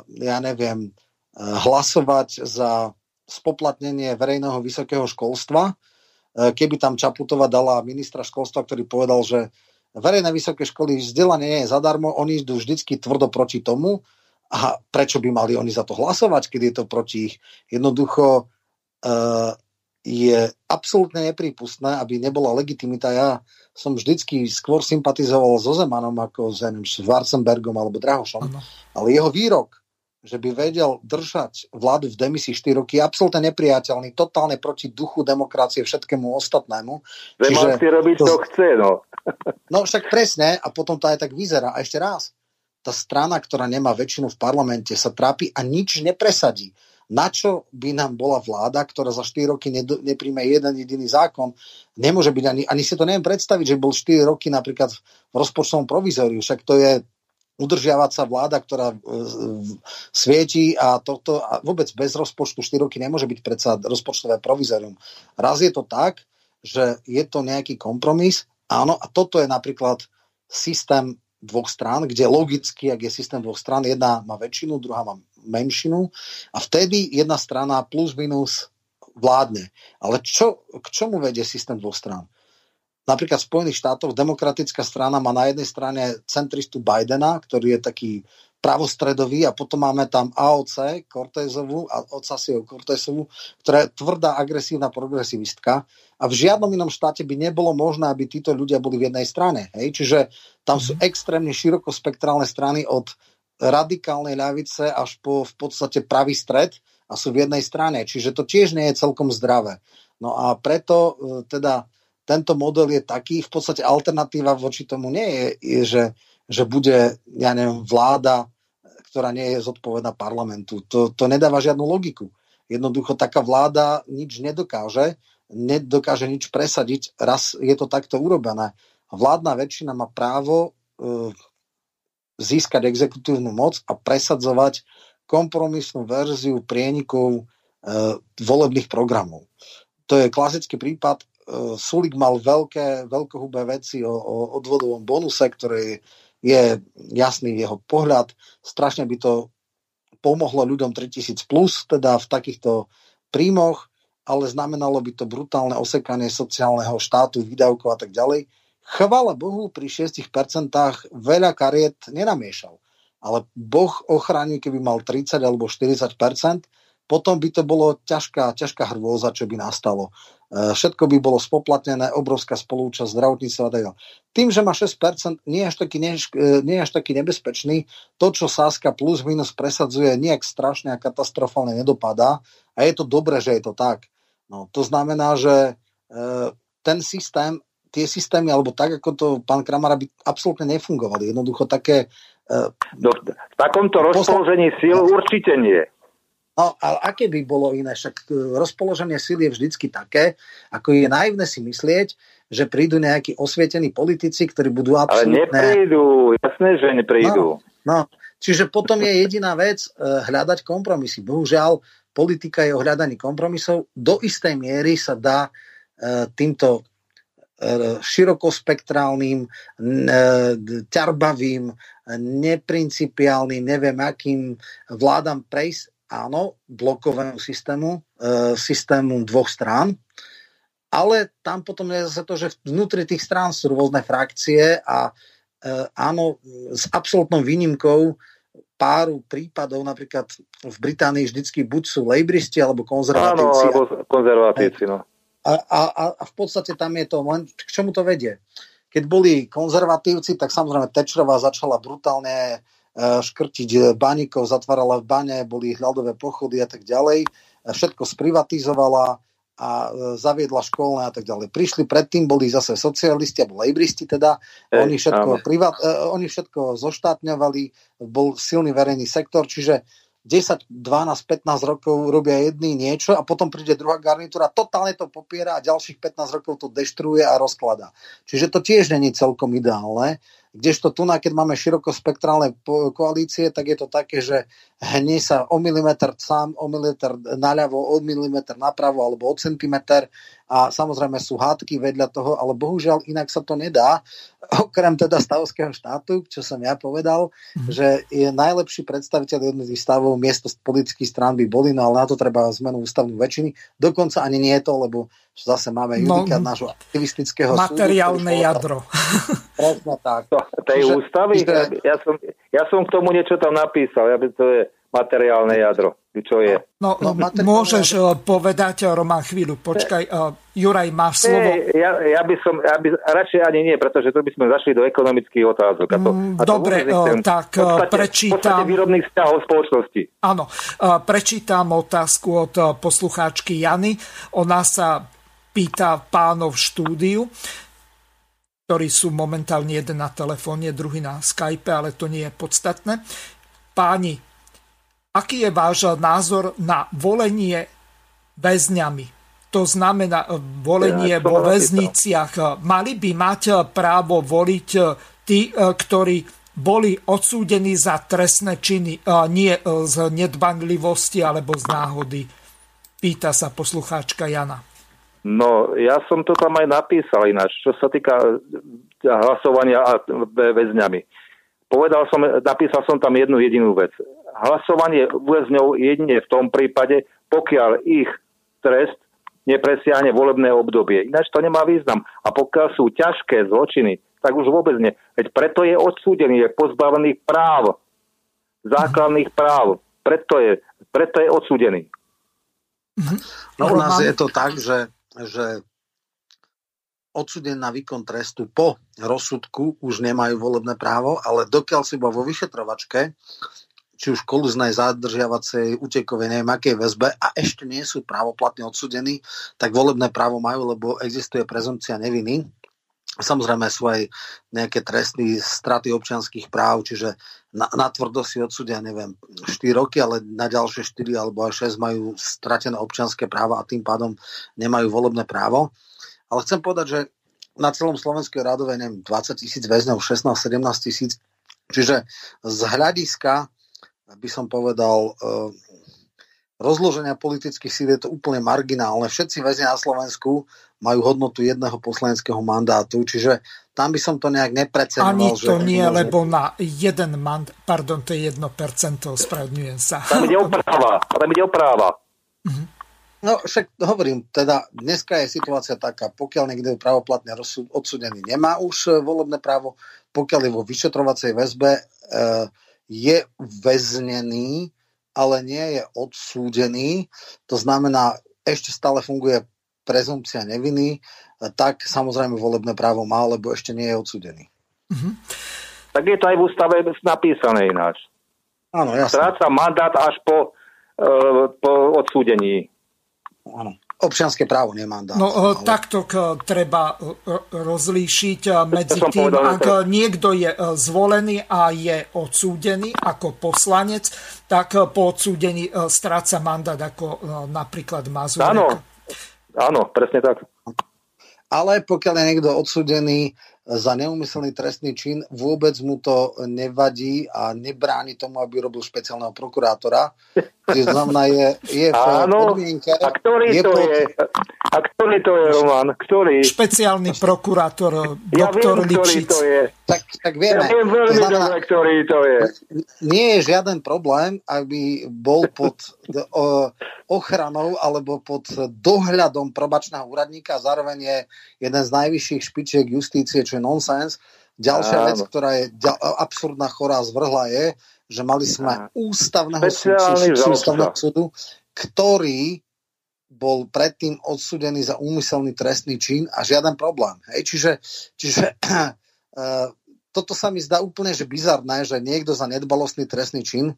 ja neviem, eh, hlasovať za spoplatnenie verejného vysokého školstva, eh, keby tam Čaputová dala ministra školstva, ktorý povedal, že verejné vysoké školy vzdelanie nie je zadarmo, oni idú vždycky tvrdo proti tomu a prečo by mali oni za to hlasovať, keď je to proti ich. Jednoducho je absolútne neprípustné, aby nebola legitimita. Ja som vždycky skôr sympatizoval so Zemanom ako s Schwarzenbergom alebo Drahošom, ano. ale jeho výrok, že by vedel držať vládu v demisii 4 roky, je absolútne nepriateľný, totálne proti duchu demokracie všetkému ostatnému. Zeman si robiť to, to chce, no. no však presne, a potom to aj tak vyzerá. A ešte raz, tá strana, ktorá nemá väčšinu v parlamente, sa trápi a nič nepresadí. Na čo by nám bola vláda, ktorá za 4 roky nepríjme jeden jediný zákon? Nemôže byť ani, ani si to neviem predstaviť, že bol 4 roky napríklad v rozpočtovom provizóriu. Však to je udržiavať sa vláda, ktorá e, svieti a toto a vôbec bez rozpočtu 4 roky nemôže byť predsa rozpočtové provizorium. Raz je to tak, že je to nejaký kompromis, áno, a toto je napríklad systém dvoch strán, kde logicky, ak je systém dvoch strán, jedna má väčšinu, druhá má menšinu a vtedy jedna strana plus minus vládne. Ale čo, k čomu vedie systém dvoch strán? Napríklad v Spojených štátoch demokratická strana má na jednej strane centristu Bidena, ktorý je taký pravostredový a potom máme tam AOC, Cortézovú a Ocasio Cortézovú, ktorá je tvrdá, agresívna progresivistka a v žiadnom inom štáte by nebolo možné, aby títo ľudia boli v jednej strane. Hej? Čiže tam sú mhm. extrémne širokospektrálne strany od radikálnej ľavice až po v podstate pravý stred a sú v jednej strane. Čiže to tiež nie je celkom zdravé. No a preto e, teda tento model je taký, v podstate alternatíva voči tomu nie je, je že, že bude, ja neviem, vláda, ktorá nie je zodpovedná parlamentu. To, to nedáva žiadnu logiku. Jednoducho taká vláda nič nedokáže, nedokáže nič presadiť, raz je to takto urobené. Vládna väčšina má právo e, získať exekutívnu moc a presadzovať kompromisnú verziu prienikov e, volebných programov. To je klasický prípad E, Sulik mal veľké, veľkohubé veci o, o odvodovom bonuse, ktorý je jasný jeho pohľad. Strašne by to pomohlo ľuďom 3000 plus, teda v takýchto príjmoch, ale znamenalo by to brutálne osekanie sociálneho štátu, výdavkov a tak ďalej. Chvala Bohu, pri 6% veľa kariet nenamiešal. Ale Boh ochráni, keby mal 30 alebo 40%, potom by to bolo ťažká, ťažká hrôza, čo by nastalo. E, všetko by bolo spoplatnené, obrovská spolúčasť zdravotníctva a tak Tým, že má 6%, nie je, až taký, e, nie je až taký nebezpečný. To, čo Sáska plus minus presadzuje, nejak strašne a katastrofálne nedopadá. A je to dobré, že je to tak. No, to znamená, že e, ten systém, tie systémy, alebo tak, ako to pán Kramara by absolútne nefungovali. Jednoducho také... E, no, v takomto rozpoložení síl určite nie. No, ale aké by bolo iné? Však e, rozpoloženie síly je vždycky také, ako je naivné si myslieť, že prídu nejakí osvietení politici, ktorí budú absolútne... Ale neprídu, jasné, že neprídu. No, no. Čiže potom je jediná vec e, hľadať kompromisy. Bohužiaľ, politika je o hľadaní kompromisov. Do istej miery sa dá týmto širokospektrálnym, ťarbavým, neprincipiálnym, neviem akým vládam prejsť áno, blokovému systému, e, systému dvoch strán, ale tam potom je zase to, že vnútri tých strán sú rôzne frakcie a e, áno, s absolútnou výnimkou páru prípadov, napríklad v Británii vždycky buď sú lejbristi alebo konzervatívci. Áno, alebo konzervatívci, no. A, a, a v podstate tam je to len, k čomu to vedie? Keď boli konzervatívci, tak samozrejme Tečrová začala brutálne E, škrtiť e, baníkov, zatvárala v bane, boli hľadové pochody a tak ďalej. E, všetko sprivatizovala a zaviedla školné a tak ďalej. Prišli predtým, boli zase socialisti alebo lejbristi teda, Ej, oni, všetko privat, oni všetko zoštátňovali, bol silný verejný sektor, čiže 10, 12, 15 rokov robia jedný niečo a potom príde druhá garnitúra, totálne to popiera a ďalších 15 rokov to deštruuje a rozklada. Čiže to tiež není celkom ideálne. Kdežto tu, keď máme širokospektrálne koalície, tak je to také, že hne sa o milimeter sám, o milimeter naľavo, o milimeter napravo alebo o centimeter a samozrejme sú hádky vedľa toho, ale bohužiaľ inak sa to nedá. Okrem teda stavovského štátu, čo som ja povedal, mm. že je najlepší predstaviteľ jednotlivých stavov, miesto politických strán by boli, no ale na to treba zmenu ústavnú väčšiny. Dokonca ani nie je to, lebo zase máme no, judikát no, nášho aktivistického materiálne súdu. jadro. Presne tak. To, tej Čiže, ústavy? Že... Ja, som, ja som k tomu niečo tam napísal, ja by to je materiálne jadro. čo je. No, no môžeš ja... povedať, Roman, chvíľu, počkaj, uh, Juraj, máš slovo? Ne, ja, ja, by som, ja by, radšej ani nie, pretože tu by sme zašli do ekonomických otázok. A to, a to Dobre, tak podstate, prečítam... výrobných vzťahov spoločnosti. Áno, uh, prečítam otázku od poslucháčky Jany. Ona sa pýta pánov v štúdiu, ktorí sú momentálne jeden na telefóne, druhý na Skype, ale to nie je podstatné. Páni, Aký je váš názor na volenie väzňami? To znamená e, volenie ja, vo väzniciach. Mali by mať e, právo voliť e, tí, ktorí boli odsúdení za trestné činy, nie z nedbanlivosti alebo z náhody. Pýta sa poslucháčka Jana. No, ja som to tam aj napísal ináč, čo sa týka hlasovania väzňami. Povedal som, napísal som tam jednu jedinú vec hlasovanie väzňov jedine v tom prípade, pokiaľ ich trest nepresiahne volebné obdobie. Ináč to nemá význam. A pokiaľ sú ťažké zločiny, tak už vôbec nie. Veď preto je odsúdený, je pozbavený práv, základných práv. Preto je, preto je odsúdený. No u nás je to tak, že, že odsúdený na výkon trestu po rozsudku už nemajú volebné právo, ale dokiaľ si bol vo vyšetrovačke, či už kolúznej zadržiavacej, utekovej, neviem akej väzbe a ešte nie sú právoplatne odsudení, tak volebné právo majú, lebo existuje prezumcia neviny. Samozrejme sú aj nejaké trestné straty občianských práv, čiže na, na tvrdo si odsudia, neviem, 4 roky, ale na ďalšie 4 alebo aj 6 majú stratené občianské práva a tým pádom nemajú volebné právo. Ale chcem povedať, že na celom Slovensku je radové, neviem, 20 tisíc väzňov, 16-17 tisíc. Čiže z hľadiska by som povedal, eh, rozloženia politických síl je to úplne marginálne. Všetci väzni na Slovensku majú hodnotu jedného poslaneckého mandátu, čiže tam by som to nejak nepreceňoval. Ani to že nie, môže... lebo na jeden mandát, pardon, to je 1%, spravedňujem sa. Tam ide o práva, tam ide o práva. Uh-huh. No však hovorím, teda dneska je situácia taká, pokiaľ niekto pravoplatne odsudený, nemá už eh, volebné právo, pokiaľ je vo vyšetrovacej väzbe, e, je väznený, ale nie je odsúdený, to znamená, ešte stále funguje prezumpcia neviny, tak samozrejme volebné právo má, lebo ešte nie je odsúdený. Mm-hmm. Tak je to aj v ústave napísané ináč. Áno, jasne. Stráca mandát až po, uh, po odsúdení. Áno občianské právo, nemandát. No ale... takto treba e, rozlíšiť e, medzi tým, ak niekto je e, zvolený a je odsúdený ako poslanec, tak po odsúdení stráca mandát ako napríklad Mazurek. Áno, áno, presne tak. Ale pokiaľ je niekto odsúdený za neumyselný trestný čin, vôbec mu to nevadí a nebráni tomu, aby robil špeciálneho prokurátora. Čiže znamená, je, je v Áno, podmienke... A ktorý je to pod... je? A ktorý to je, Roman? Ktorý? Špeciálny prokurátor, ja doktor viem, Lipšic. to je. Tak, tak vieme. Ja viem veľmi to znamená, dobre, ktorý to je. Nie je žiaden problém, aby bol pod ochranou alebo pod dohľadom probačného úradníka zároveň je jeden z najvyšších špičiek justície, čo je nonsens. Ďalšia Áno. vec, ktorá je absurdná, chorá, zvrhla je, že mali sme ústavného súdcu, súdu, ktorý bol predtým odsudený za úmyselný trestný čin a žiaden problém. Hej? Čiže, čiže uh, toto sa mi zdá úplne že bizarné, že niekto za nedbalostný trestný čin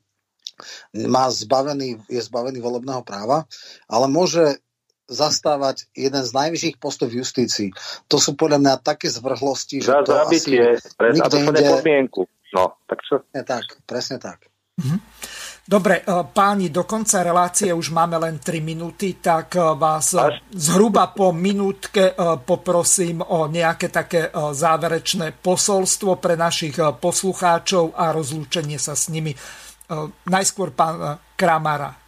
má zbavený, je zbavený volebného práva, ale môže zastávať jeden z najvyšších postov v justícii. To sú podľa mňa také zvrhlosti, že to zabitie, asi pre, nikde inde... podmienku. No, tak čo? Presne tak, presne tak. Mhm. Dobre, e, páni, do konca relácie už máme len 3 minúty, tak e, vás Až? zhruba po minútke e, poprosím o nejaké také záverečné posolstvo pre našich poslucháčov a rozlúčenie sa s nimi. Najskôr pán Kramara.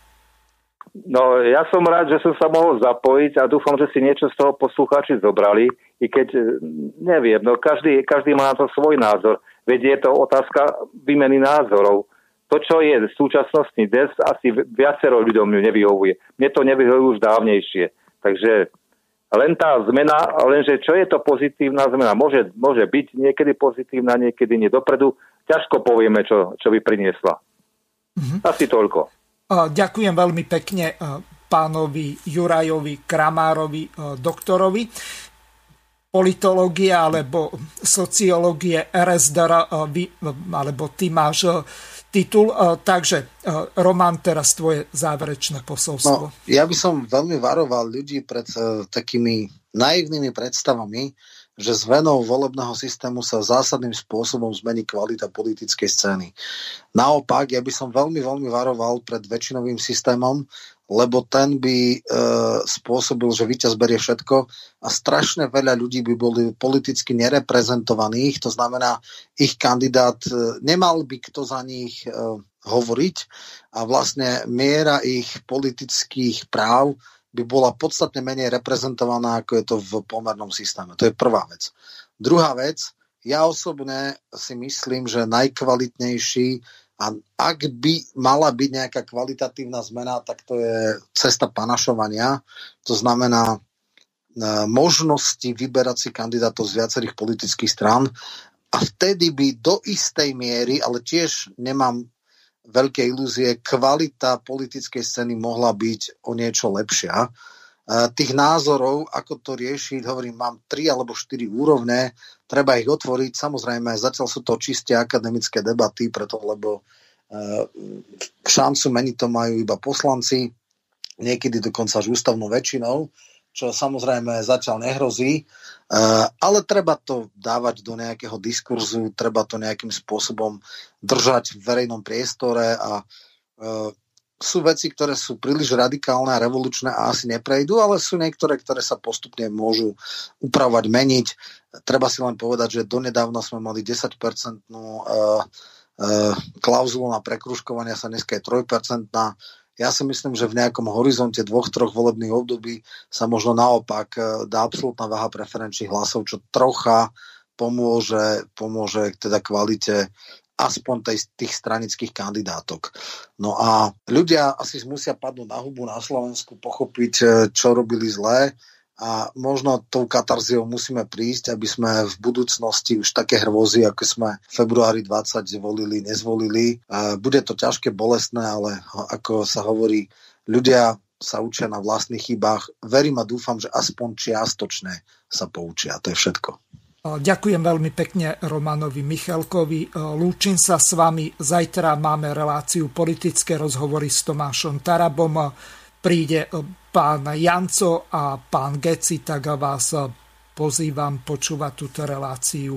No, ja som rád, že som sa mohol zapojiť a dúfam, že si niečo z toho poslucháči zobrali, i keď e, neviem, no každý, každý má na to svoj názor. Veď je to otázka výmeny názorov. To, čo je v súčasnosti dnes, asi viacero ľuďom ju nevyhovuje. Mne to nevyhovuje už dávnejšie. Takže len tá zmena, lenže čo je to pozitívna zmena? Môže, môže byť niekedy pozitívna, niekedy nie. Dopredu ťažko povieme, čo, čo by priniesla. Mm-hmm. Asi toľko. Ďakujem veľmi pekne pánovi Jurajovi Kramárovi, doktorovi politológie alebo sociológie RSDR, alebo ty máš titul. Takže, Roman, teraz tvoje záverečné posolstvo. No, ja by som veľmi varoval ľudí pred takými naivnými predstavami, že zmenou volebného systému sa zásadným spôsobom zmení kvalita politickej scény. Naopak, ja by som veľmi, veľmi varoval pred väčšinovým systémom, lebo ten by e, spôsobil, že víťaz berie všetko a strašne veľa ľudí by boli politicky nereprezentovaných, to znamená, ich kandidát e, nemal by kto za nich e, hovoriť a vlastne miera ich politických práv by bola podstatne menej reprezentovaná, ako je to v pomernom systéme. To je prvá vec. Druhá vec, ja osobne si myslím, že najkvalitnejší a ak by mala byť nejaká kvalitatívna zmena, tak to je cesta panašovania. To znamená e, možnosti vyberať si kandidátov z viacerých politických strán a vtedy by do istej miery, ale tiež nemám veľké ilúzie, kvalita politickej scény mohla byť o niečo lepšia. Tých názorov, ako to riešiť, hovorím, mám tri alebo štyri úrovne, treba ich otvoriť. Samozrejme, zatiaľ sú to čiste akademické debaty, preto lebo šancu meniť to majú iba poslanci, niekedy dokonca až ústavnou väčšinou, čo samozrejme zatiaľ nehrozí. Eh, ale treba to dávať do nejakého diskurzu, treba to nejakým spôsobom držať v verejnom priestore a eh, sú veci, ktoré sú príliš radikálne a revolučné a asi neprejdú, ale sú niektoré, ktoré sa postupne môžu upravovať, meniť. Treba si len povedať, že donedávna sme mali 10-percentnú eh, klauzulu na prekružkovania sa dneska je 3%. Ja si myslím, že v nejakom horizonte dvoch, troch volebných období sa možno naopak e, dá absolútna váha preferenčných hlasov, čo trocha pomôže, pomôže teda kvalite aspoň tej, tých stranických kandidátok. No a ľudia asi musia padnúť na hubu na Slovensku, pochopiť, e, čo robili zlé, a možno tou katarziou musíme prísť, aby sme v budúcnosti už také hrôzy, ako sme v februári 20 zvolili, nezvolili. A bude to ťažké, bolestné, ale ako sa hovorí, ľudia sa učia na vlastných chybách. Verím a dúfam, že aspoň čiastočne sa poučia. To je všetko. Ďakujem veľmi pekne Romanovi Michalkovi. Lúčim sa s vami. Zajtra máme reláciu politické rozhovory s Tomášom Tarabom. Príde pán Janco a pán Geci, tak vás pozývam počúvať túto reláciu